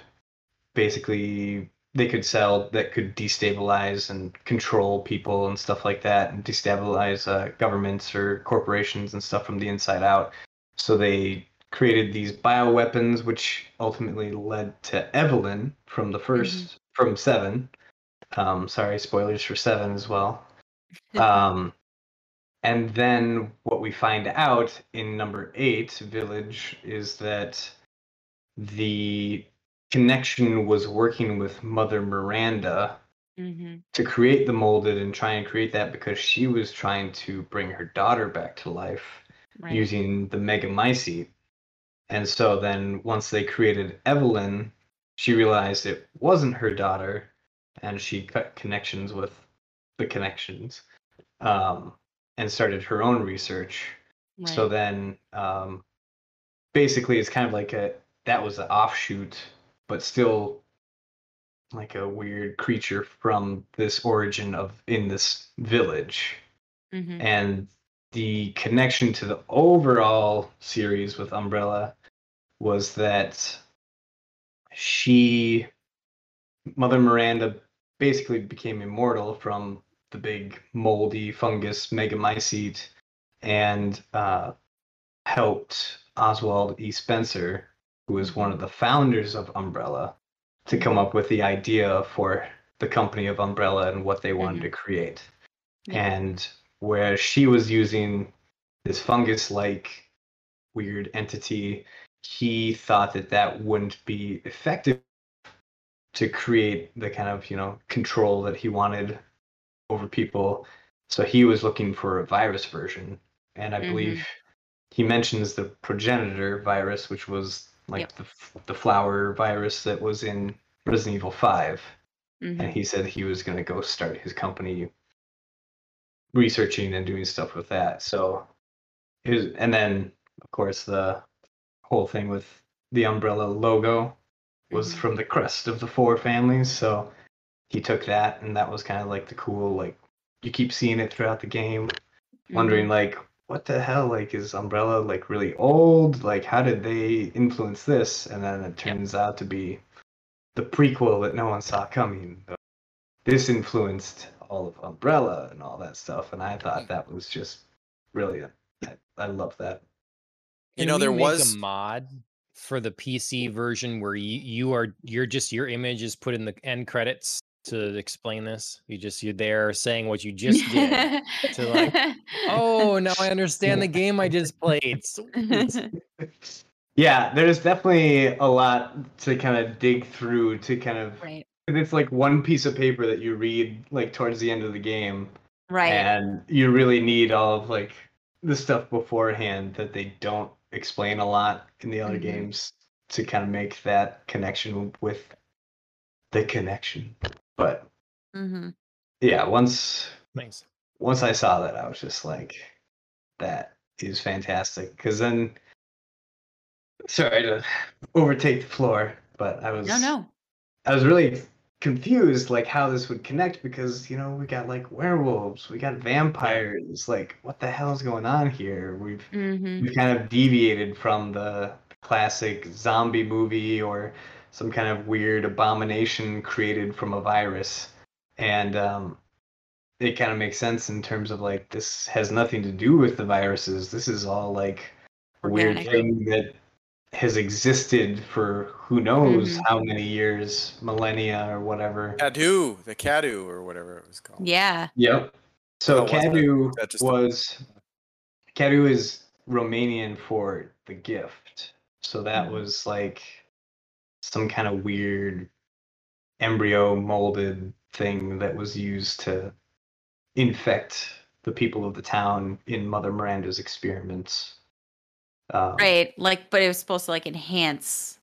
[SPEAKER 3] basically they could sell that could destabilize and control people and stuff like that and destabilize uh, governments or corporations and stuff from the inside out. So they created these bioweapons which ultimately led to evelyn from the 1st from seven. Um, sorry spoilers for seven as well. Um, and then what we find out in number eight, Village, is that the connection was working with Mother Miranda
[SPEAKER 2] mm-hmm.
[SPEAKER 3] to create the molded and try and create that because she was trying to bring her daughter back to life
[SPEAKER 2] Right.
[SPEAKER 3] using the Megamycete. And so then once they created Evelyn, she realized it wasn't her daughter and she cut connections with the connections um, and started her own research. So then um, basically it's kind of like a that was an offshoot, but still like a weird creature from this origin of in this village
[SPEAKER 2] Mhm.
[SPEAKER 3] and the connection to the overall series with Umbrella was that she, Mother Miranda, basically became immortal from the big moldy fungus Megamycete and uh, helped Oswald E. Spencer, who was one of the founders of Umbrella, to come up with the idea for the company of Umbrella and what they wanted
[SPEAKER 2] Mhm.
[SPEAKER 3] to create.
[SPEAKER 2] Yeah.
[SPEAKER 3] And where she was using this fungus like weird entity, he thought that that wouldn't be effective to create the kind of, you know, control that he wanted over people. So he was looking for a virus version. And I
[SPEAKER 2] Mhm.
[SPEAKER 3] believe he mentions the progenitor virus, which was like
[SPEAKER 2] Yep.
[SPEAKER 3] the, the flower virus that was in Resident Evil 5
[SPEAKER 2] Mhm.
[SPEAKER 3] and he said he was going to go start his company researching and doing stuff with that so it was, and then of course the whole thing with the umbrella logo was
[SPEAKER 2] Mhm.
[SPEAKER 3] from the crest of the four families. So he took that, and that was kind of like the cool like you keep seeing it throughout the game, wondering like what the hell like is Umbrella like really old? Like how did they influence this? And then it turns out to be the prequel that no one saw coming. This influenced all of Umbrella and all that stuff, and I thought that was just brilliant. I, I love that.
[SPEAKER 4] You
[SPEAKER 1] Can
[SPEAKER 4] know, there was-
[SPEAKER 1] a mod for the PC version where you, you are you're just your image is put in the end credits to explain this. You just you're there saying what you just did. to, like, oh, now I understand the game I just played. Sweet.
[SPEAKER 3] Yeah, there's definitely a lot to kind of dig through to kind of.
[SPEAKER 2] right.
[SPEAKER 3] It's like one piece of paper that you read like towards the end of the game,
[SPEAKER 2] Right.
[SPEAKER 3] and you really need all of like the stuff beforehand that they don't explain a lot in the other
[SPEAKER 2] Mhm.
[SPEAKER 3] games to kind of make that connection with the connection. But
[SPEAKER 2] hmm
[SPEAKER 3] yeah, once
[SPEAKER 1] Nice.
[SPEAKER 3] once I saw that, I was just like, that is fantastic. Because then, sorry to overtake the floor, but I was
[SPEAKER 2] No, no.
[SPEAKER 3] I was really confused, like how this would connect because you know we got like werewolves, we got vampires. Like, what the hell is going on here? We've
[SPEAKER 2] hmm
[SPEAKER 3] we kind of deviated from the classic zombie movie or some kind of weird abomination created from a virus and um, it kind of makes sense in terms of like this has nothing to do with the viruses this is all like a weird
[SPEAKER 2] Organic.
[SPEAKER 3] thing that has existed for who knows
[SPEAKER 2] Mhm.
[SPEAKER 3] how many years millennia or whatever
[SPEAKER 4] Cadou, the Cadou, or whatever it was called.
[SPEAKER 2] Yeah.
[SPEAKER 3] Yep. So
[SPEAKER 4] Oh, Cadou that just a-
[SPEAKER 3] was Cadou is Romanian for the gift. So that
[SPEAKER 2] Mhm.
[SPEAKER 3] was like some kind of weird embryo molded thing that was used to infect the people of the town in Mother Miranda's experiments. Um,
[SPEAKER 2] Right. Like, but it was supposed to like enhance,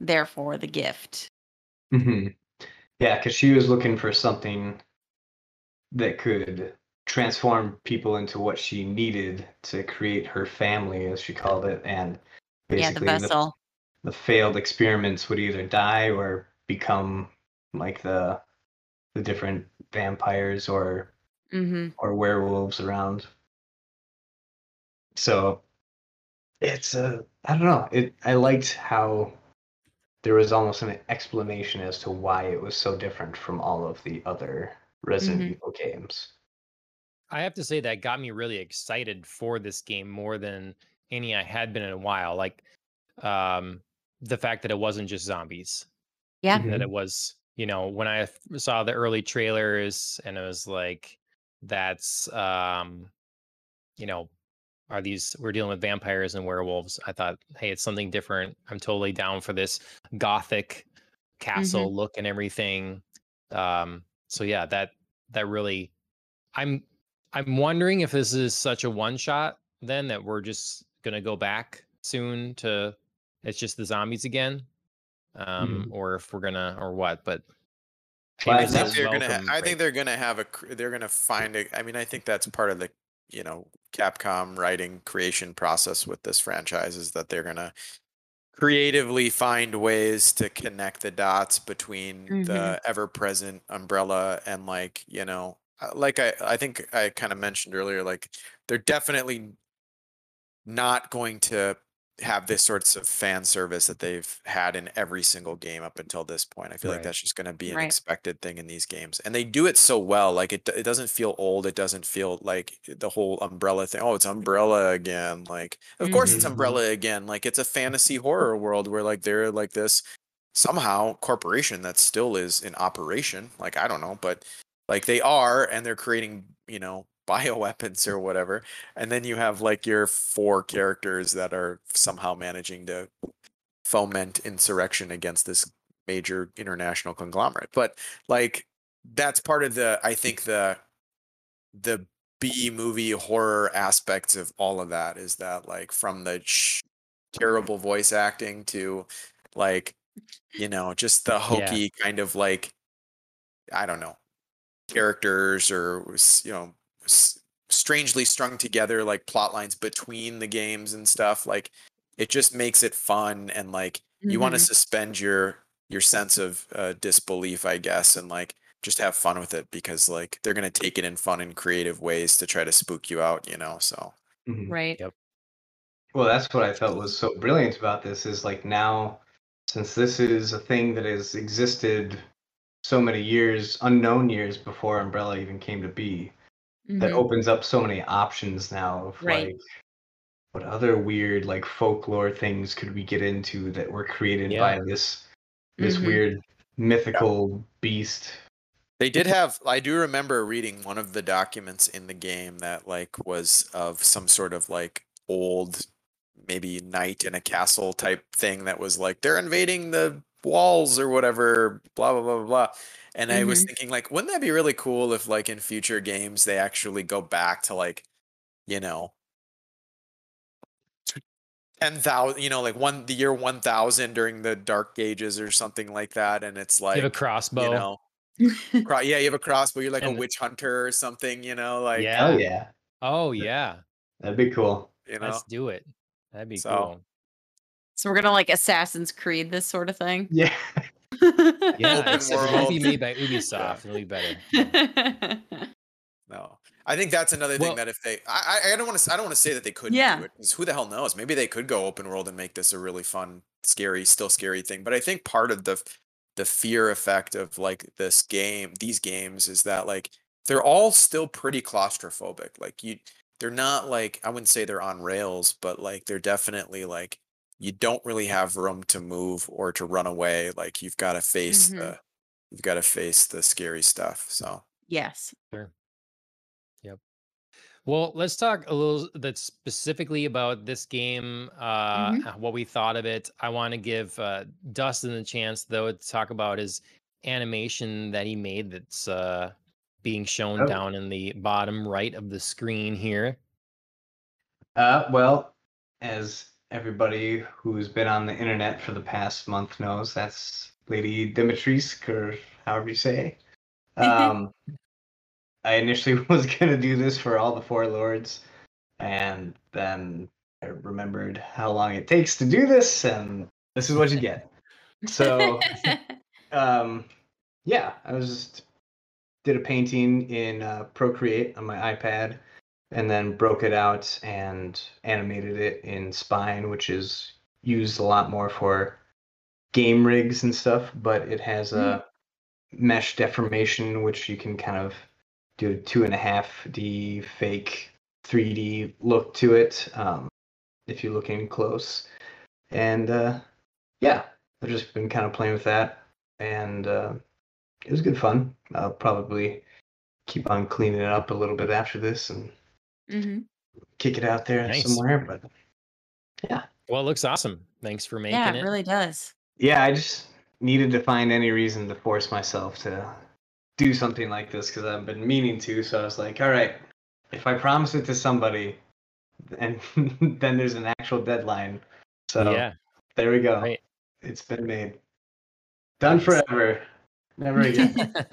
[SPEAKER 2] therefore, the gift.
[SPEAKER 3] hmm Yeah, because she was looking for something that could transform people into what she needed to create her family, as she called it, and
[SPEAKER 2] Yeah, the
[SPEAKER 3] basically
[SPEAKER 2] vessel.
[SPEAKER 3] The failed experiments would either die or become like the the different vampires or
[SPEAKER 2] hmm
[SPEAKER 3] or werewolves around. So it's a I don't know. It I liked how there was almost an explanation as to why it was so different from all of the other Resident
[SPEAKER 2] Mhm.
[SPEAKER 3] Evil games.
[SPEAKER 1] I have to say that got me really excited for this game more than any I had been in a while. Like um the fact that it wasn't just zombies.
[SPEAKER 2] Yeah.
[SPEAKER 1] That it was, you know, when I saw the early trailers and it was like that's um you know, are these we're dealing with vampires and werewolves. I thought, hey, it's something different. I'm totally down for this gothic castle look and everything. Um so yeah, that that really I'm I'm wondering if this is such a one shot then that we're just gonna go back soon to it's just the zombies again. Um or if we're gonna or what, but
[SPEAKER 3] Well,
[SPEAKER 4] I think they're gonna.
[SPEAKER 1] welcome
[SPEAKER 4] I think they're gonna have a. They're gonna find a. I mean, I think that's part of the, you know, Capcom writing creation process with this franchise is that they're gonna creatively find ways to connect the dots between the ever-present umbrella and like you know, uh, like I I think I kind of mentioned earlier, like they're definitely not going to have this sorts of fan service that they've had in every single game up until this point. I feel like that's just going to be an
[SPEAKER 2] Right.
[SPEAKER 4] expected thing in these games, and they do it so well. Like it, it doesn't feel old. It doesn't feel like the whole umbrella thing. Oh, it's umbrella again. Like, of course it's
[SPEAKER 3] Mhm.
[SPEAKER 4] umbrella again. Like it's a fantasy horror world where like they're like this somehow corporation that still is in operation. Like I don't know, but like they are, and they're creating you know bioweapons or whatever and then you have like your four characters that are somehow managing to foment insurrection against this major international conglomerate but like that's part of the i think the the b movie horror aspects of all of that is that like from the sh- terrible voice acting to like you know just the hokey kind of like i don't know characters or you know s- strangely strung together like plot lines between the games and stuff like it just makes it fun and like you want to suspend your your sense of uh, disbelief, I guess, and like just have fun with it because like they're gonna take it in fun and creative ways to try to spook you out, you know. So
[SPEAKER 3] Mhm.
[SPEAKER 2] Right.
[SPEAKER 1] Yep.
[SPEAKER 3] Well, that's what I felt was so brilliant about this is like now, since this is a thing that has existed so many years, unknown years before Umbrella even came to be, that
[SPEAKER 2] Mhm.
[SPEAKER 3] opens up so many options now of
[SPEAKER 2] Right.
[SPEAKER 3] like what other weird like folklore things could we get into that were created
[SPEAKER 1] Yeah.
[SPEAKER 3] by this this
[SPEAKER 2] Mhm.
[SPEAKER 3] weird mythical beast.
[SPEAKER 4] They did have. I do remember reading one of the documents in the game that like was of some sort of like old, maybe knight in a castle type thing that was like they're invading the walls or whatever. Blah blah blah blah. Blah. And I was
[SPEAKER 2] Mhm.
[SPEAKER 4] thinking like, wouldn't that be really cool if like in future games they actually go back to like, you know. Ten thousand, you know, like one the year one thousand during the Dark Ages or something like that, and it's like
[SPEAKER 1] you have a crossbow.
[SPEAKER 4] you know, Cro- yeah, you have a crossbow. You're like a witch hunter or something, you know, like
[SPEAKER 1] Yeah.
[SPEAKER 3] Oh yeah,
[SPEAKER 1] oh yeah.
[SPEAKER 3] that'd be cool.
[SPEAKER 4] you know.
[SPEAKER 1] Let's do it. That'd be
[SPEAKER 4] So-
[SPEAKER 1] cool.
[SPEAKER 2] so we're gonna like Assassin's Creed this sort of thing.
[SPEAKER 3] Yeah.
[SPEAKER 1] Yeah,
[SPEAKER 4] Open
[SPEAKER 1] except it won't be made by Ubisoft. It'll be better.
[SPEAKER 4] No, I think that's another thing
[SPEAKER 1] Well-
[SPEAKER 4] that if they, I, I I don't want to, I don't want to say that they couldn't
[SPEAKER 2] Yeah.
[SPEAKER 4] do it. 'cause who the hell knows? Maybe they could go open world and make this a really fun, scary, still scary thing. But I think part of the, the fear effect of like this game, these games, is that like they're all still pretty claustrophobic. Like you, they're not like I wouldn't say they're on rails, but like they're definitely like you don't really have room to move or to run away. Like you've got to face
[SPEAKER 2] Mhm.
[SPEAKER 4] the, you've got to face the scary stuff. So.
[SPEAKER 2] yes. Sure. Yep.
[SPEAKER 1] Well, let's talk a little bit specifically about this game, uh,
[SPEAKER 2] Mhm.
[SPEAKER 1] uh, what we thought of it. I want to give uh, Dustin a chance, though, to talk about his animation that he made that's uh, being shown
[SPEAKER 3] Oh.
[SPEAKER 1] down in the bottom right of the screen here.
[SPEAKER 3] Uh, well, as everybody who's been on the internet for the past month knows, that's Lady Dimitrescu, or however you say. Um, I initially was gonna do this for all the four lords, and then I remembered how long it takes to do this, and this is what you get. So, um, yeah, I was just did a painting in uh, Procreate on my iPad, and then broke it out and animated it in Spine, which is used a lot more for game rigs and stuff. But it has a mesh deformation, which you can kind of do a two and a half D fake 3D look to it um, if you look in close. And uh, yeah, I've just been kind of playing with that, and uh, it was good fun. I'll probably keep on cleaning it up a little bit after this and
[SPEAKER 2] hmm
[SPEAKER 3] kick it out there
[SPEAKER 1] Nice.
[SPEAKER 3] somewhere. But yeah.
[SPEAKER 1] Well, it looks awesome. Thanks for making
[SPEAKER 2] Yeah,
[SPEAKER 1] it.
[SPEAKER 2] it really does.
[SPEAKER 3] yeah, I just needed to find any reason to force myself to do something like this because I've been meaning to. So I was like, all right, if I promise it to somebody, and then there's an actual deadline. So
[SPEAKER 1] yeah.
[SPEAKER 3] there we go.
[SPEAKER 1] Right.
[SPEAKER 3] It's been made. Done
[SPEAKER 1] Nice.
[SPEAKER 3] forever. Never again.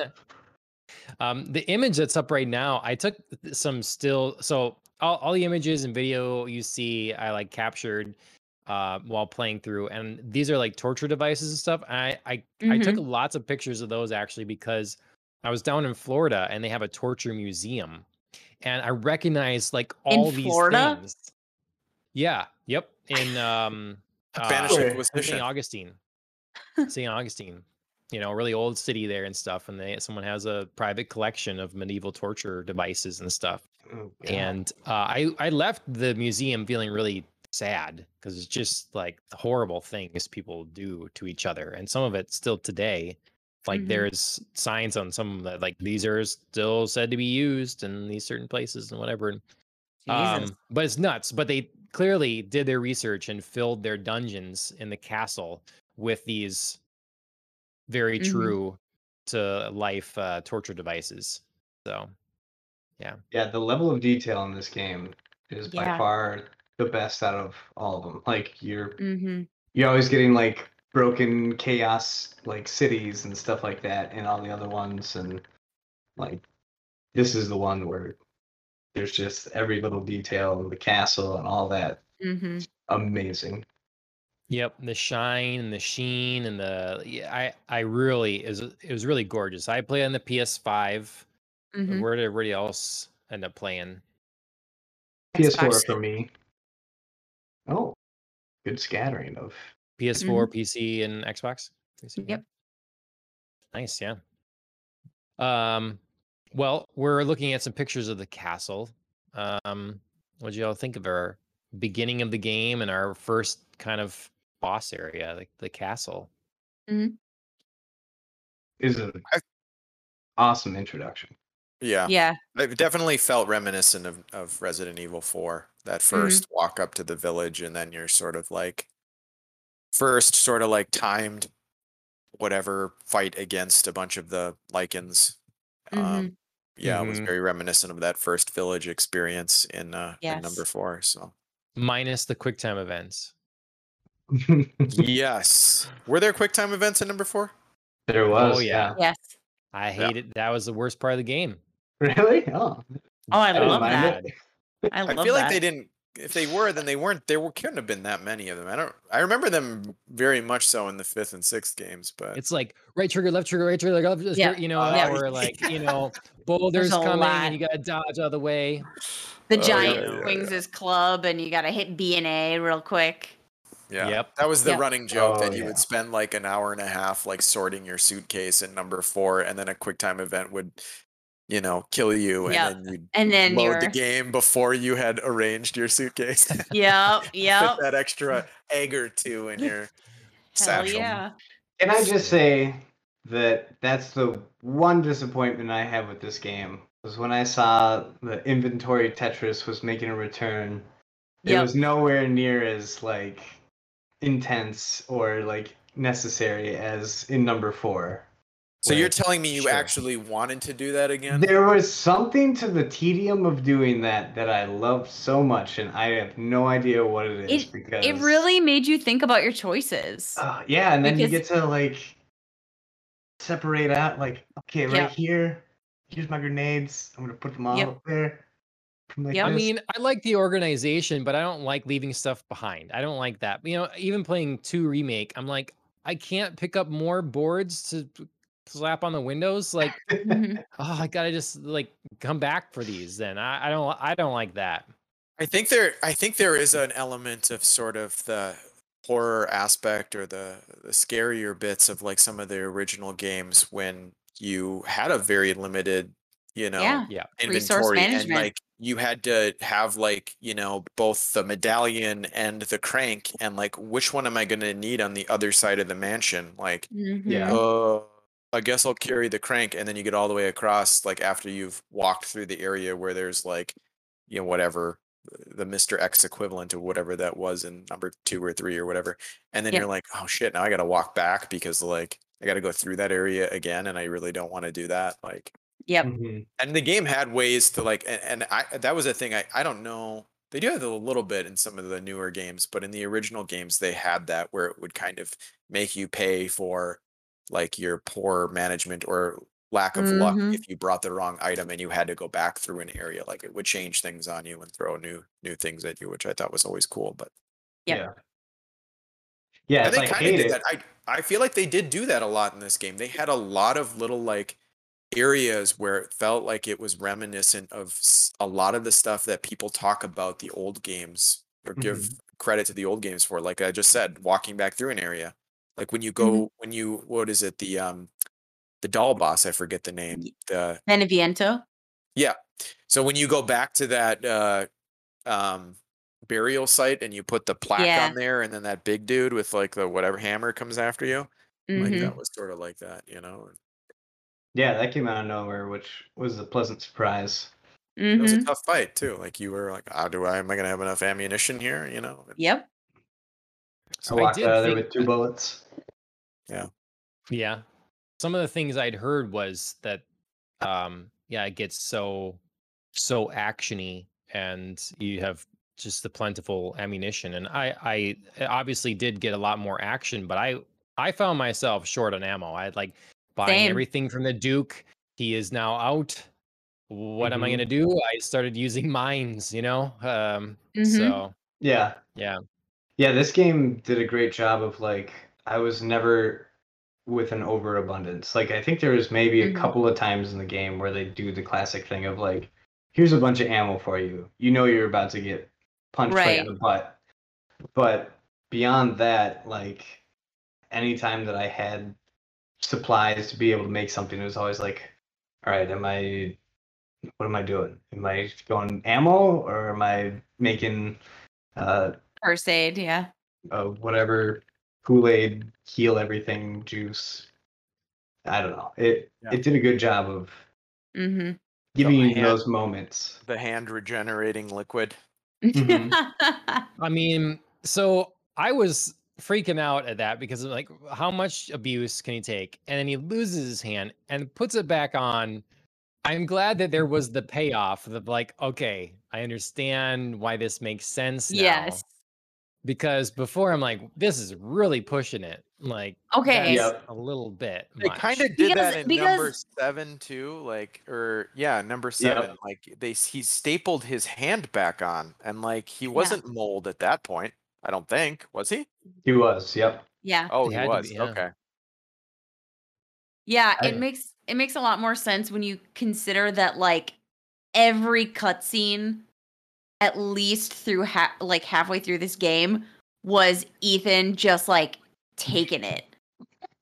[SPEAKER 1] um, the image that's up right now, I took some still. So all, all the images and video you see, I like captured uh, while playing through, and these are like torture devices and stuff. I I, I took lots of pictures of those actually because I was down in Florida and they have a torture museum, and I recognized like
[SPEAKER 2] In
[SPEAKER 1] all these
[SPEAKER 2] Florida?
[SPEAKER 1] things. Yeah. Yep. In um,
[SPEAKER 4] Spanish
[SPEAKER 1] uh,
[SPEAKER 3] Where?
[SPEAKER 4] Inquisition.
[SPEAKER 1] St. Augustine. St. Augustine. You know, a really old city there and stuff. And they someone has a private collection of medieval torture devices and stuff.
[SPEAKER 3] Oh,
[SPEAKER 1] And uh, I I left the museum feeling really sad because it's just like the horrible things people do to each other, and some of it still today. Like
[SPEAKER 2] Mhm.
[SPEAKER 1] there's signs on some that like these are still said to be used in these certain places and whatever. And um, but it's nuts. But they clearly did their research and filled their dungeons in the castle with these very
[SPEAKER 2] Mhm.
[SPEAKER 1] true to life uh, torture devices. So,
[SPEAKER 3] Yeah, Yeah, the level of detail in this game is by
[SPEAKER 2] Yeah.
[SPEAKER 3] far the best out of all of them. Like you're
[SPEAKER 2] hmm
[SPEAKER 3] you're always getting like broken chaos like cities and stuff like that in all the other ones and like this is the one where there's just every little detail in the castle and all that
[SPEAKER 2] hmm
[SPEAKER 3] amazing.
[SPEAKER 1] Yep, the shine and the sheen and the yeah, I I really is it was really gorgeous. I played on the PS5.
[SPEAKER 2] Mhm.
[SPEAKER 1] Where did everybody else end up playing?
[SPEAKER 3] PS4
[SPEAKER 2] Xbox.
[SPEAKER 3] for me. Oh, good scattering of.
[SPEAKER 1] PS4, PC, and Xbox. 360?
[SPEAKER 2] Yep.
[SPEAKER 1] Nice, yeah. Um, well, we're looking at some pictures of the castle. Um, what do you all think of our beginning of the game and our first kind of boss area, like the castle?
[SPEAKER 3] Is
[SPEAKER 4] an
[SPEAKER 3] awesome introduction.
[SPEAKER 4] Yeah.
[SPEAKER 2] Yeah.
[SPEAKER 4] It definitely felt reminiscent of, of Resident Evil 4. That 1st walk up to the village, and then you're sort of like first sort of like timed whatever fight against a bunch of the lycans. Um, yeah, it was
[SPEAKER 1] Mhm.
[SPEAKER 4] very reminiscent of that first village experience in uh in number four. So
[SPEAKER 1] Minus the quick time events.
[SPEAKER 4] yes, were there quick time events in number four?
[SPEAKER 3] there oh, was.
[SPEAKER 1] Oh yeah.
[SPEAKER 2] Yes.
[SPEAKER 1] I
[SPEAKER 4] Yeah.
[SPEAKER 1] hated that was the worst part of the game.
[SPEAKER 3] Really? Oh.
[SPEAKER 2] Oh, I
[SPEAKER 3] didn't
[SPEAKER 2] love that.
[SPEAKER 3] it.
[SPEAKER 2] I love that.
[SPEAKER 4] I feel
[SPEAKER 2] that.
[SPEAKER 4] like they didn't. If they were, then they weren't. There were, couldn't have been that many of them. I don't. I remember them very much so in the fifth and sixth games, but
[SPEAKER 1] It's like right trigger, left trigger, right trigger, left trigger,
[SPEAKER 2] Yeah.
[SPEAKER 1] you know,
[SPEAKER 3] Yeah.
[SPEAKER 1] or like, you know, boulders coming
[SPEAKER 2] lot.
[SPEAKER 1] and you gotta dodge out of the way.
[SPEAKER 2] the
[SPEAKER 4] Oh,
[SPEAKER 2] giant
[SPEAKER 4] yeah, yeah,
[SPEAKER 2] swings
[SPEAKER 4] yeah.
[SPEAKER 2] his club, and you got to hit B and A real quick.
[SPEAKER 4] Yeah,
[SPEAKER 1] Yep.
[SPEAKER 4] that was the
[SPEAKER 2] Yep.
[SPEAKER 4] running joke
[SPEAKER 3] Oh,
[SPEAKER 4] that you
[SPEAKER 3] yeah.
[SPEAKER 4] would spend like an hour and a half like sorting your suitcase in number four, and then a quick time event would, you know, kill you, and
[SPEAKER 2] Yep.
[SPEAKER 4] then you'd
[SPEAKER 2] And then
[SPEAKER 4] load
[SPEAKER 2] you're.
[SPEAKER 4] the game before you had arranged your suitcase.
[SPEAKER 2] Yep.
[SPEAKER 4] Put that extra egg or two in your
[SPEAKER 2] Hell
[SPEAKER 4] satchel.
[SPEAKER 2] yeah.
[SPEAKER 3] Can I just say that that's the one disappointment I have with this game was when I saw the inventory Tetris was making a return. It was nowhere near as like intense or like necessary as in number four.
[SPEAKER 4] So you're telling me you
[SPEAKER 3] Sure.
[SPEAKER 4] actually wanted to do that again?
[SPEAKER 3] There was something to the tedium of doing that that I loved so much, and I have no idea what it is because
[SPEAKER 2] It really made you think about your choices.
[SPEAKER 3] Uh, yeah, and then you get to like separate out. Like, okay, right
[SPEAKER 2] Yep.
[SPEAKER 3] here, here's my grenades. I'm gonna put them all
[SPEAKER 2] Yep.
[SPEAKER 3] up there. I'm like
[SPEAKER 2] Yep.
[SPEAKER 1] I mean, I like the organization, but I don't like leaving stuff behind. I don't like that. You know, even playing two remake, I'm like, I can't pick up more boards to slap on the windows. Like,
[SPEAKER 2] Mhm.
[SPEAKER 1] oh, I gotta just like come back for these. Then I, I don't, I don't like that.
[SPEAKER 4] I think there I think there is an element of sort of the horror aspect or the the scarier bits of like some of the original games when you had a very limited, you know,
[SPEAKER 2] Yeah.
[SPEAKER 1] Yeah,
[SPEAKER 4] inventory and like you had to have like, you know, both the medallion and the crank and like which one am I going to need on the other side of the mansion? Like
[SPEAKER 3] Yeah.
[SPEAKER 2] Mhm.
[SPEAKER 4] uh, I guess I'll carry the crank, and then you get all the way across, like after you've walked through the area where there's like, you know, whatever the Mr. X equivalent of whatever that was in number two or three or whatever, and then
[SPEAKER 2] Yep.
[SPEAKER 4] you're like, oh shit, now I got to walk back because like I got to go through that area again, and I really don't want to do that. Like,
[SPEAKER 2] Yep.
[SPEAKER 3] Mhm.
[SPEAKER 4] and the game had ways to like, and, and I that was a thing. I I don't know. They do have a little bit in some of the newer games, but in the original games, they had that where it would kind of make you pay for like your poor management or lack of luck
[SPEAKER 2] Mhm.
[SPEAKER 4] if you brought the wrong item and you had to go back through an area. Like it would change things on you and throw new new things at you, which I thought was always cool. But
[SPEAKER 2] Yep.
[SPEAKER 3] Yeah. Yeah,
[SPEAKER 4] and they
[SPEAKER 3] like
[SPEAKER 4] kind of did
[SPEAKER 3] it.
[SPEAKER 4] that. I I feel like they did do that a lot in this game. They had a lot of little like areas where it felt like it was reminiscent of a lot of the stuff that people talk about the old games or give
[SPEAKER 3] Mm-hmm.
[SPEAKER 4] credit to the old games for. Like I just said, walking back through an area, like when you go
[SPEAKER 3] Mm-hmm.
[SPEAKER 4] when you what is it the um the doll boss? I forget the name. The
[SPEAKER 2] Beneviento.
[SPEAKER 4] yeah. So when you go back to that uh um burial site and you put the plaque
[SPEAKER 2] Yeah.
[SPEAKER 4] on there and then that big dude with like the whatever hammer comes after you. Like
[SPEAKER 2] Mhm.
[SPEAKER 4] that was sort of like that, you know. And
[SPEAKER 3] Yeah, that came out of nowhere, which was a pleasant surprise.
[SPEAKER 4] It was a tough fight too. Like you were like, "Ah, do I am I gonna have enough ammunition here?" You know.
[SPEAKER 2] Yep.
[SPEAKER 1] So
[SPEAKER 3] I
[SPEAKER 1] I
[SPEAKER 3] walked
[SPEAKER 1] did
[SPEAKER 3] out of there
[SPEAKER 1] think
[SPEAKER 3] with two bullets.
[SPEAKER 1] Yeah. Yeah. Some of the things I'd heard was that um yeah, it gets so so actiony and you have just the plentiful ammunition and I I obviously did get a lot more action, but I I found myself short on ammo. I had like buying
[SPEAKER 2] Same.
[SPEAKER 1] everything from the Duke. He is now out. What am I going to do? I started using mines, you know? Um
[SPEAKER 2] Mhm.
[SPEAKER 1] so
[SPEAKER 3] Yeah.
[SPEAKER 1] yeah.
[SPEAKER 3] Yeah, this game did a great job of like I was never with an overabundance. Like I think there was maybe a
[SPEAKER 2] Mhm.
[SPEAKER 3] couple of times in the game where they do the classic thing of like, here's a bunch of ammo for you. You know you're about to get punched right in the butt. But beyond that, like anytime that I had supplies to be able to make something, it was always like, all right, am I what am I doing? Am I going ammo or am I making uh
[SPEAKER 2] First aid, yeah.
[SPEAKER 3] uh, whatever Kool Aid heal everything juice. I don't know. It
[SPEAKER 4] Yeah.
[SPEAKER 3] it did a good job of
[SPEAKER 2] Mm-hmm.
[SPEAKER 3] giving you
[SPEAKER 4] hand-
[SPEAKER 3] those moments.
[SPEAKER 4] The hand regenerating liquid.
[SPEAKER 3] Mhm.
[SPEAKER 1] I mean, so I was freaking out at that because like how much abuse can he take? And then he loses his hand and puts it back on. I'm glad that there was the payoff of like, okay, I understand why this makes sense now.
[SPEAKER 2] yes.
[SPEAKER 1] Because before I'm like, this is really pushing it. Like
[SPEAKER 2] Okay.
[SPEAKER 3] Yep.
[SPEAKER 1] a little bit.
[SPEAKER 4] They kind of did that
[SPEAKER 2] Because-
[SPEAKER 4] in number seven too, like or yeah, number seven. Like they he stapled his hand back on, and like he wasn't mold at that point. I don't think was he?
[SPEAKER 3] He was, yep.
[SPEAKER 2] Yeah.
[SPEAKER 4] Oh,
[SPEAKER 1] He
[SPEAKER 4] he was.
[SPEAKER 1] be, yeah.
[SPEAKER 4] Okay.
[SPEAKER 2] Yeah,
[SPEAKER 3] I-
[SPEAKER 2] it makes it makes a lot more sense when you consider that like every cutscene, at least through ha- like halfway through this game, was Ethan just like taking it,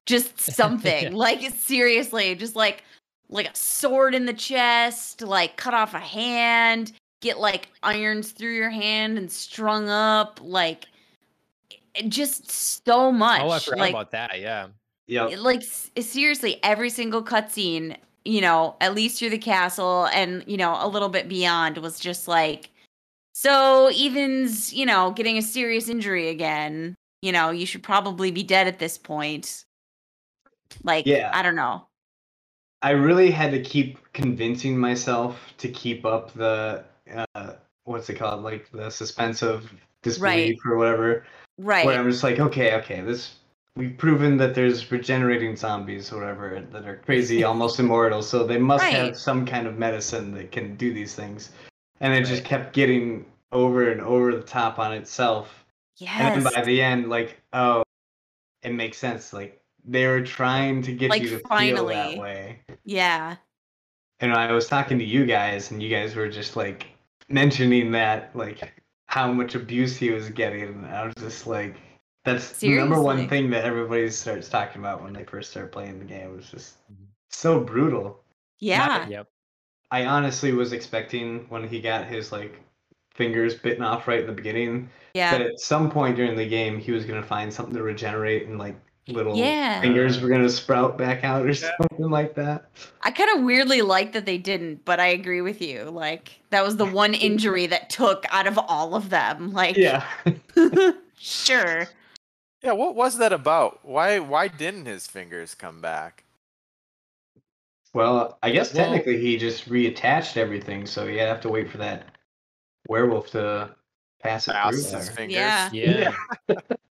[SPEAKER 2] just something like seriously, just like like a sword in the chest, like cut off a hand, get like irons through your hand and strung up, like eh, just so much.
[SPEAKER 1] Oh, I forgot
[SPEAKER 2] like,
[SPEAKER 1] about that. Yeah.
[SPEAKER 3] Yeah.
[SPEAKER 2] Eh, like eh, seriously every single cutscene you know at least through the castle and you know a little bit beyond was just like so ethan's you know getting a serious injury again you know you should probably be dead at this point like
[SPEAKER 3] Yeah.
[SPEAKER 2] i don't know
[SPEAKER 3] I really had to keep convincing myself to keep up the uh what's it called? Like the suspense of disbelief or whatever.
[SPEAKER 2] right
[SPEAKER 3] Where I'm just like, okay, okay, this we've proven that there's regenerating zombies or whatever that are crazy, almost immortal. So they must
[SPEAKER 2] Right.
[SPEAKER 3] have some kind of medicine that can do these things. And it just kept getting over and over the top on itself. And
[SPEAKER 2] yes
[SPEAKER 3] then by the end, like, oh, it makes sense. Like they were trying to get
[SPEAKER 2] Like,
[SPEAKER 3] you to feel
[SPEAKER 2] finally.
[SPEAKER 3] that way.
[SPEAKER 2] yeah
[SPEAKER 3] And I was talking to you guys, and you guys were just like mentioning that, like how much abuse he was getting. And I was just like, that's the number one thing that everybody starts talking about when they first start playing the game. It was just
[SPEAKER 1] Mhm.
[SPEAKER 3] so brutal.
[SPEAKER 2] yeah
[SPEAKER 1] Yep.
[SPEAKER 3] I honestly was expecting when he got his like fingers bitten off right in the beginning
[SPEAKER 2] yeah
[SPEAKER 3] that at some point during the game he was gonna find something to regenerate and like little
[SPEAKER 2] Yeah.
[SPEAKER 3] fingers were gonna sprout back out or something like that.
[SPEAKER 2] I kind of weirdly like that they didn't, but I agree with you. Like that was the one injury that took out of all of them. Like,
[SPEAKER 3] Yeah.
[SPEAKER 2] sure.
[SPEAKER 4] Yeah, what was that about? Why why didn't his fingers come back?
[SPEAKER 3] Well, I guess
[SPEAKER 1] Well-
[SPEAKER 3] technically he just reattached everything, so you have to wait for that werewolf to pass it through
[SPEAKER 4] his
[SPEAKER 3] there.
[SPEAKER 4] fingers.
[SPEAKER 2] Yeah.
[SPEAKER 1] Yeah.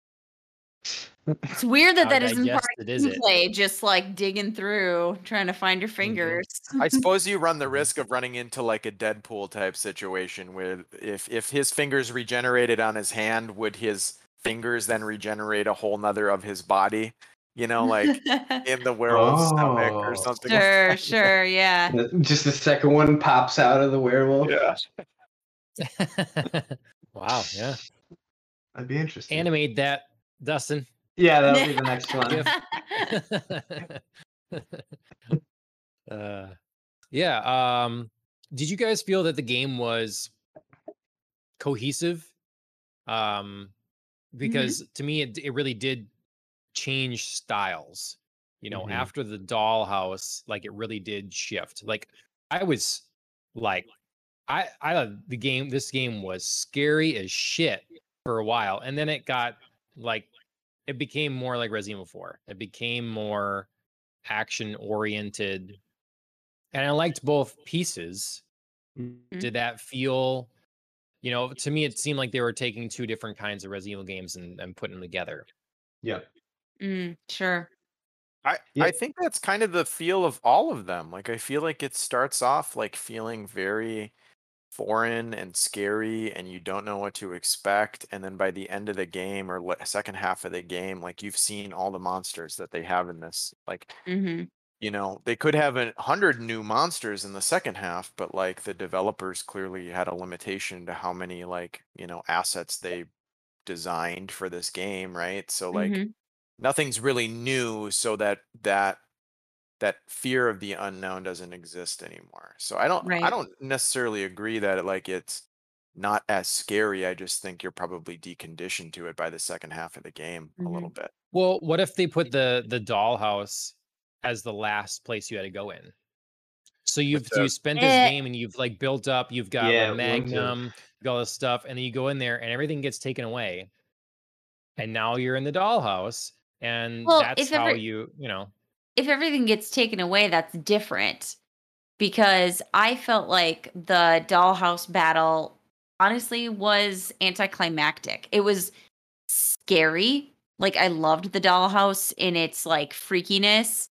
[SPEAKER 2] It's weird that that isn't part of
[SPEAKER 1] is
[SPEAKER 2] the
[SPEAKER 1] it?
[SPEAKER 2] just like digging through, trying to find your
[SPEAKER 1] Mm-hmm.
[SPEAKER 2] fingers.
[SPEAKER 4] I suppose you run the risk of running into like a Deadpool type situation where if if his fingers regenerated on his hand, would his fingers then regenerate a whole nother of his body? You know, like in the werewolf's stomach or
[SPEAKER 3] Oh.
[SPEAKER 4] something. like
[SPEAKER 2] sure,
[SPEAKER 4] that.
[SPEAKER 2] sure, yeah.
[SPEAKER 3] Just the second one pops out of the werewolf.
[SPEAKER 4] Yeah.
[SPEAKER 1] wow. Yeah.
[SPEAKER 3] That'd be interesting.
[SPEAKER 1] Animate that, Dustin.
[SPEAKER 3] Yeah, that'll be the next one.
[SPEAKER 1] Uh, yeah. Um, did you guys feel that the game was cohesive? Um, because to me, it, it really did change styles. You know,
[SPEAKER 3] Mhm.
[SPEAKER 1] after the dollhouse, like it really did shift. Like I was like, I I the game this game was scary as shit for a while, and then it got like it became more like Resident Evil 4. It became more action oriented. And I liked both pieces.
[SPEAKER 2] Mhm.
[SPEAKER 1] Did that feel, you know, to me, it seemed like they were taking two different kinds of Resident Evil games and, and putting them together.
[SPEAKER 3] Yeah.
[SPEAKER 2] Mm, sure.
[SPEAKER 4] I,
[SPEAKER 3] Yeah.
[SPEAKER 4] I think that's kind of the feel of all of them. Like I feel like it starts off like feeling very foreign and scary and you don't know what to expect and then by the end of the game or le- second half of the game like you've seen all the monsters that they have in this like
[SPEAKER 2] hmm
[SPEAKER 4] you know they could have a hundred new monsters in the second half but like the developers clearly had a limitation to how many like you know assets they designed for this game right? So like
[SPEAKER 2] hmm
[SPEAKER 4] nothing's really new so that that that fear of the unknown doesn't exist anymore so i don't i don't necessarily agree that it, like it's not as scary i just think you're probably deconditioned to it by the second half of the game a little bit
[SPEAKER 1] Well, what if they put the the dollhouse as the last place you had to go in? So you've
[SPEAKER 4] the-
[SPEAKER 1] you spent this
[SPEAKER 2] Eh.
[SPEAKER 1] game and you've like built up, you've got
[SPEAKER 3] Yeah,
[SPEAKER 1] like
[SPEAKER 3] it wouldn't have-
[SPEAKER 1] Magnum, you got all this stuff, and then you go in there and everything gets taken away. And now you're in the dollhouse, and
[SPEAKER 2] Well,
[SPEAKER 1] that's how
[SPEAKER 2] ever-
[SPEAKER 1] you, you know,
[SPEAKER 2] if everything gets taken away, that's different. Because I felt like the dollhouse battle honestly was anticlimactic. It was scary. Like I loved the dollhouse in its like freakiness,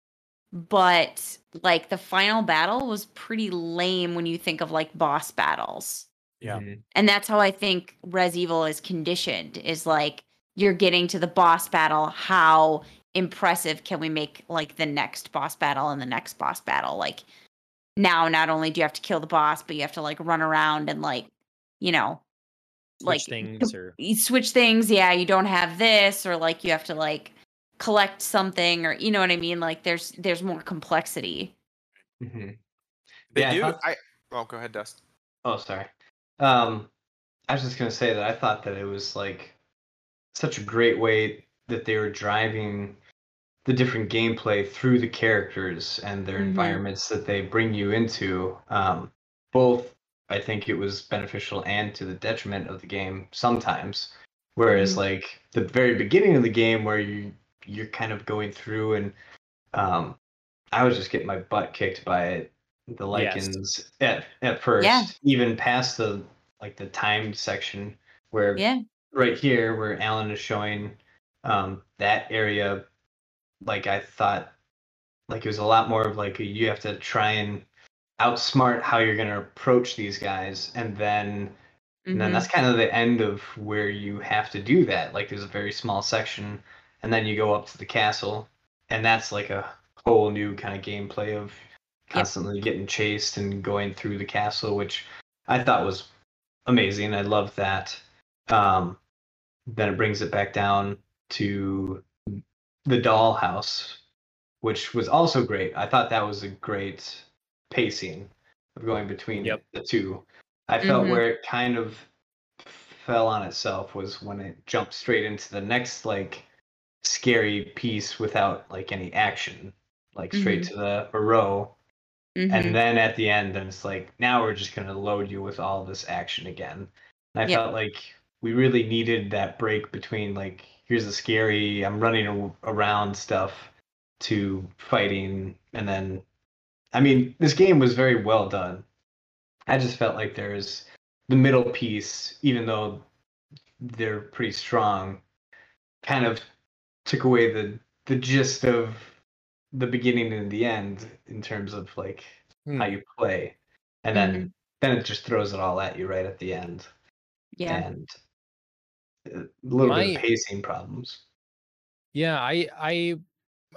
[SPEAKER 2] but like the final battle was pretty lame when you think of like boss battles.
[SPEAKER 4] Yeah.
[SPEAKER 3] Mhm.
[SPEAKER 2] And that's how I think Res Evil is conditioned is like you're getting to the boss battle. How impressive can we make like the next boss battle and the next boss battle? Like now, not only do you have to kill the boss, but you have to like run around and like, you know,
[SPEAKER 1] switch
[SPEAKER 2] like
[SPEAKER 1] things or
[SPEAKER 2] switch things. Yeah, you don't have this, or like you have to like collect something, or you know what I mean? Like there's there's more complexity.
[SPEAKER 3] Mhm.
[SPEAKER 4] they
[SPEAKER 3] Yeah, I
[SPEAKER 4] do
[SPEAKER 3] thought-
[SPEAKER 4] i oh go ahead dust
[SPEAKER 3] Oh, sorry. Um, I was just gonna say that I thought that it was like such a great way that they were driving the different gameplay through the characters and their
[SPEAKER 2] Mhm.
[SPEAKER 3] environments that they bring you into. Um, both, I think it was beneficial and to the detriment of the game sometimes. Whereas,
[SPEAKER 2] Mhm.
[SPEAKER 3] like the very beginning of the game, where you you're kind of going through and um, I was just getting my butt kicked by it the
[SPEAKER 1] Yes.
[SPEAKER 3] lycans at at first
[SPEAKER 2] Yeah.
[SPEAKER 3] even past the like the timed section where
[SPEAKER 2] Yeah.
[SPEAKER 3] right here where alan is showing um that area like i thought like it was a lot more of like you have to try and outsmart how you're going to approach these guys and then and then
[SPEAKER 2] Mhm.
[SPEAKER 3] that's kind of the end of where you have to do that. Like there's a very small section and then you go up to the castle and that's like a whole new kind of gameplay of constantly getting chased and going through the castle which i thought was amazing. I love that. Um then it brings it back down to the dollhouse which was also great i thought that was a great pacing of going between
[SPEAKER 1] Yep.
[SPEAKER 3] the two i felt
[SPEAKER 2] Mhm.
[SPEAKER 3] where it kind of fell on itself was when it jumped straight into the next like scary piece without like any action like straight to the row
[SPEAKER 2] Mhm.
[SPEAKER 3] and then at the end then it's like now we're just going to load you with all this action again and i
[SPEAKER 2] Yep.
[SPEAKER 3] felt like we really needed that break between like here's the scary i'm running around stuff to fighting and then i mean this game was very well done i just felt like there's the middle piece even though they're pretty strong kind of took away the the gist of the beginning and the end in terms of like
[SPEAKER 1] Hmm.
[SPEAKER 3] how you play and then then it just throws it all at you right at the end
[SPEAKER 2] yeah.
[SPEAKER 3] and a little bit of pacing problems
[SPEAKER 1] Yeah, I I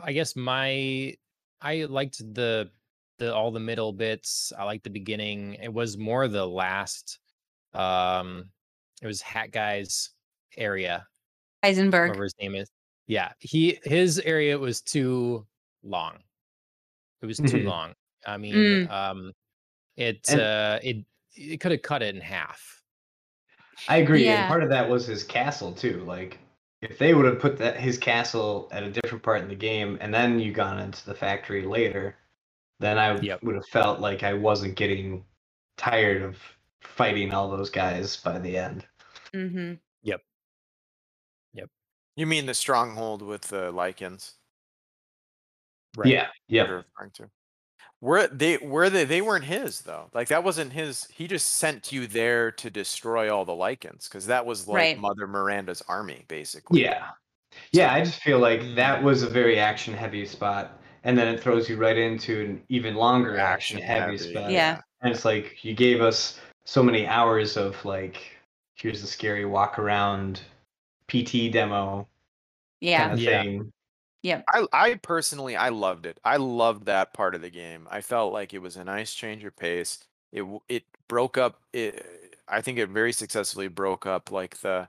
[SPEAKER 1] I guess my I liked the the all the middle bits. I liked the beginning. It was more the last um it was Hat Guy's area,
[SPEAKER 2] Heisenberg.
[SPEAKER 1] whatever his name is. Yeah, he his area was too long. It was too
[SPEAKER 3] Mhm.
[SPEAKER 1] long. I mean,
[SPEAKER 2] Mm.
[SPEAKER 1] um it
[SPEAKER 3] And-
[SPEAKER 1] uh it it could have cut it in half.
[SPEAKER 3] I agree
[SPEAKER 2] Yeah.
[SPEAKER 3] and part of that was his castle too like if they would have put that his castle at a different part in the game and then you gone into the factory later then i
[SPEAKER 1] Yep.
[SPEAKER 3] would have felt like i wasn't getting tired of fighting all those guys by the end
[SPEAKER 2] Mm-hmm. Yep. Yep.
[SPEAKER 4] You mean the stronghold with the lycans
[SPEAKER 1] Right.
[SPEAKER 3] yeah yeah
[SPEAKER 4] you're referring to were they were they they weren't his though like that wasn't his he just sent you there to destroy all the lycans because that was like
[SPEAKER 2] Right.
[SPEAKER 4] mother miranda's army basically
[SPEAKER 3] Yeah. Yeah, I just feel like that was a very action heavy spot. And then it throws you right into an even longer action,
[SPEAKER 4] action
[SPEAKER 3] heavy,
[SPEAKER 4] heavy
[SPEAKER 3] spot.
[SPEAKER 2] Yeah.
[SPEAKER 3] And it's like you gave us so many hours of like here's the scary walk around PT demo
[SPEAKER 2] Yeah.
[SPEAKER 3] kind of
[SPEAKER 1] Yeah.
[SPEAKER 3] thing.
[SPEAKER 4] I I personally I loved it. I loved that part of the game. I felt like it was a nice change of pace. It it broke up it I think it very successfully broke up like the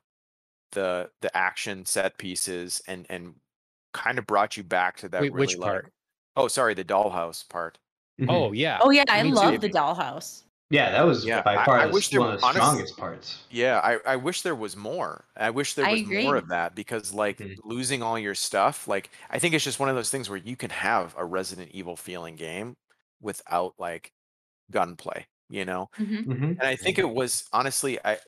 [SPEAKER 4] the the action set pieces and and kind of brought you back to that
[SPEAKER 1] Wait,
[SPEAKER 4] really
[SPEAKER 1] which
[SPEAKER 4] like-
[SPEAKER 1] part?
[SPEAKER 4] Oh, sorry, the dollhouse part.
[SPEAKER 3] Mhm.
[SPEAKER 1] Oh yeah.
[SPEAKER 2] Oh yeah, I
[SPEAKER 1] Me too.
[SPEAKER 2] love the dollhouse.
[SPEAKER 3] Yeah, that was
[SPEAKER 4] Yeah,
[SPEAKER 3] by
[SPEAKER 4] I-
[SPEAKER 3] far
[SPEAKER 4] I
[SPEAKER 3] the-
[SPEAKER 4] wish there
[SPEAKER 3] one of the
[SPEAKER 4] honest-
[SPEAKER 3] strongest parts.
[SPEAKER 4] Yeah, I, I wish there was more. I wish there was more of that because like
[SPEAKER 3] Mhm.
[SPEAKER 4] losing all your stuff, like I think it's just one of those things where you can have a Resident Evil feeling game without like gunplay, you know?
[SPEAKER 2] hmm
[SPEAKER 3] Mhm.
[SPEAKER 4] And I think it was honestly I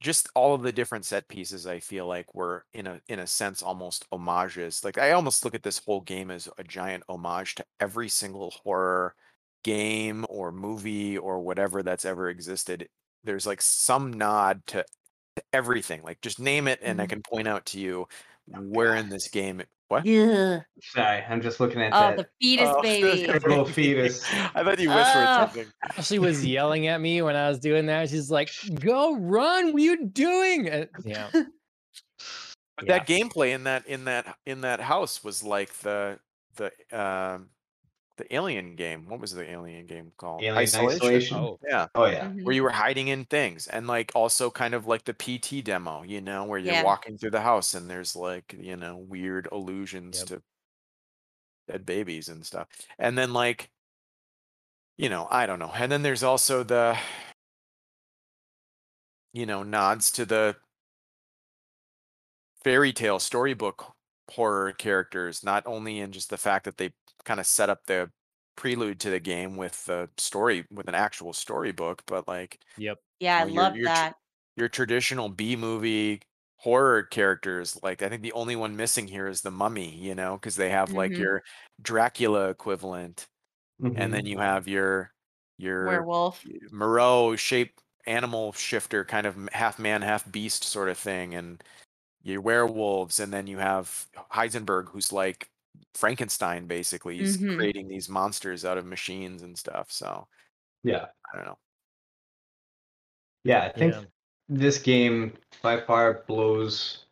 [SPEAKER 4] just all of the different set pieces I feel like were in a in a sense almost homages. Like I almost look at this whole game as a giant homage to every single horror game or movie or whatever that's ever existed. There's like some nod to to everything. Like just name it and I
[SPEAKER 2] Mhm.
[SPEAKER 4] can point out to you where in this game it, what?
[SPEAKER 2] Yeah.
[SPEAKER 3] Sorry, I'm just looking at
[SPEAKER 2] Oh,
[SPEAKER 3] that.
[SPEAKER 2] the fetus
[SPEAKER 4] Oh,
[SPEAKER 2] baby.
[SPEAKER 3] Little fetus.
[SPEAKER 4] I thought you whispered
[SPEAKER 2] Ugh.
[SPEAKER 4] something.
[SPEAKER 1] She was yelling at me when I was doing that. She's like, "Go run! What are you doing?" And, yeah.
[SPEAKER 4] But
[SPEAKER 1] Yeah.
[SPEAKER 4] that gameplay in that in that in that house was like the the um the alien game. What was the alien game called?
[SPEAKER 3] Alien Isolation?
[SPEAKER 1] Oh,
[SPEAKER 4] Yeah,
[SPEAKER 3] Oh yeah.
[SPEAKER 2] Mhm.
[SPEAKER 4] where you were hiding in things, and like also kind of like the PT demo, you know, where you're
[SPEAKER 2] Yeah.
[SPEAKER 4] walking through the house and there's like you know weird allusions
[SPEAKER 1] Yep.
[SPEAKER 4] to dead babies and stuff, and then like you know I don't know, and then there's also the you know nods to the fairy tale storybook horror characters not only in just the fact that they kind of set up the prelude to the game with the story with an actual storybook but like
[SPEAKER 1] yep.
[SPEAKER 2] Yeah, I
[SPEAKER 4] Well, you're-
[SPEAKER 2] love
[SPEAKER 4] you're tr-
[SPEAKER 2] that.
[SPEAKER 4] your traditional b movie horror characters like i think the only one missing here is the mummy you know because they have like
[SPEAKER 2] Mhm.
[SPEAKER 4] your dracula equivalent
[SPEAKER 3] Mhm.
[SPEAKER 4] and then you have your your
[SPEAKER 2] Werewolf.
[SPEAKER 4] Moreau shape animal shifter, kind of half man, half beast sort of thing, and your werewolves, and then you have Heisenberg, who's like Frankenstein, basically. He's
[SPEAKER 2] Mhm.
[SPEAKER 4] creating these monsters out of machines and stuff. So
[SPEAKER 3] yeah.
[SPEAKER 4] I don't know.
[SPEAKER 3] Yeah, I think
[SPEAKER 1] Yeah.
[SPEAKER 3] this game by far blows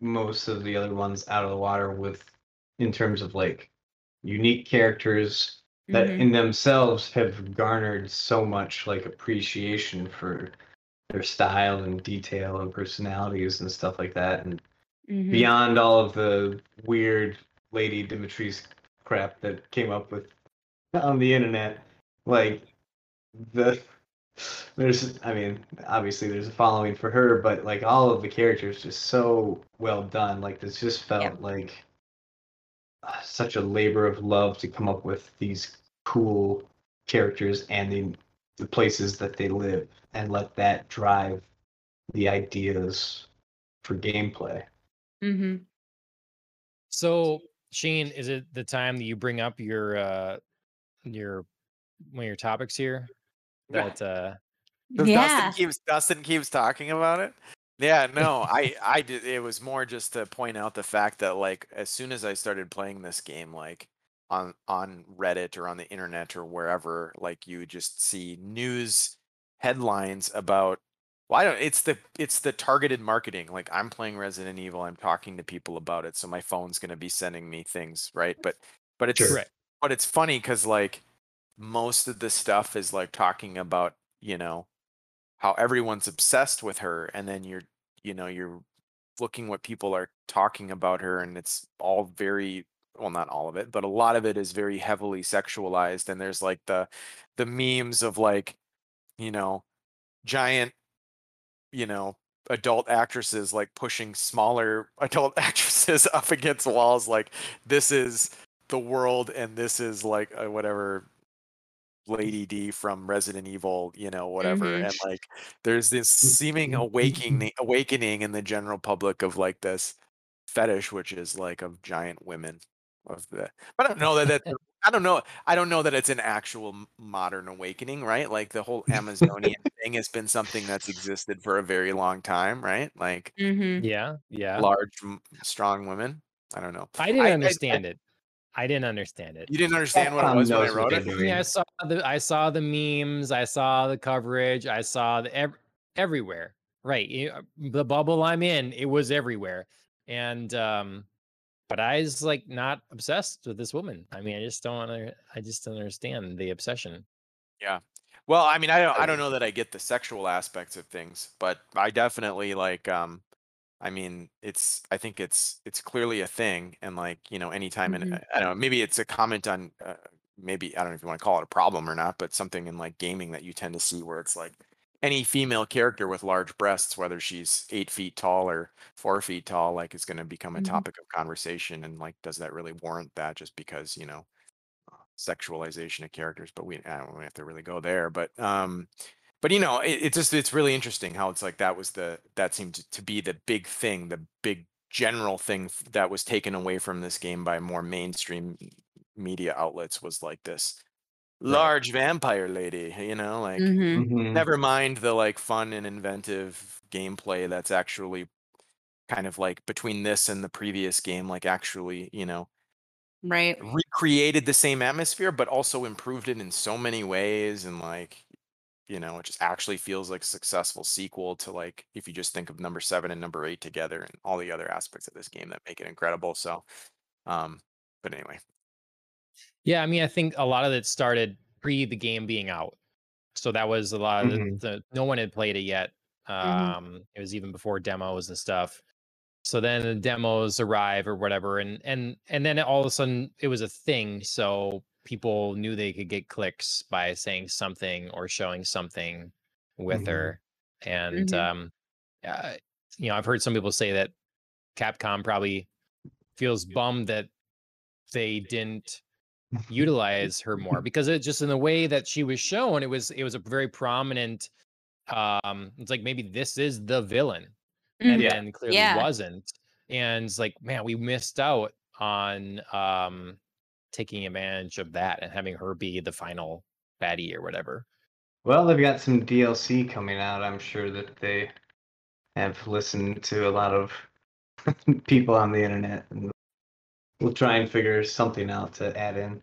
[SPEAKER 3] most of the other ones out of the water with in terms of like unique characters that
[SPEAKER 2] Mhm.
[SPEAKER 3] in themselves have garnered so much like appreciation for their style and detail and personalities and stuff like that and
[SPEAKER 2] Mhm.
[SPEAKER 3] beyond all of the weird lady Dimitris crap that came up with on the internet like the there's i mean obviously there's a following for her but like all of the characters just so well done like this just felt
[SPEAKER 2] Yep.
[SPEAKER 3] like uh, such a labor of love to come up with these cool characters and the the places that they live and let that drive the ideas for gameplay
[SPEAKER 2] Mhm.
[SPEAKER 1] So, Shane, is it the time that you bring up your uh your one of your topics here? That uh
[SPEAKER 2] Yeah.
[SPEAKER 4] Dustin keeps Dustin keeps talking about it. Yeah, no, I I did. It was more just to point out the fact that like as soon as I started playing this game, like on on Reddit or on the internet or wherever, like you just see news headlines about. Well, I don't. It's the it's the targeted marketing. Like I'm playing Resident Evil, I'm talking to people about it, so my phone's gonna be sending me things, right? But but it's
[SPEAKER 3] Sure.
[SPEAKER 4] But it's funny because like most of the stuff is like talking about you know how everyone's obsessed with her and then you're you know you're looking what people are talking about her and it's all very well not all of it but a lot of it is very heavily sexualized and there's like the the memes of like you know giant you know adult actresses like pushing smaller adult actresses up against walls like this is the world and this is like uh, whatever lady d from resident evil you know whatever
[SPEAKER 2] Mhm.
[SPEAKER 4] and like there's this seeming awakening awakening in the general public of like this fetish which is like of giant women of the but i don't know that that i don't know i don't know that it's an actual modern awakening right like the whole amazonian thing has been something that's existed for a very long time right like
[SPEAKER 2] Mhm.
[SPEAKER 1] yeah, yeah.
[SPEAKER 4] large strong women i don't know
[SPEAKER 1] I didn't
[SPEAKER 4] I- I- I-
[SPEAKER 1] understand it. I didn't understand it.
[SPEAKER 4] You didn't understand what it
[SPEAKER 3] Capcom
[SPEAKER 4] was when I wrote it.
[SPEAKER 1] Yeah, I saw the I saw the memes, I saw the coverage, I saw the ev- everywhere. Right, you- uh, the bubble I'm in, it was everywhere, and um, but I was like not obsessed with this woman. I mean, I just don't want to. I just don't understand the obsession. Yeah.
[SPEAKER 4] Well, I mean, I don't I don't know that I get the sexual aspects of things, but I definitely like um I mean, it's I think it's it's clearly a thing and like, you know, anytime and
[SPEAKER 2] Mhm.
[SPEAKER 4] I don't know, maybe it's a comment on uh, maybe I don't know if you want to call it a problem or not, but something in like gaming that you tend to see where it's like any female character with large breasts, whether she's eight feet tall or four feet tall, like is going to become a
[SPEAKER 2] Mhm.
[SPEAKER 4] topic of conversation. And like, does that really warrant that just because, you know, sexualization of characters, but we I don't really have to really go there. But um, but you know, it, it's just it's really interesting how it's like that was the that seemed to, to be the big thing, the big general thing f- that was taken away from this game by more mainstream media outlets was like this large vampire lady, you know, like
[SPEAKER 2] Mhm.
[SPEAKER 3] Mhm.
[SPEAKER 4] never mind the like fun and inventive gameplay that's actually kind of like between this and the previous game like actually you know
[SPEAKER 2] Right.
[SPEAKER 4] recreated the same atmosphere but also improved it in so many ways and like you know it just actually feels like a successful sequel to like if you just think of number seven and number eight together and all the other aspects of this game that make it incredible so um but anyway
[SPEAKER 1] Yeah, I mean, I think a lot of it started pre the game being out, so that was a lot of the,
[SPEAKER 3] Mhm.
[SPEAKER 1] the no one had played it yet. Um, it was even before demos and stuff. So then the demos arrive or whatever, and and and then all of a sudden it was a thing. So people knew they could get clicks by saying something or showing something with
[SPEAKER 3] Mhm.
[SPEAKER 1] her, and
[SPEAKER 2] Mhm.
[SPEAKER 1] um, uh, you know, I've heard some people say that Capcom probably feels bummed that they didn't utilize her more because it just in the way that she was shown, it was it was a very prominent. Um, it's like maybe this is the villain, and
[SPEAKER 2] Mhm.
[SPEAKER 1] then clearly
[SPEAKER 2] Yeah.
[SPEAKER 1] wasn't. And it's like, man, we missed out on um taking advantage of that and having her be the final baddie or whatever.
[SPEAKER 3] Well, they've got some DLC coming out. I'm sure that they have listened to a lot of people on the internet, and we'll try and figure something out to add in.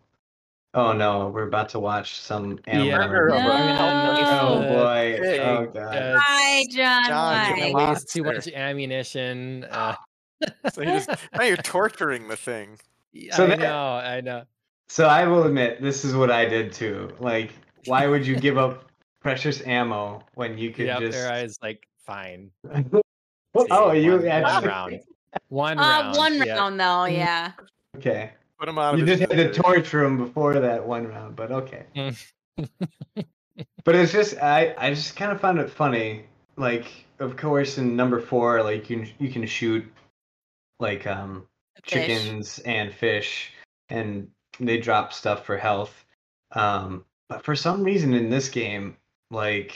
[SPEAKER 3] Oh no, we're about to watch some animal.
[SPEAKER 1] Yeah,
[SPEAKER 4] Murder of
[SPEAKER 3] Oh boy!
[SPEAKER 4] Pig.
[SPEAKER 3] Oh god!
[SPEAKER 1] Uh,
[SPEAKER 2] Hi, John.
[SPEAKER 4] John,
[SPEAKER 1] you
[SPEAKER 4] you're
[SPEAKER 1] can't waste too much ammunition. Uh,
[SPEAKER 4] so you just now you're torturing the thing
[SPEAKER 3] So
[SPEAKER 1] I
[SPEAKER 3] that-
[SPEAKER 1] know, I know.
[SPEAKER 3] So I will admit, this is what I did too. Like, why would you give up precious ammo when you could
[SPEAKER 1] Yeah,
[SPEAKER 3] just?
[SPEAKER 1] there I was like, fine.
[SPEAKER 3] oh, you
[SPEAKER 1] one, one
[SPEAKER 3] actually
[SPEAKER 1] round. One
[SPEAKER 2] Uh,
[SPEAKER 1] round.
[SPEAKER 2] one
[SPEAKER 1] yeah.
[SPEAKER 2] round though, yeah.
[SPEAKER 3] okay?
[SPEAKER 4] put him out
[SPEAKER 3] You
[SPEAKER 4] his
[SPEAKER 3] just had to
[SPEAKER 4] misery.
[SPEAKER 3] torture him before that one round, but okay.
[SPEAKER 1] Mm.
[SPEAKER 3] But it's just I I just kind of found it funny. Like, of course, in number four, like you can you can shoot like um
[SPEAKER 2] Fish.
[SPEAKER 3] chickens and fish, and they drop stuff for health. Um, but for some reason in this game, like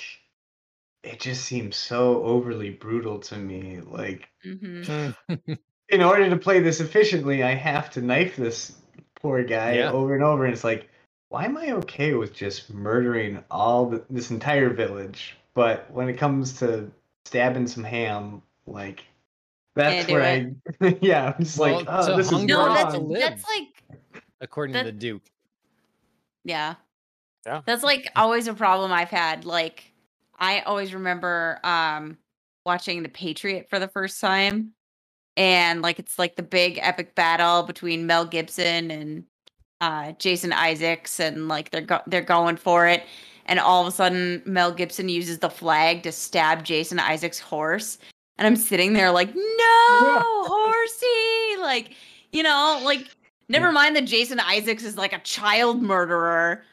[SPEAKER 3] it just seems so overly brutal to me. Like,
[SPEAKER 2] Mhm.
[SPEAKER 3] in order to play this efficiently, I have to knife this poor guy
[SPEAKER 1] Yeah.
[SPEAKER 3] over and over. And it's like, why am I okay with just murdering all the, this entire village? But when it comes to stabbing some ham, like that's
[SPEAKER 2] Can't do
[SPEAKER 3] where I, yeah, I'm just
[SPEAKER 1] Well,
[SPEAKER 3] like, oh,
[SPEAKER 1] so
[SPEAKER 3] this is
[SPEAKER 1] hunger
[SPEAKER 2] No,
[SPEAKER 1] Wrong.
[SPEAKER 2] that's
[SPEAKER 3] wrong.
[SPEAKER 1] live.
[SPEAKER 2] that's like
[SPEAKER 1] According
[SPEAKER 2] That-
[SPEAKER 1] to the Duke.
[SPEAKER 2] yeah.
[SPEAKER 4] Yeah.
[SPEAKER 2] That's like always a problem I've had. Like I always remember um watching The Patriot for the first time and like it's like the big epic battle between Mel Gibson and uh Jason Isaacs and like they're go- they're going for it and all of a sudden Mel Gibson uses the flag to stab Jason Isaacs' horse and I'm sitting there like no horsey! Like you know like never mind that Jason Isaacs is like a child murderer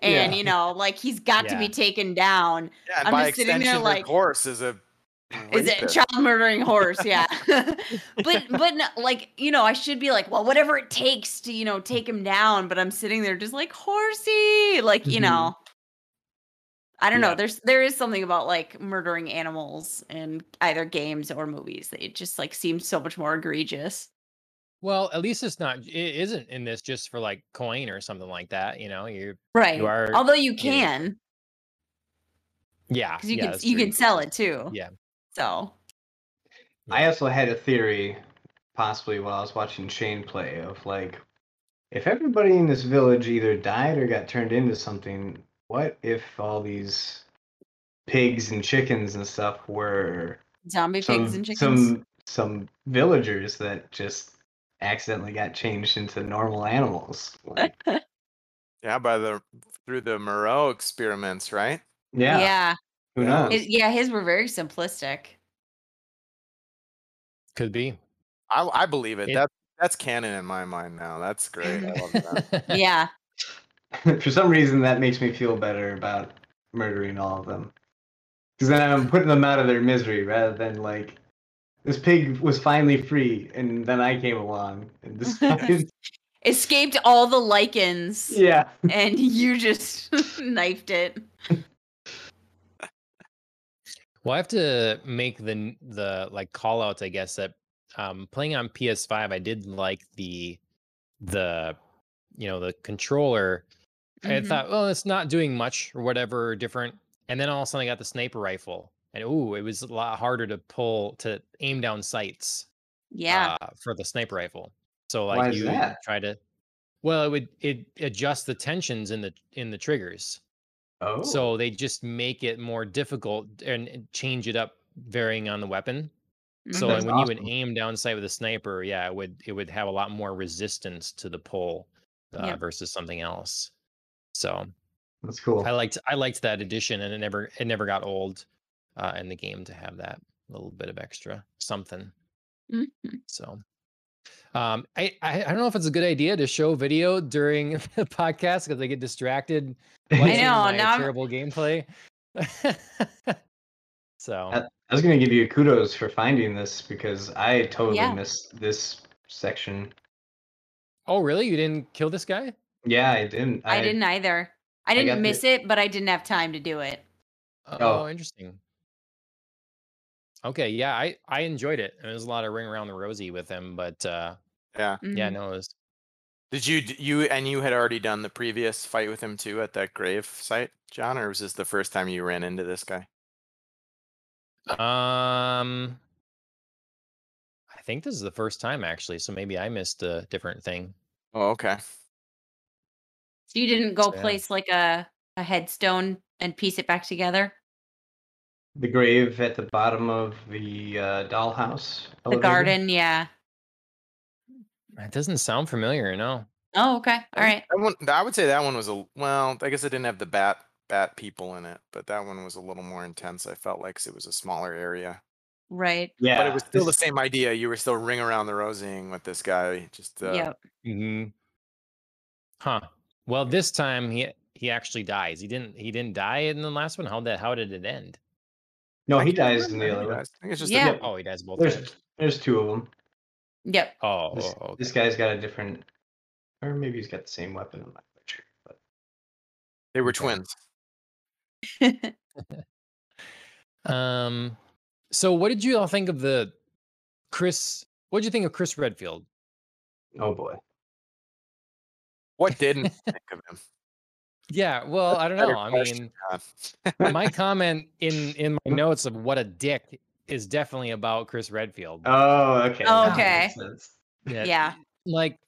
[SPEAKER 2] and
[SPEAKER 3] Yeah.
[SPEAKER 2] you know like he's got to be taken down.
[SPEAKER 4] Yeah and
[SPEAKER 2] I'm
[SPEAKER 4] by
[SPEAKER 2] just sitting there like-
[SPEAKER 4] the horse is a
[SPEAKER 2] is it
[SPEAKER 4] rapist.
[SPEAKER 2] child murdering horse? Yeah. But but no, like you know i should be like well whatever it takes to you know take him down but i'm sitting there just like horsey like you
[SPEAKER 3] Mhm.
[SPEAKER 2] know. I don't know there's there is something about like murdering animals in either games or movies that it just like seems so much more egregious
[SPEAKER 1] Well, at least it's not. It isn't in this just for like coin or something like that. You know, you're
[SPEAKER 2] right
[SPEAKER 1] are
[SPEAKER 2] although you
[SPEAKER 1] getting-
[SPEAKER 2] can
[SPEAKER 1] yeah.
[SPEAKER 2] because you
[SPEAKER 1] yeah,
[SPEAKER 2] can you
[SPEAKER 1] true.
[SPEAKER 2] can sell it too
[SPEAKER 1] Yeah.
[SPEAKER 2] so
[SPEAKER 3] I also had a theory, possibly while I was watching Shane play, of like, if everybody in this village either died or got turned into something, what if all these pigs and chickens and stuff were
[SPEAKER 2] Zombie
[SPEAKER 3] some
[SPEAKER 2] pigs and chickens.
[SPEAKER 3] some some villagers that just accidentally got changed into normal animals? Like,
[SPEAKER 4] Yeah, by the through the Moreau experiments, right?
[SPEAKER 3] yeah,
[SPEAKER 2] yeah.
[SPEAKER 3] who knows?
[SPEAKER 2] His- yeah, his were very simplistic.
[SPEAKER 1] Could be.
[SPEAKER 4] I I believe it.
[SPEAKER 1] It-
[SPEAKER 4] That that's canon in my mind now. That's great. I love that.
[SPEAKER 2] Yeah.
[SPEAKER 3] For some reason, that makes me feel better about murdering all of them. Because then I'm putting them out of their misery rather than like, this pig was finally free, and then I came along. And this
[SPEAKER 2] Escaped all the lycans
[SPEAKER 3] yeah.
[SPEAKER 2] and you just knifed it.
[SPEAKER 1] Well, I have to make the the like call outs, I guess, that um playing on PS5, I did like the the you know, the controller. I
[SPEAKER 2] Mhm.
[SPEAKER 1] thought, well, it's not doing much or whatever different. And then all of a sudden I got the sniper rifle. And ooh, it was a lot harder to pull to aim down sights
[SPEAKER 2] Yeah.
[SPEAKER 1] uh, for the sniper rifle. So
[SPEAKER 3] Why
[SPEAKER 1] like
[SPEAKER 3] is
[SPEAKER 1] you try to well, it would it adjusts the tensions in the in the triggers.
[SPEAKER 3] Oh.
[SPEAKER 1] So they just make it more difficult and change it up varying on the weapon. So
[SPEAKER 2] Mhm.
[SPEAKER 3] That's
[SPEAKER 1] when you would aim down sight with a sniper, yeah, it would it would have a lot more resistance to the pull uh,
[SPEAKER 2] Yep.
[SPEAKER 1] versus something else. So
[SPEAKER 3] that's cool.
[SPEAKER 1] I liked I liked that addition, and it never it never got old uh, in the game to have that little bit of extra something.
[SPEAKER 2] Mhm.
[SPEAKER 1] So. Um, I, I I don't know if it's a good idea to show video during the podcast because I get distracted
[SPEAKER 2] I know,
[SPEAKER 1] my
[SPEAKER 2] now I'm-
[SPEAKER 1] terrible gameplay. so
[SPEAKER 3] I, I was gonna give you kudos for finding this because I totally
[SPEAKER 2] Yeah.
[SPEAKER 3] missed this section.
[SPEAKER 1] Oh, really? You didn't kill this guy?
[SPEAKER 3] Yeah, I didn't.
[SPEAKER 2] I didn't either. I didn't
[SPEAKER 3] the-
[SPEAKER 2] miss it, but I didn't have time to do it.
[SPEAKER 1] Oh,
[SPEAKER 3] Oh.
[SPEAKER 1] interesting. Okay, yeah, I I enjoyed it. There was a lot of ring around the rosy with him, but uh
[SPEAKER 4] Yeah.
[SPEAKER 1] yeah,
[SPEAKER 2] Mhm.
[SPEAKER 1] no, it was
[SPEAKER 4] Did you you and you had already done the previous fight with him too at that grave site, John, or was this the first time you ran into this guy?
[SPEAKER 1] um I think this is the first time actually, so maybe I missed a different thing.
[SPEAKER 4] Oh, okay.
[SPEAKER 2] So you didn't go
[SPEAKER 1] So, yeah.
[SPEAKER 2] place like a, a headstone and piece it back together?
[SPEAKER 3] The grave at the bottom of the uh, dollhouse.
[SPEAKER 2] The garden, yeah.
[SPEAKER 1] That doesn't sound familiar, no.
[SPEAKER 2] Oh, okay. All right.
[SPEAKER 4] That one, I would say that one was a well. I guess it didn't have the bat bat people in it, but that one was a little more intense. I felt like 'cause it was a smaller area,
[SPEAKER 2] Right.
[SPEAKER 3] Yeah,
[SPEAKER 4] but it was still the same idea. You were still ring around the rosying with this guy. Just uh,
[SPEAKER 2] yep.
[SPEAKER 1] hmm Huh. Well, this time he he actually dies. He didn't he didn't die in the last one. How that how did it end?
[SPEAKER 3] No,
[SPEAKER 4] I
[SPEAKER 3] he
[SPEAKER 4] can't
[SPEAKER 3] dies in the
[SPEAKER 4] remember.
[SPEAKER 3] Other one.
[SPEAKER 4] I think it's just
[SPEAKER 2] Yeah.
[SPEAKER 4] a,
[SPEAKER 1] Oh, he dies both
[SPEAKER 3] There's
[SPEAKER 1] times.
[SPEAKER 3] there's two of them.
[SPEAKER 2] Yep.
[SPEAKER 1] Oh,
[SPEAKER 3] This,
[SPEAKER 1] oh, okay.
[SPEAKER 3] this guy's got a different, or maybe he's got the same weapon. I'm not quite sure. But
[SPEAKER 4] they were twins.
[SPEAKER 1] Um, so what did you all think of the Chris? What did you think of Chris Redfield?
[SPEAKER 3] oh boy,
[SPEAKER 4] What didn't you think of him?
[SPEAKER 1] Yeah, well, I don't know. I mean, my comment in in my notes of what a dick is definitely about Chris Redfield.
[SPEAKER 3] oh okay,
[SPEAKER 2] Oh, okay.
[SPEAKER 1] Yeah,
[SPEAKER 2] Yeah.
[SPEAKER 1] like,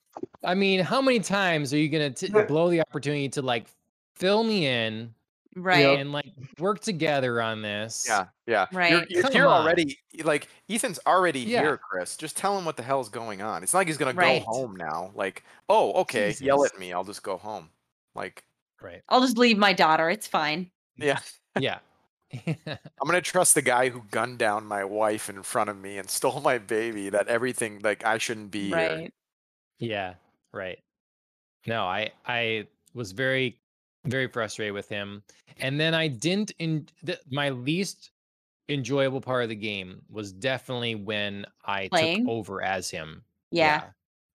[SPEAKER 1] I mean, how many times are you gonna t- blow the opportunity to like fill me in
[SPEAKER 2] Right.
[SPEAKER 1] and like work together on this?
[SPEAKER 4] Yeah, yeah.
[SPEAKER 2] Right.
[SPEAKER 4] You're, you're
[SPEAKER 1] Come
[SPEAKER 4] here already. Like Ethan's already
[SPEAKER 1] Yeah.
[SPEAKER 4] here, Chris. Just tell him what the hell's going on. It's not like he's gonna
[SPEAKER 2] Right.
[SPEAKER 4] go home now. Like, oh, okay, yell at me. I'll just go home. Like,
[SPEAKER 1] right.
[SPEAKER 2] I'll just leave my daughter. It's fine.
[SPEAKER 4] yeah.
[SPEAKER 1] Yeah.
[SPEAKER 4] I'm gonna trust the guy who gunned down my wife in front of me and stole my baby. That everything like I shouldn't be here.
[SPEAKER 2] Right.
[SPEAKER 1] Yeah, right. No, I I was very very frustrated with him. And then I didn't in th- my least enjoyable part of the game was definitely when I
[SPEAKER 2] Playing?
[SPEAKER 1] took over as him.
[SPEAKER 2] Yeah.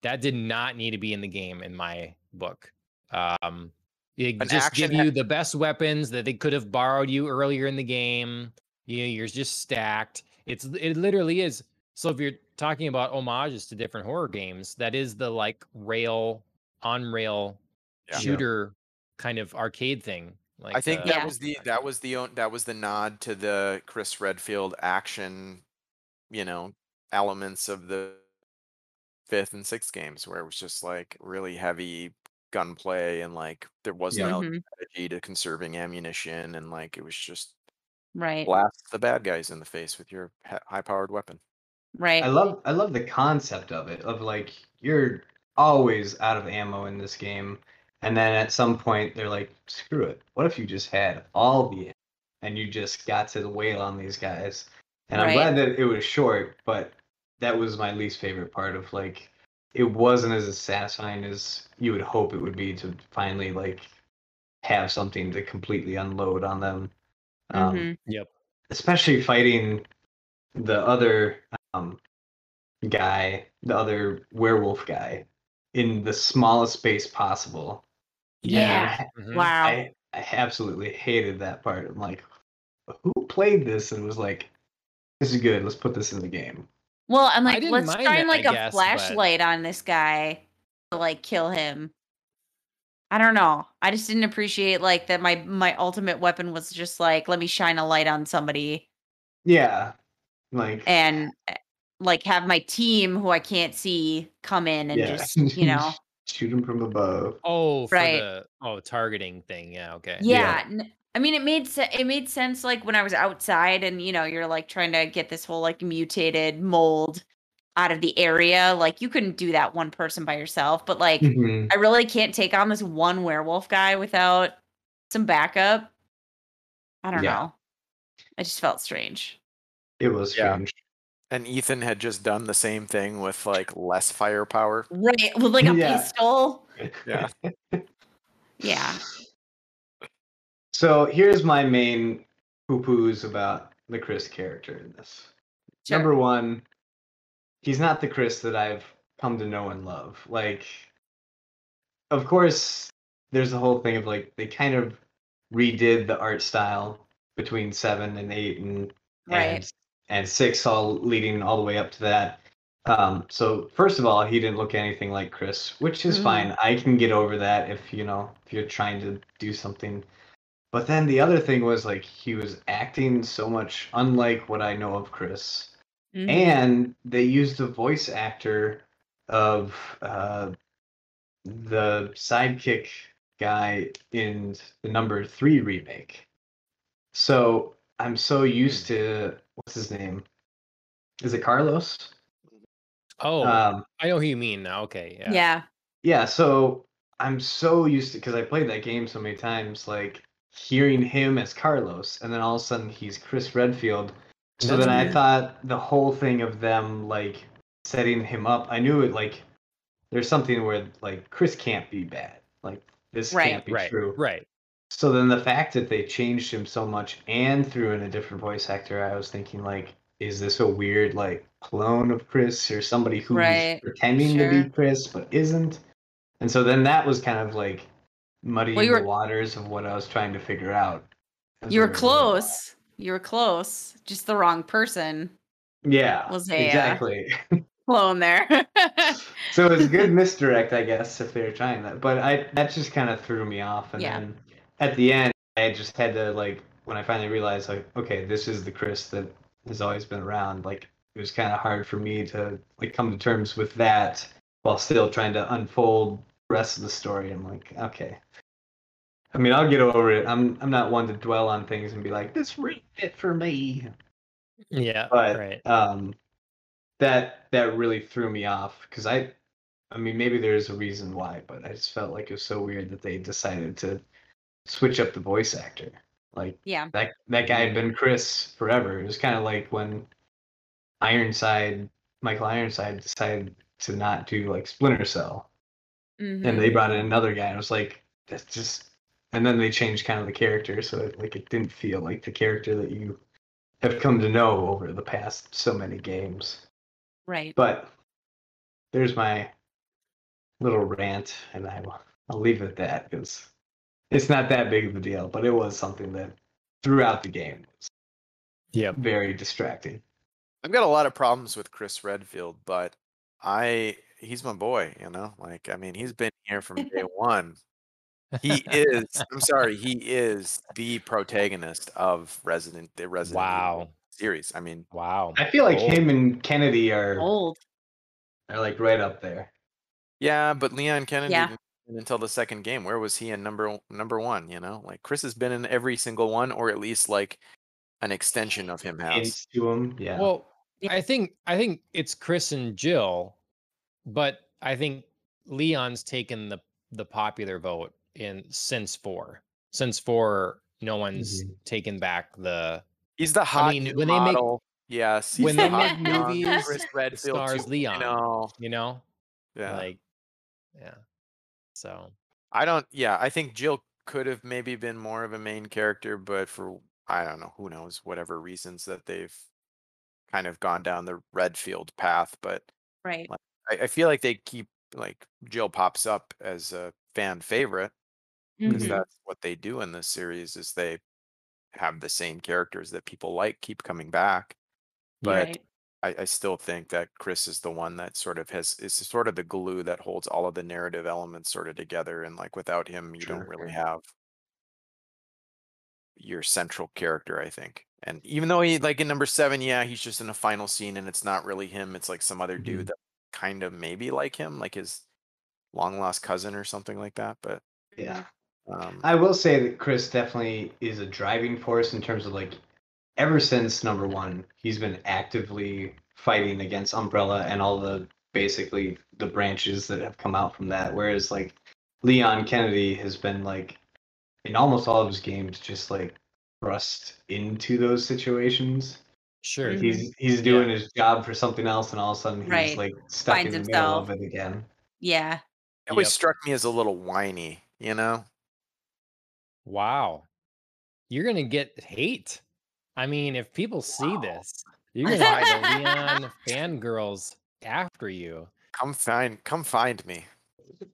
[SPEAKER 1] That did not need to be in the game in my book. Um it
[SPEAKER 4] An
[SPEAKER 1] just give
[SPEAKER 4] action ha-
[SPEAKER 1] you the best weapons that they could have borrowed you earlier in the game. You know, you're just stacked. It's it literally is. So if you're talking about homages to different horror games, that is the like rail on rail
[SPEAKER 4] Yeah.
[SPEAKER 1] shooter kind of arcade thing. Like
[SPEAKER 4] I think
[SPEAKER 1] the-
[SPEAKER 4] that
[SPEAKER 2] Yeah.
[SPEAKER 4] was the that was the own- that was the nod to the Chris Redfield action, you know, elements of the fifth and sixth games where it was just like really heavy gunplay and like there wasn't
[SPEAKER 3] Yeah.
[SPEAKER 4] a
[SPEAKER 2] Mhm.
[SPEAKER 4] strategy to conserving ammunition and like it was just
[SPEAKER 2] Right.
[SPEAKER 4] blast the bad guys in the face with your high powered weapon.
[SPEAKER 2] Right.
[SPEAKER 3] I love I love the concept of it of like you're always out of ammo in this game and then at some point they're like screw it what if you just had all the and you just got to wail on these guys and I'm glad that it was short but that was my least favorite part of like it wasn't as satisfying as you would hope it would be to finally like have something to completely unload on them um,
[SPEAKER 2] Mhm.
[SPEAKER 1] Yep.
[SPEAKER 3] especially fighting the other um, guy, the other werewolf guy, in the smallest space possible.
[SPEAKER 2] Yeah.
[SPEAKER 3] And
[SPEAKER 1] Mhm.
[SPEAKER 2] Wow.
[SPEAKER 3] I, I absolutely hated that part. I'm like, who played this and was like, this is good. Let's put this in the game.
[SPEAKER 2] Well, I'm like, let's
[SPEAKER 1] mind
[SPEAKER 2] shine
[SPEAKER 1] it,
[SPEAKER 2] like
[SPEAKER 1] I
[SPEAKER 2] a
[SPEAKER 1] guess, but-
[SPEAKER 2] flashlight on this guy to like kill him. I don't know. I just didn't appreciate like that my my ultimate weapon was just like let me shine a light on somebody
[SPEAKER 3] Yeah. Like,
[SPEAKER 2] and eh, like have my team who I can't see come in and
[SPEAKER 3] yeah.
[SPEAKER 2] just, you know.
[SPEAKER 3] shoot him from above.
[SPEAKER 1] Oh, for
[SPEAKER 2] Right.
[SPEAKER 1] the oh targeting thing. Yeah. Okay.
[SPEAKER 2] Yeah. n- I mean, it made se- it made sense like when I was outside and you know you're like trying to get this whole like mutated mold out of the area. Like you couldn't do that one person by yourself, but like
[SPEAKER 3] Mhm.
[SPEAKER 2] I really can't take on this one werewolf guy without some backup. I don't
[SPEAKER 3] Yeah.
[SPEAKER 2] know. I just felt strange.
[SPEAKER 3] It was
[SPEAKER 4] Yeah. And Ethan had just done the same thing with like less firepower.
[SPEAKER 2] Right, with like a
[SPEAKER 3] Yeah.
[SPEAKER 2] pistol.
[SPEAKER 4] Yeah.
[SPEAKER 2] Yeah.
[SPEAKER 3] So here's my main poo poos about the Chris character in this.
[SPEAKER 2] Sure.
[SPEAKER 3] Number one, he's not the Chris that I've come to know and love. Like, of course, there's the whole thing of like they kind of redid the art style between seven and eight and
[SPEAKER 2] Right.
[SPEAKER 3] and, and six, all leading all the way up to that. Um, so first of all, he didn't look anything like Chris, which is
[SPEAKER 2] Mhm.
[SPEAKER 3] fine. I can get over that if you know if you're trying to do something. But then the other thing was like he was acting so much unlike what I know of Chris
[SPEAKER 2] Mhm.
[SPEAKER 3] and they used the voice actor of uh, the sidekick guy in the number three remake. So I'm so used to what's his name? Is it Carlos?
[SPEAKER 1] Oh,
[SPEAKER 3] Um,
[SPEAKER 1] I know who you mean now. Okay. Yeah.
[SPEAKER 2] yeah.
[SPEAKER 3] yeah. So I'm so used to because I played that game so many times, like hearing him as Carlos, and then all of a sudden he's Chris Redfield. So
[SPEAKER 1] That's
[SPEAKER 3] then I thought the whole thing of them like setting him up, I knew it like there's something where like Chris can't be bad. Like this
[SPEAKER 2] Right.
[SPEAKER 3] can't be
[SPEAKER 1] Right.
[SPEAKER 3] true.
[SPEAKER 1] Right.
[SPEAKER 3] So then the fact that they changed him so much and threw in a different voice actor, I was thinking like, is this a weird like clone of Chris or somebody who's
[SPEAKER 2] Right.
[SPEAKER 3] pretending to be Chris but isn't? And so then that was kind of like muddying
[SPEAKER 2] Well, were-
[SPEAKER 3] the waters of what I was trying to figure out.
[SPEAKER 2] You were
[SPEAKER 3] we going along.
[SPEAKER 2] close. You were close. Just the wrong person
[SPEAKER 3] Yeah.
[SPEAKER 2] Was a, uh,
[SPEAKER 3] exactly.
[SPEAKER 2] clone there.
[SPEAKER 3] so it was a good misdirect, I guess, if they were trying that. But I that just kind of threw me off. And
[SPEAKER 2] Yeah.
[SPEAKER 3] then at the end, I just had to like when I finally realized like, okay, this is the Chris that has always been around. Like it was kind of hard for me to like come to terms with that while still trying to unfold the rest of the story. I'm like, okay. I mean, I'll get over it. I'm I'm not one to dwell on things and be like, this really fit for me
[SPEAKER 1] Yeah.
[SPEAKER 3] but
[SPEAKER 1] right.
[SPEAKER 3] um that that really threw me off because i i mean maybe there's a reason why but i just felt like it was so weird that they decided to switch up the voice actor like
[SPEAKER 2] yeah.
[SPEAKER 3] that that guy had been chris forever it was kind of like when ironside michael ironside decided to not do like splinter cell
[SPEAKER 2] Mhm.
[SPEAKER 3] and they brought in another guy and it was like that's just and then they changed kind of the character so it, like it didn't feel like the character that you have come to know over the past so many games
[SPEAKER 2] right.
[SPEAKER 3] but there's my little rant and I will I'll leave it at that because it's not that big of a deal but it was something that throughout the game was
[SPEAKER 1] Yep.
[SPEAKER 3] very distracting
[SPEAKER 4] I've got a lot of problems with Chris Redfield, but I he's my boy, you know? Like I mean, he's been here from day one. He is I'm sorry, he is the protagonist of Resident the Resident Evil
[SPEAKER 1] Wow.
[SPEAKER 4] series. I mean,
[SPEAKER 1] Wow.
[SPEAKER 3] I feel like
[SPEAKER 1] Cool.
[SPEAKER 3] him and Kennedy are
[SPEAKER 2] Old.
[SPEAKER 3] are like right up there.
[SPEAKER 4] Yeah, but Leon Kennedy
[SPEAKER 2] Yeah.
[SPEAKER 4] didn't until the second game. Where was he in number number one? You know, like Chris has been in every single one, or at least like an extension of him has.
[SPEAKER 3] Into him, yeah.
[SPEAKER 1] Well, I think I think it's Chris and Jill, but I think Leon's taken the the popular vote in since four. Since four, no one's
[SPEAKER 3] Mhm.
[SPEAKER 1] taken back the
[SPEAKER 4] He's the hot
[SPEAKER 1] mean,
[SPEAKER 4] new
[SPEAKER 1] when they make-
[SPEAKER 4] model. yes, he's
[SPEAKER 1] when
[SPEAKER 4] the
[SPEAKER 1] they
[SPEAKER 4] hot
[SPEAKER 1] make
[SPEAKER 4] young
[SPEAKER 1] movies,
[SPEAKER 4] Chris Redfield
[SPEAKER 1] stars
[SPEAKER 4] 2.0.
[SPEAKER 1] Leon. you know?
[SPEAKER 4] Yeah,
[SPEAKER 1] Like yeah. So
[SPEAKER 4] I don't. Yeah, I think Jill could have maybe been more of a main character, but for I don't know, who knows, whatever reasons that they've kind of gone down the Redfield path. But
[SPEAKER 2] Right.
[SPEAKER 4] I, I feel like they keep like Jill pops up as a fan favorite because
[SPEAKER 2] Mhm.
[SPEAKER 4] that's what they do in this series is they have the same characters that people like keep coming back. But
[SPEAKER 2] Right.
[SPEAKER 4] I, I still think that Chris is the one that sort of has is sort of the glue that holds all of the narrative elements sort of together. And like without him, you don't really have your central character, I think. And even though he like in number seven, yeah, he's just in a final scene and it's not really him, it's like some other dude
[SPEAKER 3] Mhm.
[SPEAKER 4] that kind of maybe like him, like his long lost cousin or something like that. But
[SPEAKER 3] yeah.
[SPEAKER 4] Um
[SPEAKER 3] I will say that Chris definitely is a driving force in terms of like ever since number one, he's been actively fighting against Umbrella and all the basically the branches that have come out from that. Whereas like Leon Kennedy has been like in almost all of his games just like thrust into those situations.
[SPEAKER 1] sure.
[SPEAKER 3] He's he's doing his job for something else and all of a sudden he's
[SPEAKER 2] Right.
[SPEAKER 3] like stuck
[SPEAKER 2] Finds
[SPEAKER 3] in the middle of
[SPEAKER 2] himself.
[SPEAKER 3] it again.
[SPEAKER 2] Yeah.
[SPEAKER 4] it always
[SPEAKER 1] Yep.
[SPEAKER 4] struck me as a little whiny, you know?
[SPEAKER 1] Wow. You're gonna get hate. I mean, if people see this, you're gonna have the Leon fangirls after you.
[SPEAKER 4] Come find come find me.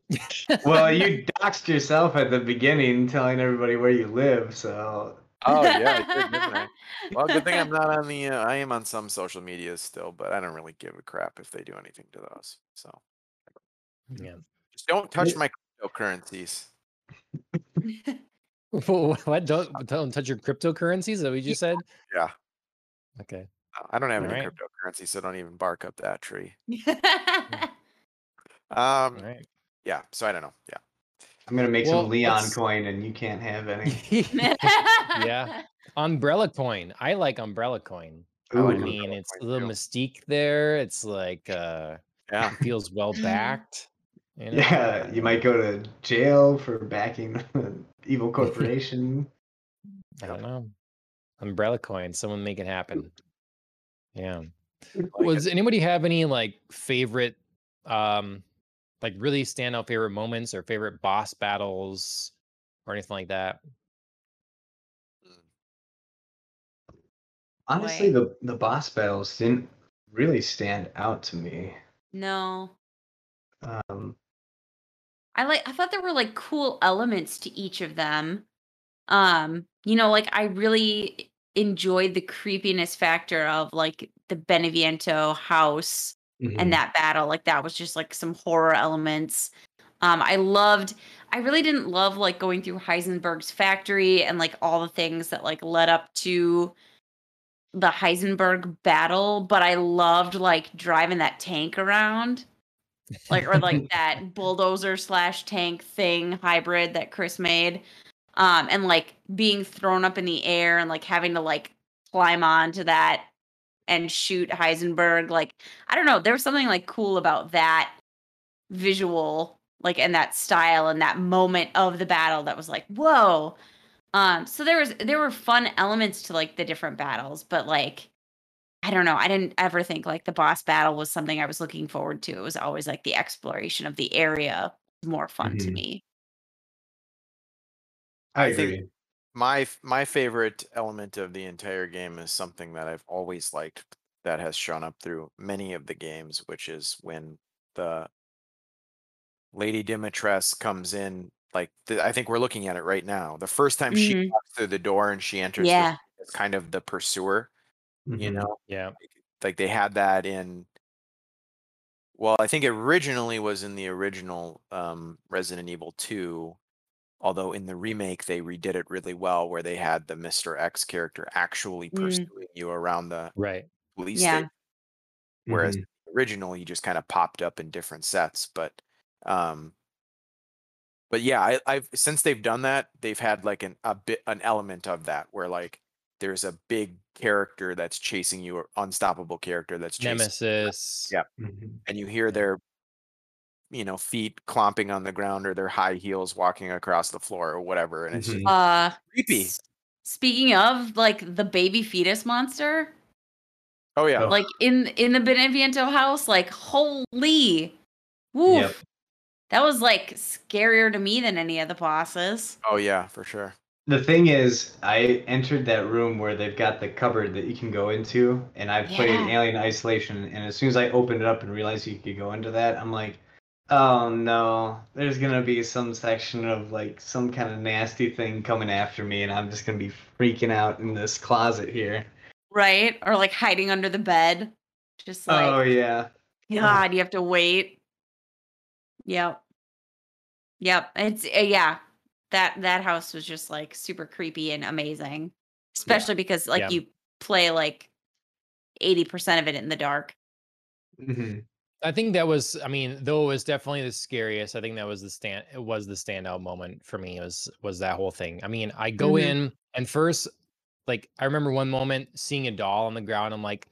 [SPEAKER 3] Well, you doxed yourself at the beginning telling everybody where you live, so
[SPEAKER 4] Oh yeah, I did, didn't I? Well, good thing I'm not on the. Uh, I am on some social media still, but I don't really give a crap if they do anything to those. So
[SPEAKER 1] yeah.
[SPEAKER 4] just don't touch my cryptocurrencies.
[SPEAKER 1] what? Don't don't touch your cryptocurrencies? That we just said?
[SPEAKER 4] Yeah.
[SPEAKER 1] Okay.
[SPEAKER 4] Uh, I don't have any
[SPEAKER 1] Alright.
[SPEAKER 4] cryptocurrency, so don't even bark up that tree. Um,
[SPEAKER 1] All right.
[SPEAKER 4] yeah. So I don't know. Yeah.
[SPEAKER 3] I'm gonna make
[SPEAKER 1] Well,
[SPEAKER 3] some Leon
[SPEAKER 1] let's-
[SPEAKER 3] coin and you can't have any.
[SPEAKER 1] yeah. Umbrella coin. I like umbrella coin.
[SPEAKER 4] I
[SPEAKER 3] Ooh.
[SPEAKER 1] I mean,
[SPEAKER 4] umbrella
[SPEAKER 1] it's a little
[SPEAKER 4] too.
[SPEAKER 1] mystique there. It's like uh
[SPEAKER 4] Yeah.
[SPEAKER 1] it feels well backed. You know?
[SPEAKER 3] Yeah, you might go to jail for backing an evil corporation.
[SPEAKER 1] I don't know. Umbrella coin. Someone make it happen. Yeah.
[SPEAKER 4] Like
[SPEAKER 1] Well, does anybody have any like favorite, um, like really standout favorite moments or favorite boss battles or anything like that?
[SPEAKER 3] Honestly,
[SPEAKER 2] Boy.
[SPEAKER 3] the the boss battles didn't really stand out to me.
[SPEAKER 2] no.
[SPEAKER 3] Um,
[SPEAKER 2] I like I thought there were like cool elements to each of them. Um, you know, like I really enjoyed the creepiness factor of like the Beneviento house
[SPEAKER 3] mhm.
[SPEAKER 2] and that battle. Like that was just like some horror elements. Um, I loved I really didn't love like going through Heisenberg's factory and like all the things that like led up to the Heisenberg battle, but I loved like driving that tank around like or like that bulldozer slash tank thing hybrid that Chris made. Um, and like being thrown up in the air and like having to like climb onto that and shoot Heisenberg. Like, I don't know, there was something like cool about that visual, like and that style and that moment of the battle that was like, whoa. Um, so there was there were fun elements to like the different battles, but like I don't know. I didn't ever think like the boss battle was something I was looking forward to. It was always like the exploration of the area more fun to
[SPEAKER 3] Mhm.
[SPEAKER 2] me.
[SPEAKER 3] I
[SPEAKER 4] I think- my my favorite element of the entire game is something that I've always liked that has shown up through many of the games, which is when the Lady Dimitrescu comes in. Like the, I think we're looking at it right now. The first time she
[SPEAKER 2] Mhm.
[SPEAKER 4] walks through the door and she enters, the-
[SPEAKER 2] Yeah.
[SPEAKER 4] it's kind of the pursuer. You
[SPEAKER 3] Mhm.
[SPEAKER 4] know,
[SPEAKER 1] Yeah.
[SPEAKER 4] like they had that in. Well, I think it originally was in the original um, Resident Evil 2, although in the remake they redid it really well, where they had the Mr. X character actually
[SPEAKER 2] Mm.
[SPEAKER 4] pursuing you around the
[SPEAKER 1] Right.
[SPEAKER 4] police
[SPEAKER 2] Yeah.
[SPEAKER 4] station. Whereas
[SPEAKER 3] Mhm.
[SPEAKER 4] original he just kind of popped up in different sets but um but yeah I, i've since they've done that they've had like an a bit an element of that where like there's a big character that's chasing you or unstoppable character that's chasing
[SPEAKER 1] Nemesis.
[SPEAKER 4] Yeah.
[SPEAKER 3] Mhm.
[SPEAKER 4] and you hear their you know feet clomping on the ground or their high heels walking across the floor or whatever and it's just
[SPEAKER 3] Mhm.
[SPEAKER 2] Uh,
[SPEAKER 4] creepy
[SPEAKER 2] s- speaking of like the baby fetus monster,
[SPEAKER 4] oh yeah
[SPEAKER 2] like in in the Beneviento house, like holy, woof,
[SPEAKER 3] Yep.
[SPEAKER 2] that was like scarier to me than any of the bosses.
[SPEAKER 4] oh yeah for sure
[SPEAKER 3] The thing is, I entered that room where they've got the cupboard that you can go into, and I played
[SPEAKER 2] Yeah.
[SPEAKER 3] Alien Isolation, and as soon as I opened it up and realized you could go into that, I'm like, oh no, there's gonna be some section of like some kind of nasty thing coming after me, and I'm just gonna be freaking out in this closet here.
[SPEAKER 2] Right? Or like hiding under the bed. Just like
[SPEAKER 3] oh yeah.
[SPEAKER 2] God, you have to wait. Yep. Yep. It's uh, yeah. That that house was just like super creepy and amazing. Especially because like
[SPEAKER 1] Yeah.
[SPEAKER 2] you play like 80% of it in the dark.
[SPEAKER 3] hmm
[SPEAKER 1] I think that was, I mean, though it was definitely the scariest. I think that was the stand. It was the standout moment for me. Was was that whole thing? I mean, I go
[SPEAKER 2] Mhm.
[SPEAKER 1] in and first, like, I remember one moment seeing a doll on the ground. I'm like,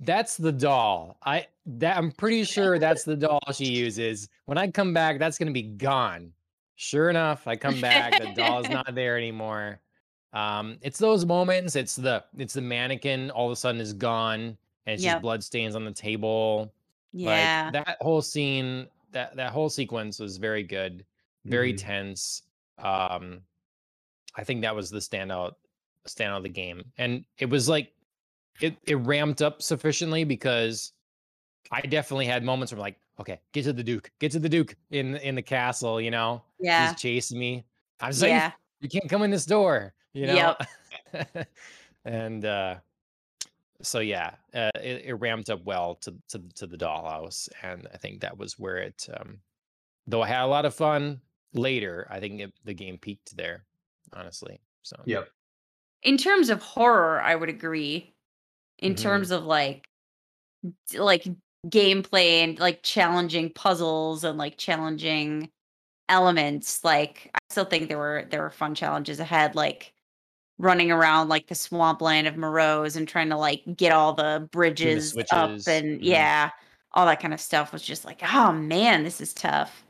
[SPEAKER 1] that's the doll. I that I'm pretty sure that's the doll she uses. When I come back, that's gonna be gone. Sure enough, I come back, the doll is not there anymore. Um, it's those moments. It's the it's the mannequin all of a sudden is gone, and it's
[SPEAKER 2] Yep.
[SPEAKER 1] just blood stains on the table.
[SPEAKER 2] Yeah.
[SPEAKER 1] Like that whole scene, that that whole sequence was very good, very
[SPEAKER 3] Mhm.
[SPEAKER 1] tense. Um, I think that was the standout standout of the game, and it was like it it ramped up sufficiently because I definitely had moments where I'm like, okay, get to the Duke, get to the Duke in in the castle, you know,
[SPEAKER 2] yeah.
[SPEAKER 1] he's chasing me. I'm saying
[SPEAKER 2] Yeah.
[SPEAKER 1] you can't come in this door, you know.
[SPEAKER 2] Yep.
[SPEAKER 1] and uh so yeah, uh, it, it ramped up well to to to the dollhouse, and I think that was where it. um Though I had a lot of fun later, I think it, the game peaked there, honestly. So
[SPEAKER 3] Yep.
[SPEAKER 2] In terms of horror, I would agree. In
[SPEAKER 1] Mhm.
[SPEAKER 2] terms of like like gameplay and like challenging puzzles and like challenging elements, like I still think there were there were fun challenges ahead, like running around like the swampland of Moreau's and trying to like get all the bridges up
[SPEAKER 1] switches,
[SPEAKER 2] and
[SPEAKER 1] mhm.
[SPEAKER 2] yeah, all that kind of stuff was just like, oh man, this is tough.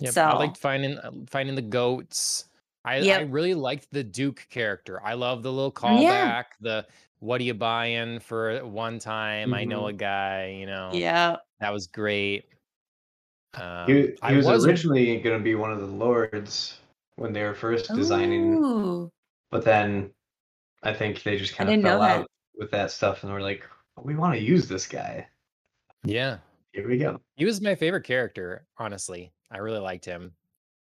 [SPEAKER 1] Yep,
[SPEAKER 2] So
[SPEAKER 1] I liked finding uh, finding the goats. I I really liked the Duke character. I love the little
[SPEAKER 2] Mm, yeah.
[SPEAKER 1] callback. The what are you buying for one time? I know a guy. You know,
[SPEAKER 2] yeah.
[SPEAKER 1] that was great.
[SPEAKER 3] He,
[SPEAKER 1] Um,
[SPEAKER 3] he
[SPEAKER 1] I
[SPEAKER 3] was,
[SPEAKER 1] was
[SPEAKER 3] originally going to be one of the lords when they were first designing,
[SPEAKER 2] Ooh.
[SPEAKER 3] but then I think they just kind of
[SPEAKER 2] didn't
[SPEAKER 3] fell
[SPEAKER 2] that.
[SPEAKER 3] out with that stuff, and we're like, we want to use this guy.
[SPEAKER 1] yeah.
[SPEAKER 3] Here we go.
[SPEAKER 1] He was my favorite character, honestly. I really liked him.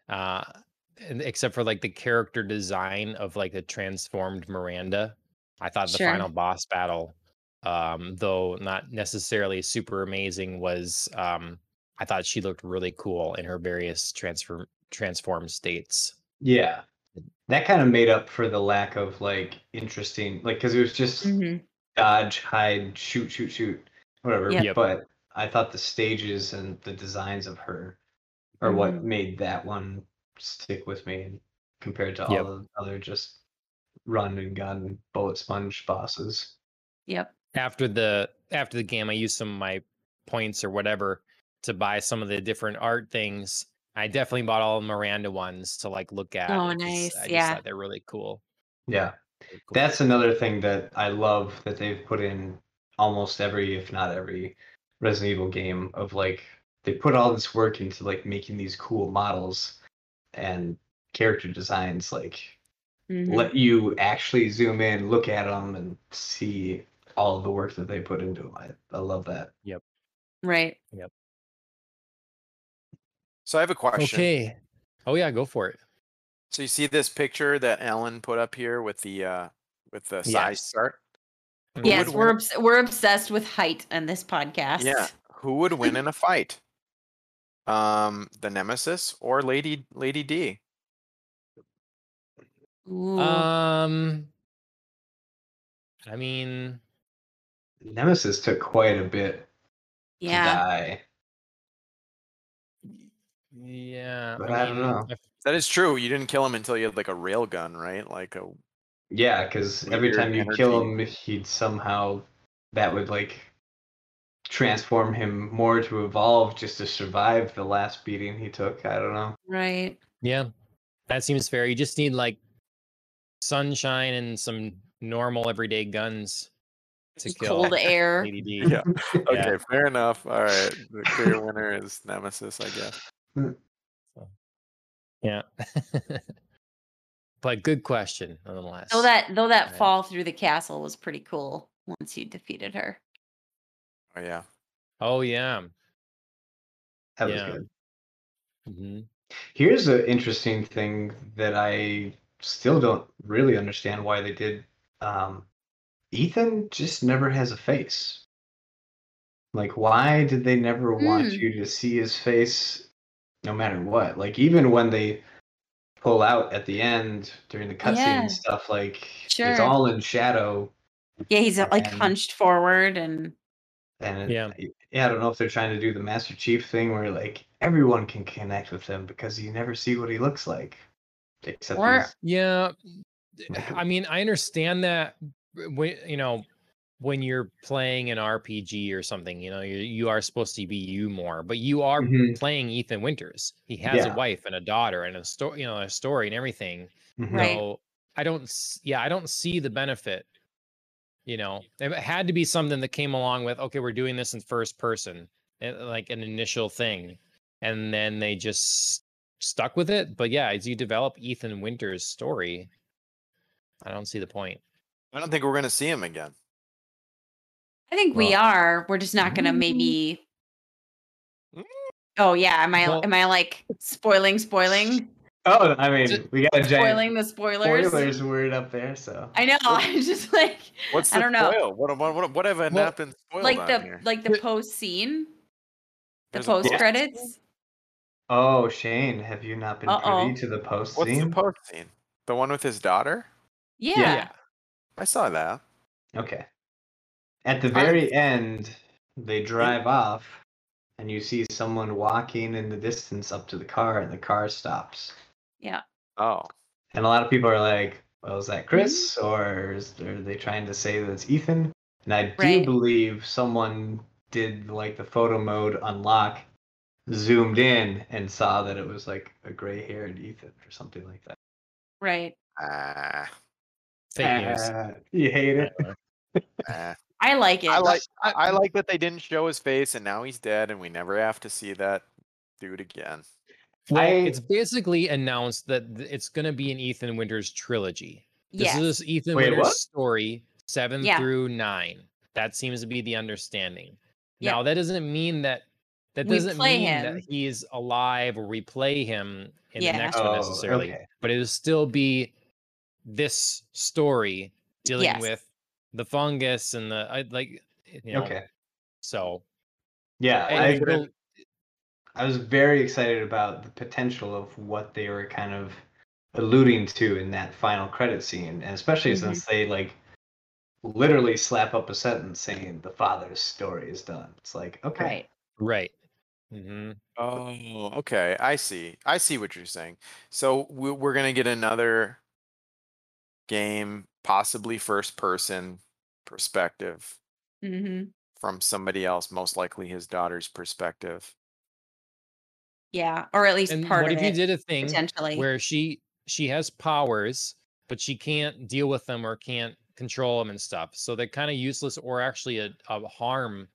[SPEAKER 1] Uh and except for like the character design of like the transformed Miranda. I thought the
[SPEAKER 2] Sure.
[SPEAKER 1] final boss battle, um, though not necessarily super amazing, was um I thought she looked really cool in her various transform transformed states.
[SPEAKER 3] Yeah, that kind of made up for the lack of like interesting, like because it was just
[SPEAKER 2] Mhm.
[SPEAKER 3] dodge, hide, shoot, shoot, shoot, whatever.
[SPEAKER 2] Yep.
[SPEAKER 3] But I thought the stages and the designs of her are what
[SPEAKER 2] Mhm.
[SPEAKER 3] made that one stick with me compared to all
[SPEAKER 1] Yep.
[SPEAKER 3] the other just run and gun bullet sponge bosses.
[SPEAKER 2] Yep.
[SPEAKER 1] After the after the game, I used some of my points or whatever to buy some of the different art things. I definitely bought all the Miranda ones to like look at.
[SPEAKER 2] Oh, nice.
[SPEAKER 1] I just
[SPEAKER 2] Yeah.
[SPEAKER 1] thought they're really cool.
[SPEAKER 3] Yeah.
[SPEAKER 1] really cool.
[SPEAKER 3] That's another thing that I love that they've put in almost every, if not every, Resident Evil game of like they put all this work into like making these cool models and character designs like
[SPEAKER 2] Mhm.
[SPEAKER 3] let you actually zoom in, look at them, and see all of the work that they put into them. I, I love that. Yep.
[SPEAKER 2] Right. Yep.
[SPEAKER 4] So I have a question.
[SPEAKER 1] Okay. Oh yeah, go for it.
[SPEAKER 4] So you see this picture that Alan put up here with the uh with the size
[SPEAKER 1] Yes.
[SPEAKER 4] chart?
[SPEAKER 1] Mhm.
[SPEAKER 4] Who
[SPEAKER 2] Yes,
[SPEAKER 4] would
[SPEAKER 2] we're obs- we're obsessed with height on this podcast.
[SPEAKER 4] Yeah. Who would win in a fight? Um, the Nemesis or Lady Lady D?
[SPEAKER 2] Ooh.
[SPEAKER 1] Um, I mean,
[SPEAKER 3] Nemesis took quite a bit
[SPEAKER 2] Yeah.
[SPEAKER 3] die.
[SPEAKER 1] Yeah,
[SPEAKER 3] But I don't know.
[SPEAKER 1] I-
[SPEAKER 4] That is true. You didn't kill him until you had like a rail gun, right? Like a
[SPEAKER 3] Yeah, because every time you kill him, he'd somehow that would like transform him more to evolve just to survive the last beating he took. I don't know.
[SPEAKER 2] Right.
[SPEAKER 1] yeah, that seems fair. You just need like sunshine and some normal everyday guns to
[SPEAKER 2] Just
[SPEAKER 1] kill
[SPEAKER 2] cold air.
[SPEAKER 1] ADD.
[SPEAKER 4] Yeah. Okay, fair enough. All right. The clear winner is Nemesis, I guess.
[SPEAKER 1] Yeah. but good question nonetheless.
[SPEAKER 2] Though that though that
[SPEAKER 1] Right.
[SPEAKER 2] fall through the castle was pretty cool once you defeated her.
[SPEAKER 4] Oh yeah.
[SPEAKER 1] Oh yeah.
[SPEAKER 3] That was
[SPEAKER 1] Yeah.
[SPEAKER 3] good.
[SPEAKER 1] hmm
[SPEAKER 3] Here's an interesting thing that I still don't really understand why they did. Um, Ethan just never has a face. Like, why did they never want
[SPEAKER 2] Mm.
[SPEAKER 3] you to see his face no matter what? Like, even when they pull out at the end during the cutscene
[SPEAKER 2] Yeah.
[SPEAKER 3] and stuff, like, it's all in shadow.
[SPEAKER 2] Yeah, he's uh, like
[SPEAKER 3] And-
[SPEAKER 2] hunched forward and
[SPEAKER 3] And it-
[SPEAKER 1] Yeah.
[SPEAKER 3] yeah, I don't know if they're trying to do the Master Chief thing where, like, everyone can connect with him because you never see what he looks like. Except
[SPEAKER 2] Or-
[SPEAKER 3] he's
[SPEAKER 1] Yeah. I mean, I understand that when you know when you're playing an RPG or something, you know, you you are supposed to be you more, but you are
[SPEAKER 3] Mhm.
[SPEAKER 1] playing Ethan Winters. He has a wife and a daughter and a story, you know, a story and everything.
[SPEAKER 3] Mhm.
[SPEAKER 2] Right.
[SPEAKER 1] So I don't, yeah, I don't see the benefit. You know, it had to be something that came along with, okay, we're doing this in first person, eh, like an initial thing, and then they just stuck with it. But yeah, as you develop Ethan Winters' story, I don't see the point.
[SPEAKER 4] I don't think we're gonna see him again.
[SPEAKER 2] I think we are. We're just not gonna maybe
[SPEAKER 4] Mm.
[SPEAKER 2] Oh yeah, am I
[SPEAKER 1] Well-
[SPEAKER 2] am I like spoiling spoiling?
[SPEAKER 3] Oh, I mean,
[SPEAKER 1] Ju-
[SPEAKER 3] we got a giant
[SPEAKER 2] Spoiling the spoilers.
[SPEAKER 3] spoilers word up there, so
[SPEAKER 2] I know. I'm just like
[SPEAKER 4] What's
[SPEAKER 2] I don't know.
[SPEAKER 4] spoil? What what what, what have I
[SPEAKER 1] Well,
[SPEAKER 4] not been spoiled
[SPEAKER 2] like the
[SPEAKER 4] here?
[SPEAKER 2] like the post scene. The
[SPEAKER 4] There's
[SPEAKER 2] post
[SPEAKER 4] post
[SPEAKER 2] credits.
[SPEAKER 3] Oh, Shane, have you not been
[SPEAKER 2] Uh-oh.
[SPEAKER 3] privy to the post
[SPEAKER 4] What's
[SPEAKER 3] scene?
[SPEAKER 4] the post scene? The one with his daughter?
[SPEAKER 2] Yeah.
[SPEAKER 1] Yeah.
[SPEAKER 4] I saw that.
[SPEAKER 3] Okay. At the
[SPEAKER 4] I-
[SPEAKER 3] very end, they drive off, and you see someone walking in the distance up to the car, and the car stops. Yeah.
[SPEAKER 4] Oh.
[SPEAKER 3] And a lot of people are like, "Well, is that Chris,
[SPEAKER 2] Mm-hmm.
[SPEAKER 3] or is, are they trying to say that it's Ethan?" And I do
[SPEAKER 2] Right.
[SPEAKER 3] believe someone did like the photo mode unlock, zoomed in, and saw that it was like a gray-haired Ethan or something like that.
[SPEAKER 2] Right.
[SPEAKER 4] Ah.
[SPEAKER 1] Fake news.
[SPEAKER 3] Ah, you hate it?
[SPEAKER 4] ah.
[SPEAKER 2] I like it.
[SPEAKER 4] I like I, I like that they didn't show his face and now he's dead and we never have to see that dude again.
[SPEAKER 1] Well,
[SPEAKER 3] I-
[SPEAKER 1] it's basically announced that it's going to be an Ethan Winters trilogy. This
[SPEAKER 2] yes.
[SPEAKER 1] is Ethan
[SPEAKER 3] Wait,
[SPEAKER 1] Winters'
[SPEAKER 3] what?
[SPEAKER 1] story, seven
[SPEAKER 2] Yeah.
[SPEAKER 1] through nine. That seems to be the understanding.
[SPEAKER 2] Yeah.
[SPEAKER 1] Now, that doesn't mean that that
[SPEAKER 2] We
[SPEAKER 1] doesn't
[SPEAKER 2] play
[SPEAKER 1] mean
[SPEAKER 2] him.
[SPEAKER 1] that he's alive or we play him in
[SPEAKER 2] Yeah.
[SPEAKER 1] the next one
[SPEAKER 3] Oh,
[SPEAKER 1] necessarily.
[SPEAKER 3] okay.
[SPEAKER 1] But it'll still be this story dealing
[SPEAKER 2] Yes.
[SPEAKER 1] with the fungus and the I, like. You know,
[SPEAKER 3] Okay.
[SPEAKER 1] So
[SPEAKER 3] Yeah,
[SPEAKER 1] and
[SPEAKER 3] I
[SPEAKER 1] it'll-
[SPEAKER 3] agree. I was very excited about the potential of what they were kind of alluding to in that final credit scene, and especially
[SPEAKER 2] Mhm.
[SPEAKER 3] since they like literally slap up a sentence saying the father's story is done. It's like, okay,
[SPEAKER 2] Right.
[SPEAKER 1] right. Hmm
[SPEAKER 4] Oh, okay. I see. I see what you're saying. So we- we're gonna get another game, possibly first person perspective
[SPEAKER 2] hmm
[SPEAKER 4] from somebody else, most likely his daughter's perspective.
[SPEAKER 2] Yeah. Or at least
[SPEAKER 1] And
[SPEAKER 2] part
[SPEAKER 1] what
[SPEAKER 2] of
[SPEAKER 1] if you
[SPEAKER 2] it
[SPEAKER 1] did a thing
[SPEAKER 2] potentially.
[SPEAKER 1] where she she has powers, but she can't deal with them or can't control them and stuff. So they're kind of useless or actually a, a harm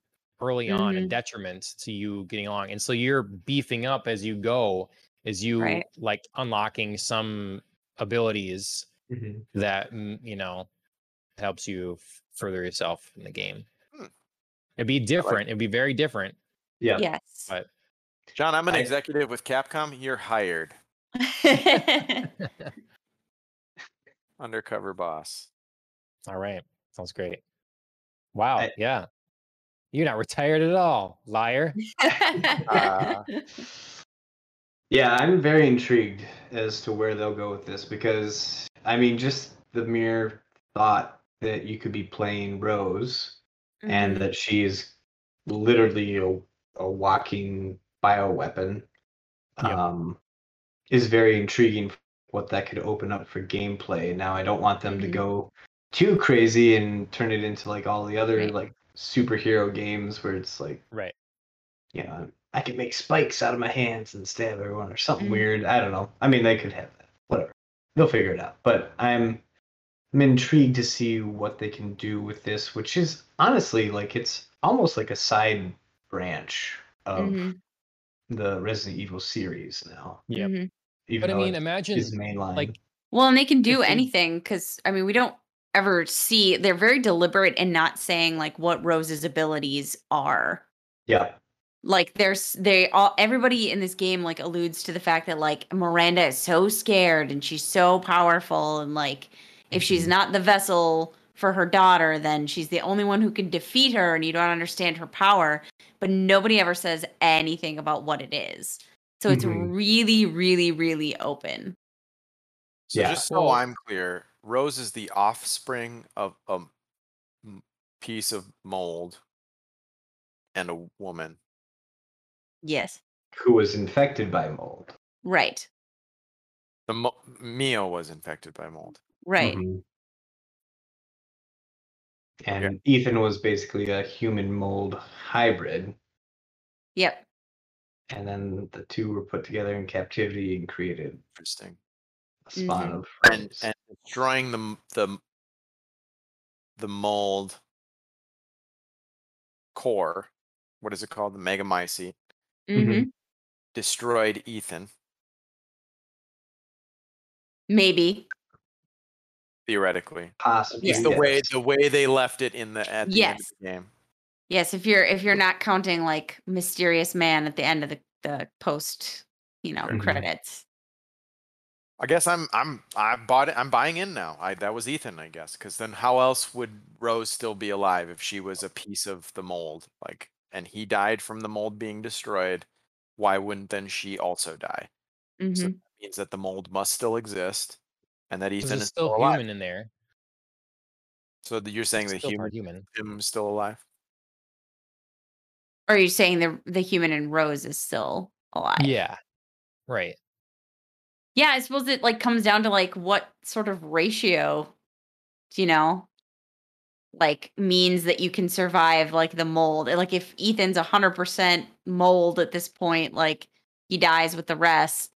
[SPEAKER 1] early on, a
[SPEAKER 2] Mhm.
[SPEAKER 1] detriment to you getting along. And so you're beefing up as you go, as you
[SPEAKER 2] Right.
[SPEAKER 1] like unlocking some abilities
[SPEAKER 3] Mhm.
[SPEAKER 1] that mm, you know helps you f- further yourself in the game.
[SPEAKER 4] Hmm.
[SPEAKER 1] It'd be different. It'd be very different.
[SPEAKER 3] yeah,
[SPEAKER 2] yes.
[SPEAKER 1] But
[SPEAKER 4] John, I'm an
[SPEAKER 3] I-
[SPEAKER 4] executive with Capcom. You're hired. Undercover boss.
[SPEAKER 1] all right, sounds great. Wow,
[SPEAKER 3] I-
[SPEAKER 1] yeah. You're not retired at all, liar.
[SPEAKER 4] Uh,
[SPEAKER 3] yeah. I'm very intrigued as to where they'll go with this because I mean, just the mere thought that you could be playing Rose and
[SPEAKER 2] Mhm.
[SPEAKER 3] that she's literally a, a walking bioweapon,
[SPEAKER 1] Yep.
[SPEAKER 3] um, is very intriguing. What that could open up for gameplay. Now, I don't want them to
[SPEAKER 2] Mhm.
[SPEAKER 3] go too crazy and turn it into like all the other
[SPEAKER 2] Right.
[SPEAKER 3] like superhero games where it's like
[SPEAKER 1] Right.
[SPEAKER 3] you know, I can make spikes out of my hands and stab everyone or something
[SPEAKER 2] Mhm.
[SPEAKER 3] weird. I don't know. I mean, they could have that. Whatever. They'll figure it out. But I'm I'm intrigued to see what they can do with this, which is honestly like it's almost like a side branch of
[SPEAKER 2] Mhm,
[SPEAKER 3] the Resident Evil series now.
[SPEAKER 1] Yep.
[SPEAKER 2] mhm.
[SPEAKER 1] But I mean, imagine
[SPEAKER 3] it's mainline.
[SPEAKER 1] like
[SPEAKER 2] Well, and they can do anything because I mean, we don't ever see. They're very deliberate in not saying like what Rose's abilities are.
[SPEAKER 3] yeah.
[SPEAKER 2] Like there's they all everybody in this game like alludes to the fact that like Miranda is so scared and she's so powerful and like if she's
[SPEAKER 3] Mhm.
[SPEAKER 2] not the vessel for her daughter, then she's the only one who can defeat her and you don't understand her power. But nobody ever says anything about what it is. So it's
[SPEAKER 3] Mhm.
[SPEAKER 2] really, really, really open.
[SPEAKER 4] So
[SPEAKER 3] Yeah.
[SPEAKER 4] just so
[SPEAKER 1] Well-
[SPEAKER 4] I'm clear, Rose is the offspring of a piece of mold and a woman.
[SPEAKER 2] Yes.
[SPEAKER 3] Who was infected by mold.
[SPEAKER 2] Right.
[SPEAKER 4] The mo- Mia was infected by mold.
[SPEAKER 2] Right.
[SPEAKER 3] Mhm. And Ethan was basically a human mold hybrid.
[SPEAKER 2] Yep.
[SPEAKER 3] and then the two were put together in captivity and created
[SPEAKER 4] Interesting.
[SPEAKER 3] A spawn
[SPEAKER 2] Mhm.
[SPEAKER 3] of
[SPEAKER 4] And and destroying the the the mold core. What is it called? The megamycete
[SPEAKER 3] Mhm.
[SPEAKER 2] hmm
[SPEAKER 4] destroyed Ethan
[SPEAKER 2] Maybe.
[SPEAKER 4] theoretically.
[SPEAKER 3] possibly
[SPEAKER 2] Yes.
[SPEAKER 4] It's the way the way they left it in the at the end of
[SPEAKER 2] Yes.
[SPEAKER 4] the game.
[SPEAKER 2] Yes. If you're if you're not counting like mysterious man at the end of the the post, you know,
[SPEAKER 3] Mhm.
[SPEAKER 2] credits.
[SPEAKER 4] I guess I'm I'm I bought it. I'm buying in now. I that was Ethan, I guess, because then how else would Rose still be alive if she was a piece of the mold? Like, and he died from the mold being destroyed. Why wouldn't then she also die? So
[SPEAKER 2] hmm
[SPEAKER 4] that means that the mold must still exist, and that Ethan is
[SPEAKER 1] still
[SPEAKER 4] still alive.
[SPEAKER 1] human in there.
[SPEAKER 4] So that you're saying
[SPEAKER 1] It's
[SPEAKER 4] the human
[SPEAKER 1] part human.
[SPEAKER 4] him is still alive?
[SPEAKER 2] Or are you saying the the human in Rose is still alive?
[SPEAKER 1] Yeah. Right.
[SPEAKER 2] Yeah, I suppose it like comes down to like what sort of ratio, you know, like means that you can survive like the mold. Like if Ethan's a hundred percent mold at this point, like he dies with the rest.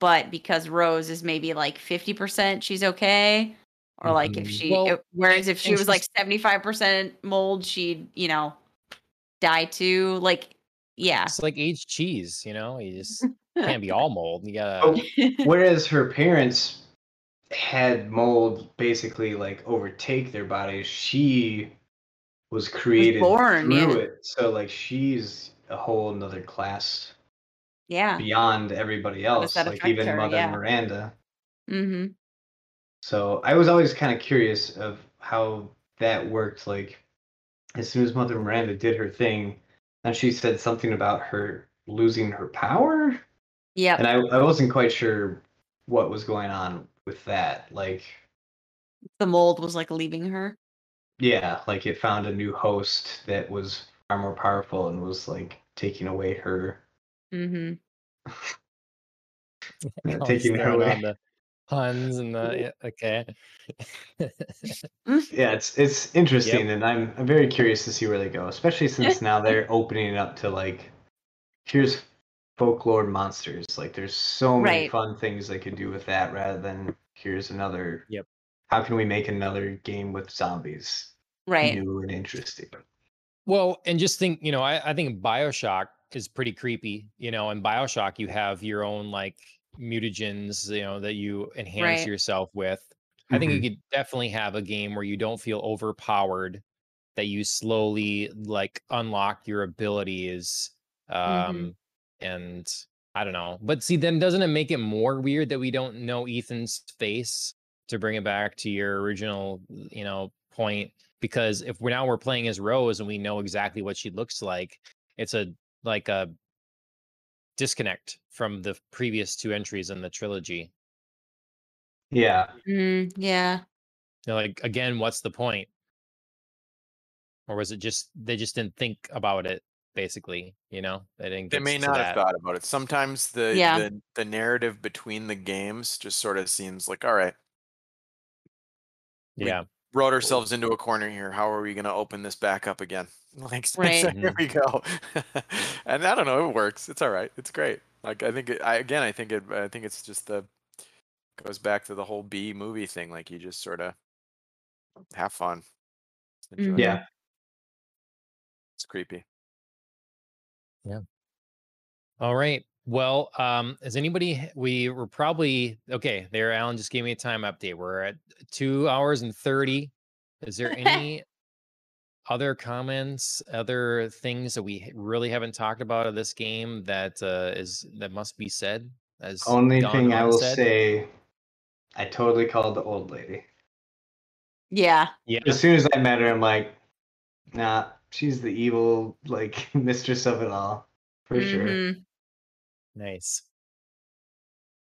[SPEAKER 2] But because Rose is maybe like fifty percent, she's okay. Or like if
[SPEAKER 3] Mhm.
[SPEAKER 2] she,
[SPEAKER 1] Well,
[SPEAKER 2] if- whereas if she was like seventy five percent mold, she'd you know die too. Like yeah,
[SPEAKER 1] It's like aged cheese, you know? You just can't be all mold. You
[SPEAKER 3] Oh,
[SPEAKER 1] gotta
[SPEAKER 3] whereas her parents had mold basically like overtake their bodies, she was created
[SPEAKER 2] born,
[SPEAKER 3] through
[SPEAKER 2] yeah.
[SPEAKER 3] it. So like she's a whole another class
[SPEAKER 2] yeah.
[SPEAKER 3] beyond everybody else, like even
[SPEAKER 2] her?
[SPEAKER 3] Mother
[SPEAKER 2] Yeah.
[SPEAKER 3] Miranda.
[SPEAKER 2] Mm-hmm.
[SPEAKER 3] So I was always kind of curious of how that worked. Like as soon as Mother Miranda did her thing, and she said something about her losing her power,
[SPEAKER 2] Yeah.
[SPEAKER 3] and I, I wasn't quite sure what was going on with that. Like,
[SPEAKER 2] the mold was like leaving her.
[SPEAKER 3] yeah, like it found a new host that was far more powerful and was like taking away her,
[SPEAKER 2] Mm-hmm.
[SPEAKER 3] taking her away.
[SPEAKER 1] on the puns and the yeah, okay. Mm-hmm.
[SPEAKER 3] Yeah, it's it's interesting, and I'm I'm very curious to see where they go, especially since now they're opening it up to like, here's folklore monsters. Like, there's so many
[SPEAKER 2] Right.
[SPEAKER 3] fun things they could do with that, rather than here's another.
[SPEAKER 1] Yep.
[SPEAKER 3] How can we make another game with zombies
[SPEAKER 2] Right.
[SPEAKER 3] new and interesting?
[SPEAKER 1] Well, and just think, you know, I, I think Bioshock is pretty creepy. You know, in Bioshock, you have your own like mutagens, you know, that you enhance
[SPEAKER 2] Right.
[SPEAKER 1] yourself with. I think
[SPEAKER 3] Mhm.
[SPEAKER 1] you could definitely have a game where you don't feel overpowered, that you slowly like unlock your abilities. Um, and I don't know. But see, then doesn't it make it more weird that we don't know Ethan's face to bring it back to your original, you know, point? Because if we're now we're playing as Rose and we know exactly what she looks like, it's a like a disconnect from the previous two entries in the trilogy.
[SPEAKER 3] Yeah,
[SPEAKER 2] Mm, yeah.
[SPEAKER 1] You know, like again, what's the point? or was it just they just didn't think about it? Basically, you know, they didn't.
[SPEAKER 4] They may not
[SPEAKER 1] that.
[SPEAKER 4] have thought about it. Sometimes the,
[SPEAKER 2] Yeah.
[SPEAKER 4] the the narrative between the games just sort of seems like, all right, we-
[SPEAKER 1] Yeah,
[SPEAKER 4] wrote ourselves into a corner here. How are we going to open this back up again? Like, so
[SPEAKER 2] Right.
[SPEAKER 4] here we go. and I don't know, it works. It's all right. It's great. Like, I think, it, I again, I think it, I think it's just the goes back to the whole B movie thing. Like, you just sort of have fun. Just enjoy it.
[SPEAKER 3] Yeah. Mm-hmm.
[SPEAKER 4] it's creepy. Yeah.
[SPEAKER 1] All right. Well, um, is anybody? We were probably okay. There, Alan just gave me a time update. We're at two hours and thirty. Is there any other comments, other things that we really haven't talked about of this game that uh, is that must be said? As
[SPEAKER 3] Only
[SPEAKER 1] gone
[SPEAKER 3] thing I will
[SPEAKER 1] unsaid?
[SPEAKER 3] say, I totally called the old lady.
[SPEAKER 2] Yeah.
[SPEAKER 1] Yeah.
[SPEAKER 3] As soon as I met her, I'm like, nah, she's the evil like mistress of it all, for sure.
[SPEAKER 1] Nice.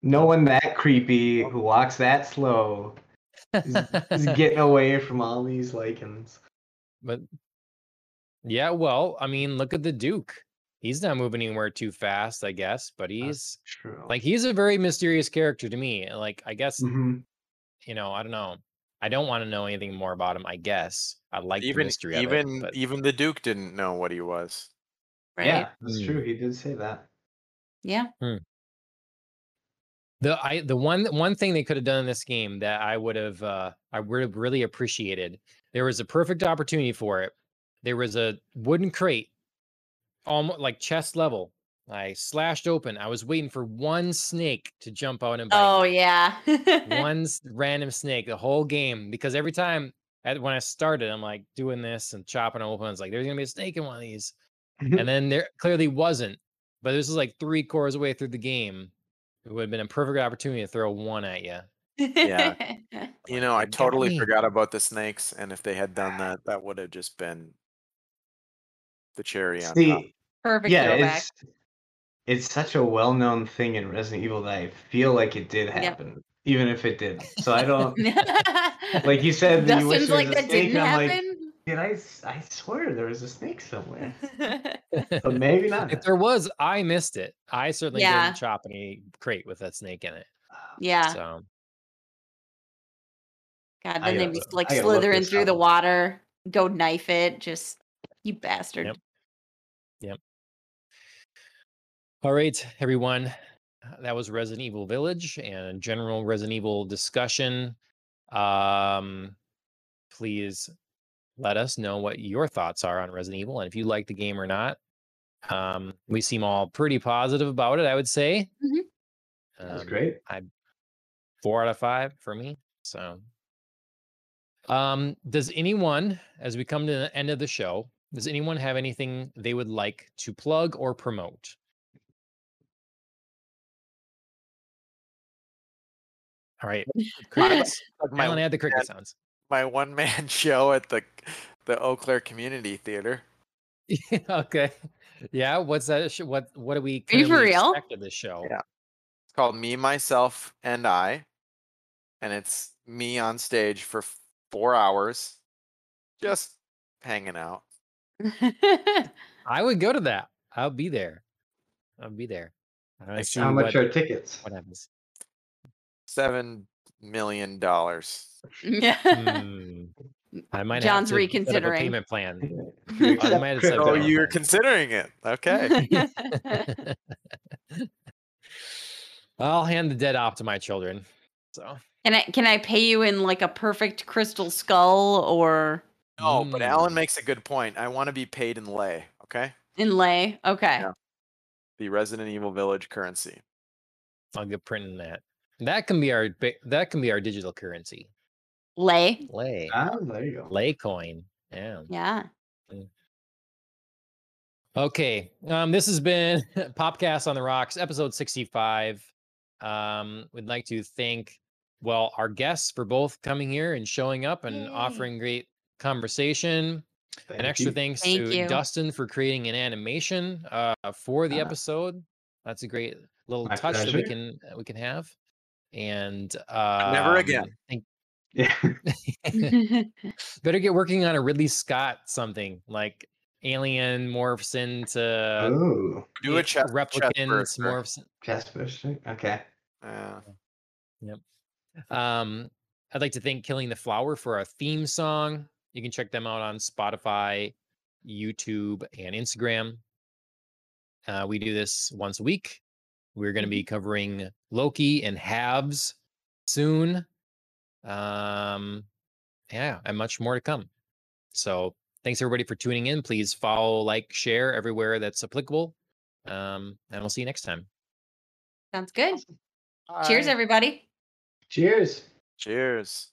[SPEAKER 3] No one that creepy who walks that slow is, is getting away from all these lycans.
[SPEAKER 1] But yeah, well, I mean, look at the Duke. He's not moving anywhere too fast, I guess, but he's
[SPEAKER 3] True.
[SPEAKER 1] like he's a very mysterious character to me. Like, I guess
[SPEAKER 3] Mhm.
[SPEAKER 1] you know, I don't know. I don't want to know anything more about him. I guess I like the
[SPEAKER 4] even
[SPEAKER 1] mystery of
[SPEAKER 4] even
[SPEAKER 1] it. But
[SPEAKER 4] even the Duke didn't know what he was.
[SPEAKER 2] Right.
[SPEAKER 3] Yeah, that's
[SPEAKER 1] Hmm.
[SPEAKER 3] true. He did say that.
[SPEAKER 2] Yeah.
[SPEAKER 1] the I the one one thing they could have done in this game that I would have uh I would have really appreciated. There was a perfect opportunity for it. There was a wooden crate, almost like chest level. I slashed open. I was waiting for one snake to jump out and bite.
[SPEAKER 2] Oh
[SPEAKER 1] me.
[SPEAKER 2] yeah.
[SPEAKER 1] one random snake the whole game because every time at, when I started, I'm like doing this and chopping open. It's like there's gonna be a snake in one of these, and then there clearly wasn't. But this is like three quarters away through the game. It would have been a perfect opportunity to throw one at you.
[SPEAKER 4] Yeah. You know, I totally
[SPEAKER 1] me.
[SPEAKER 4] forgot about the snakes, and if they had done that, that would have just been the cherry on top.
[SPEAKER 2] Perfect
[SPEAKER 3] yeah,
[SPEAKER 2] throwback.
[SPEAKER 3] it's it's such a well-known thing in Resident Evil that I feel like it did
[SPEAKER 2] Yep.
[SPEAKER 3] happen, even if it didn't. So I don't like you said that you wish
[SPEAKER 2] like
[SPEAKER 3] was
[SPEAKER 2] that
[SPEAKER 3] snake.
[SPEAKER 2] didn't
[SPEAKER 3] and I'm like,
[SPEAKER 2] happen.
[SPEAKER 3] Did I? s- I swear there was a snake somewhere, but maybe not.
[SPEAKER 1] If there was, I missed it. I certainly
[SPEAKER 2] Yeah.
[SPEAKER 1] didn't chop any crate with that snake in it.
[SPEAKER 2] yeah.
[SPEAKER 1] So
[SPEAKER 2] God,
[SPEAKER 3] I
[SPEAKER 2] then they
[SPEAKER 3] gotta-
[SPEAKER 2] just like
[SPEAKER 3] I gotta look
[SPEAKER 2] slither
[SPEAKER 3] this
[SPEAKER 2] through the
[SPEAKER 3] up.
[SPEAKER 2] water, go knife it. Just you bastard.
[SPEAKER 1] Yep. All right, everyone. Uh, That was Resident Evil Village and general Resident Evil discussion. Um, please let us know what your thoughts are on Resident Evil and if you like the game or not. Um, we seem all pretty positive about it, I would say.
[SPEAKER 2] Mhm.
[SPEAKER 3] That's
[SPEAKER 1] Um,
[SPEAKER 3] great.
[SPEAKER 1] four out of five for me. So, um, does anyone, as we come to the end of the show, does anyone have anything they would like to plug or promote? All right, crickets.
[SPEAKER 4] My
[SPEAKER 1] Alan, add the cricket sounds.
[SPEAKER 4] My one man show at the the Eau Claire Community Theater.
[SPEAKER 1] okay. Yeah. What's that? sh- What What do we?
[SPEAKER 2] Are you for
[SPEAKER 1] currently
[SPEAKER 2] real?
[SPEAKER 1] expect this show?
[SPEAKER 4] Yeah. It's called Me, Myself, and I, and it's me on stage for four hours, just hanging out.
[SPEAKER 1] I would go to that. I'll be there. I'll be there. I want to
[SPEAKER 4] Thanks.
[SPEAKER 1] see
[SPEAKER 3] How much
[SPEAKER 1] what,
[SPEAKER 3] are tickets?
[SPEAKER 1] what happens.
[SPEAKER 4] Seven million dollars.
[SPEAKER 2] Yeah.
[SPEAKER 1] Hmm. I might
[SPEAKER 2] John's
[SPEAKER 1] have to set up a
[SPEAKER 2] reconsidering.
[SPEAKER 1] payment plan. I might have?
[SPEAKER 4] Oh, you're considering it? Okay.
[SPEAKER 1] I'll hand the dead off to my children. So
[SPEAKER 2] Can I can I pay you in like a perfect crystal skull or
[SPEAKER 4] No, but Alan
[SPEAKER 1] Mm.
[SPEAKER 4] makes a good point. I want to be paid in Lei. Okay,
[SPEAKER 2] In Lei. Okay.
[SPEAKER 4] Yeah. the Resident Evil Village currency.
[SPEAKER 1] I'll get printing that. That can be our bi- that can be our digital currency.
[SPEAKER 2] Lei.
[SPEAKER 1] Lei.
[SPEAKER 3] Ah, there you go.
[SPEAKER 1] Lei coin. Yeah.
[SPEAKER 2] Yeah.
[SPEAKER 1] Okay. Um, this has been Popcast on the Rocks, episode 65. Um, we'd like to thank, well, our guests for both coming here and showing up and
[SPEAKER 2] Yay.
[SPEAKER 1] offering great conversation.
[SPEAKER 3] Thank
[SPEAKER 1] An extra
[SPEAKER 3] you.
[SPEAKER 1] thanks
[SPEAKER 2] Thank
[SPEAKER 1] to
[SPEAKER 2] you.
[SPEAKER 1] Dustin for creating an animation uh, for the
[SPEAKER 3] Ah.
[SPEAKER 1] episode. That's a great little
[SPEAKER 3] My
[SPEAKER 1] touch that we can uh, we can have. And um,
[SPEAKER 4] Never again.
[SPEAKER 1] Thank,
[SPEAKER 3] Yeah.
[SPEAKER 1] Better get working on a Ridley Scott something like Alien morphs into
[SPEAKER 3] oh,
[SPEAKER 4] Do a
[SPEAKER 1] a-
[SPEAKER 4] chest
[SPEAKER 1] replicants morphs.
[SPEAKER 3] Jasper Street. Okay.
[SPEAKER 4] Yeah.
[SPEAKER 1] Um, I'd like to thank Killing the Flower for our theme song. You can check them out on Spotify, YouTube, and Instagram. Uh, we do this once a week. We're going to be covering Loki and halves soon. Um, yeah, and much more to come. So thanks everybody for tuning in. Please follow, like, share everywhere that's applicable. Um, and we'll see you next time.
[SPEAKER 2] Sounds good. Cheers,
[SPEAKER 4] Bye.
[SPEAKER 2] everybody.
[SPEAKER 3] Cheers.
[SPEAKER 4] Cheers.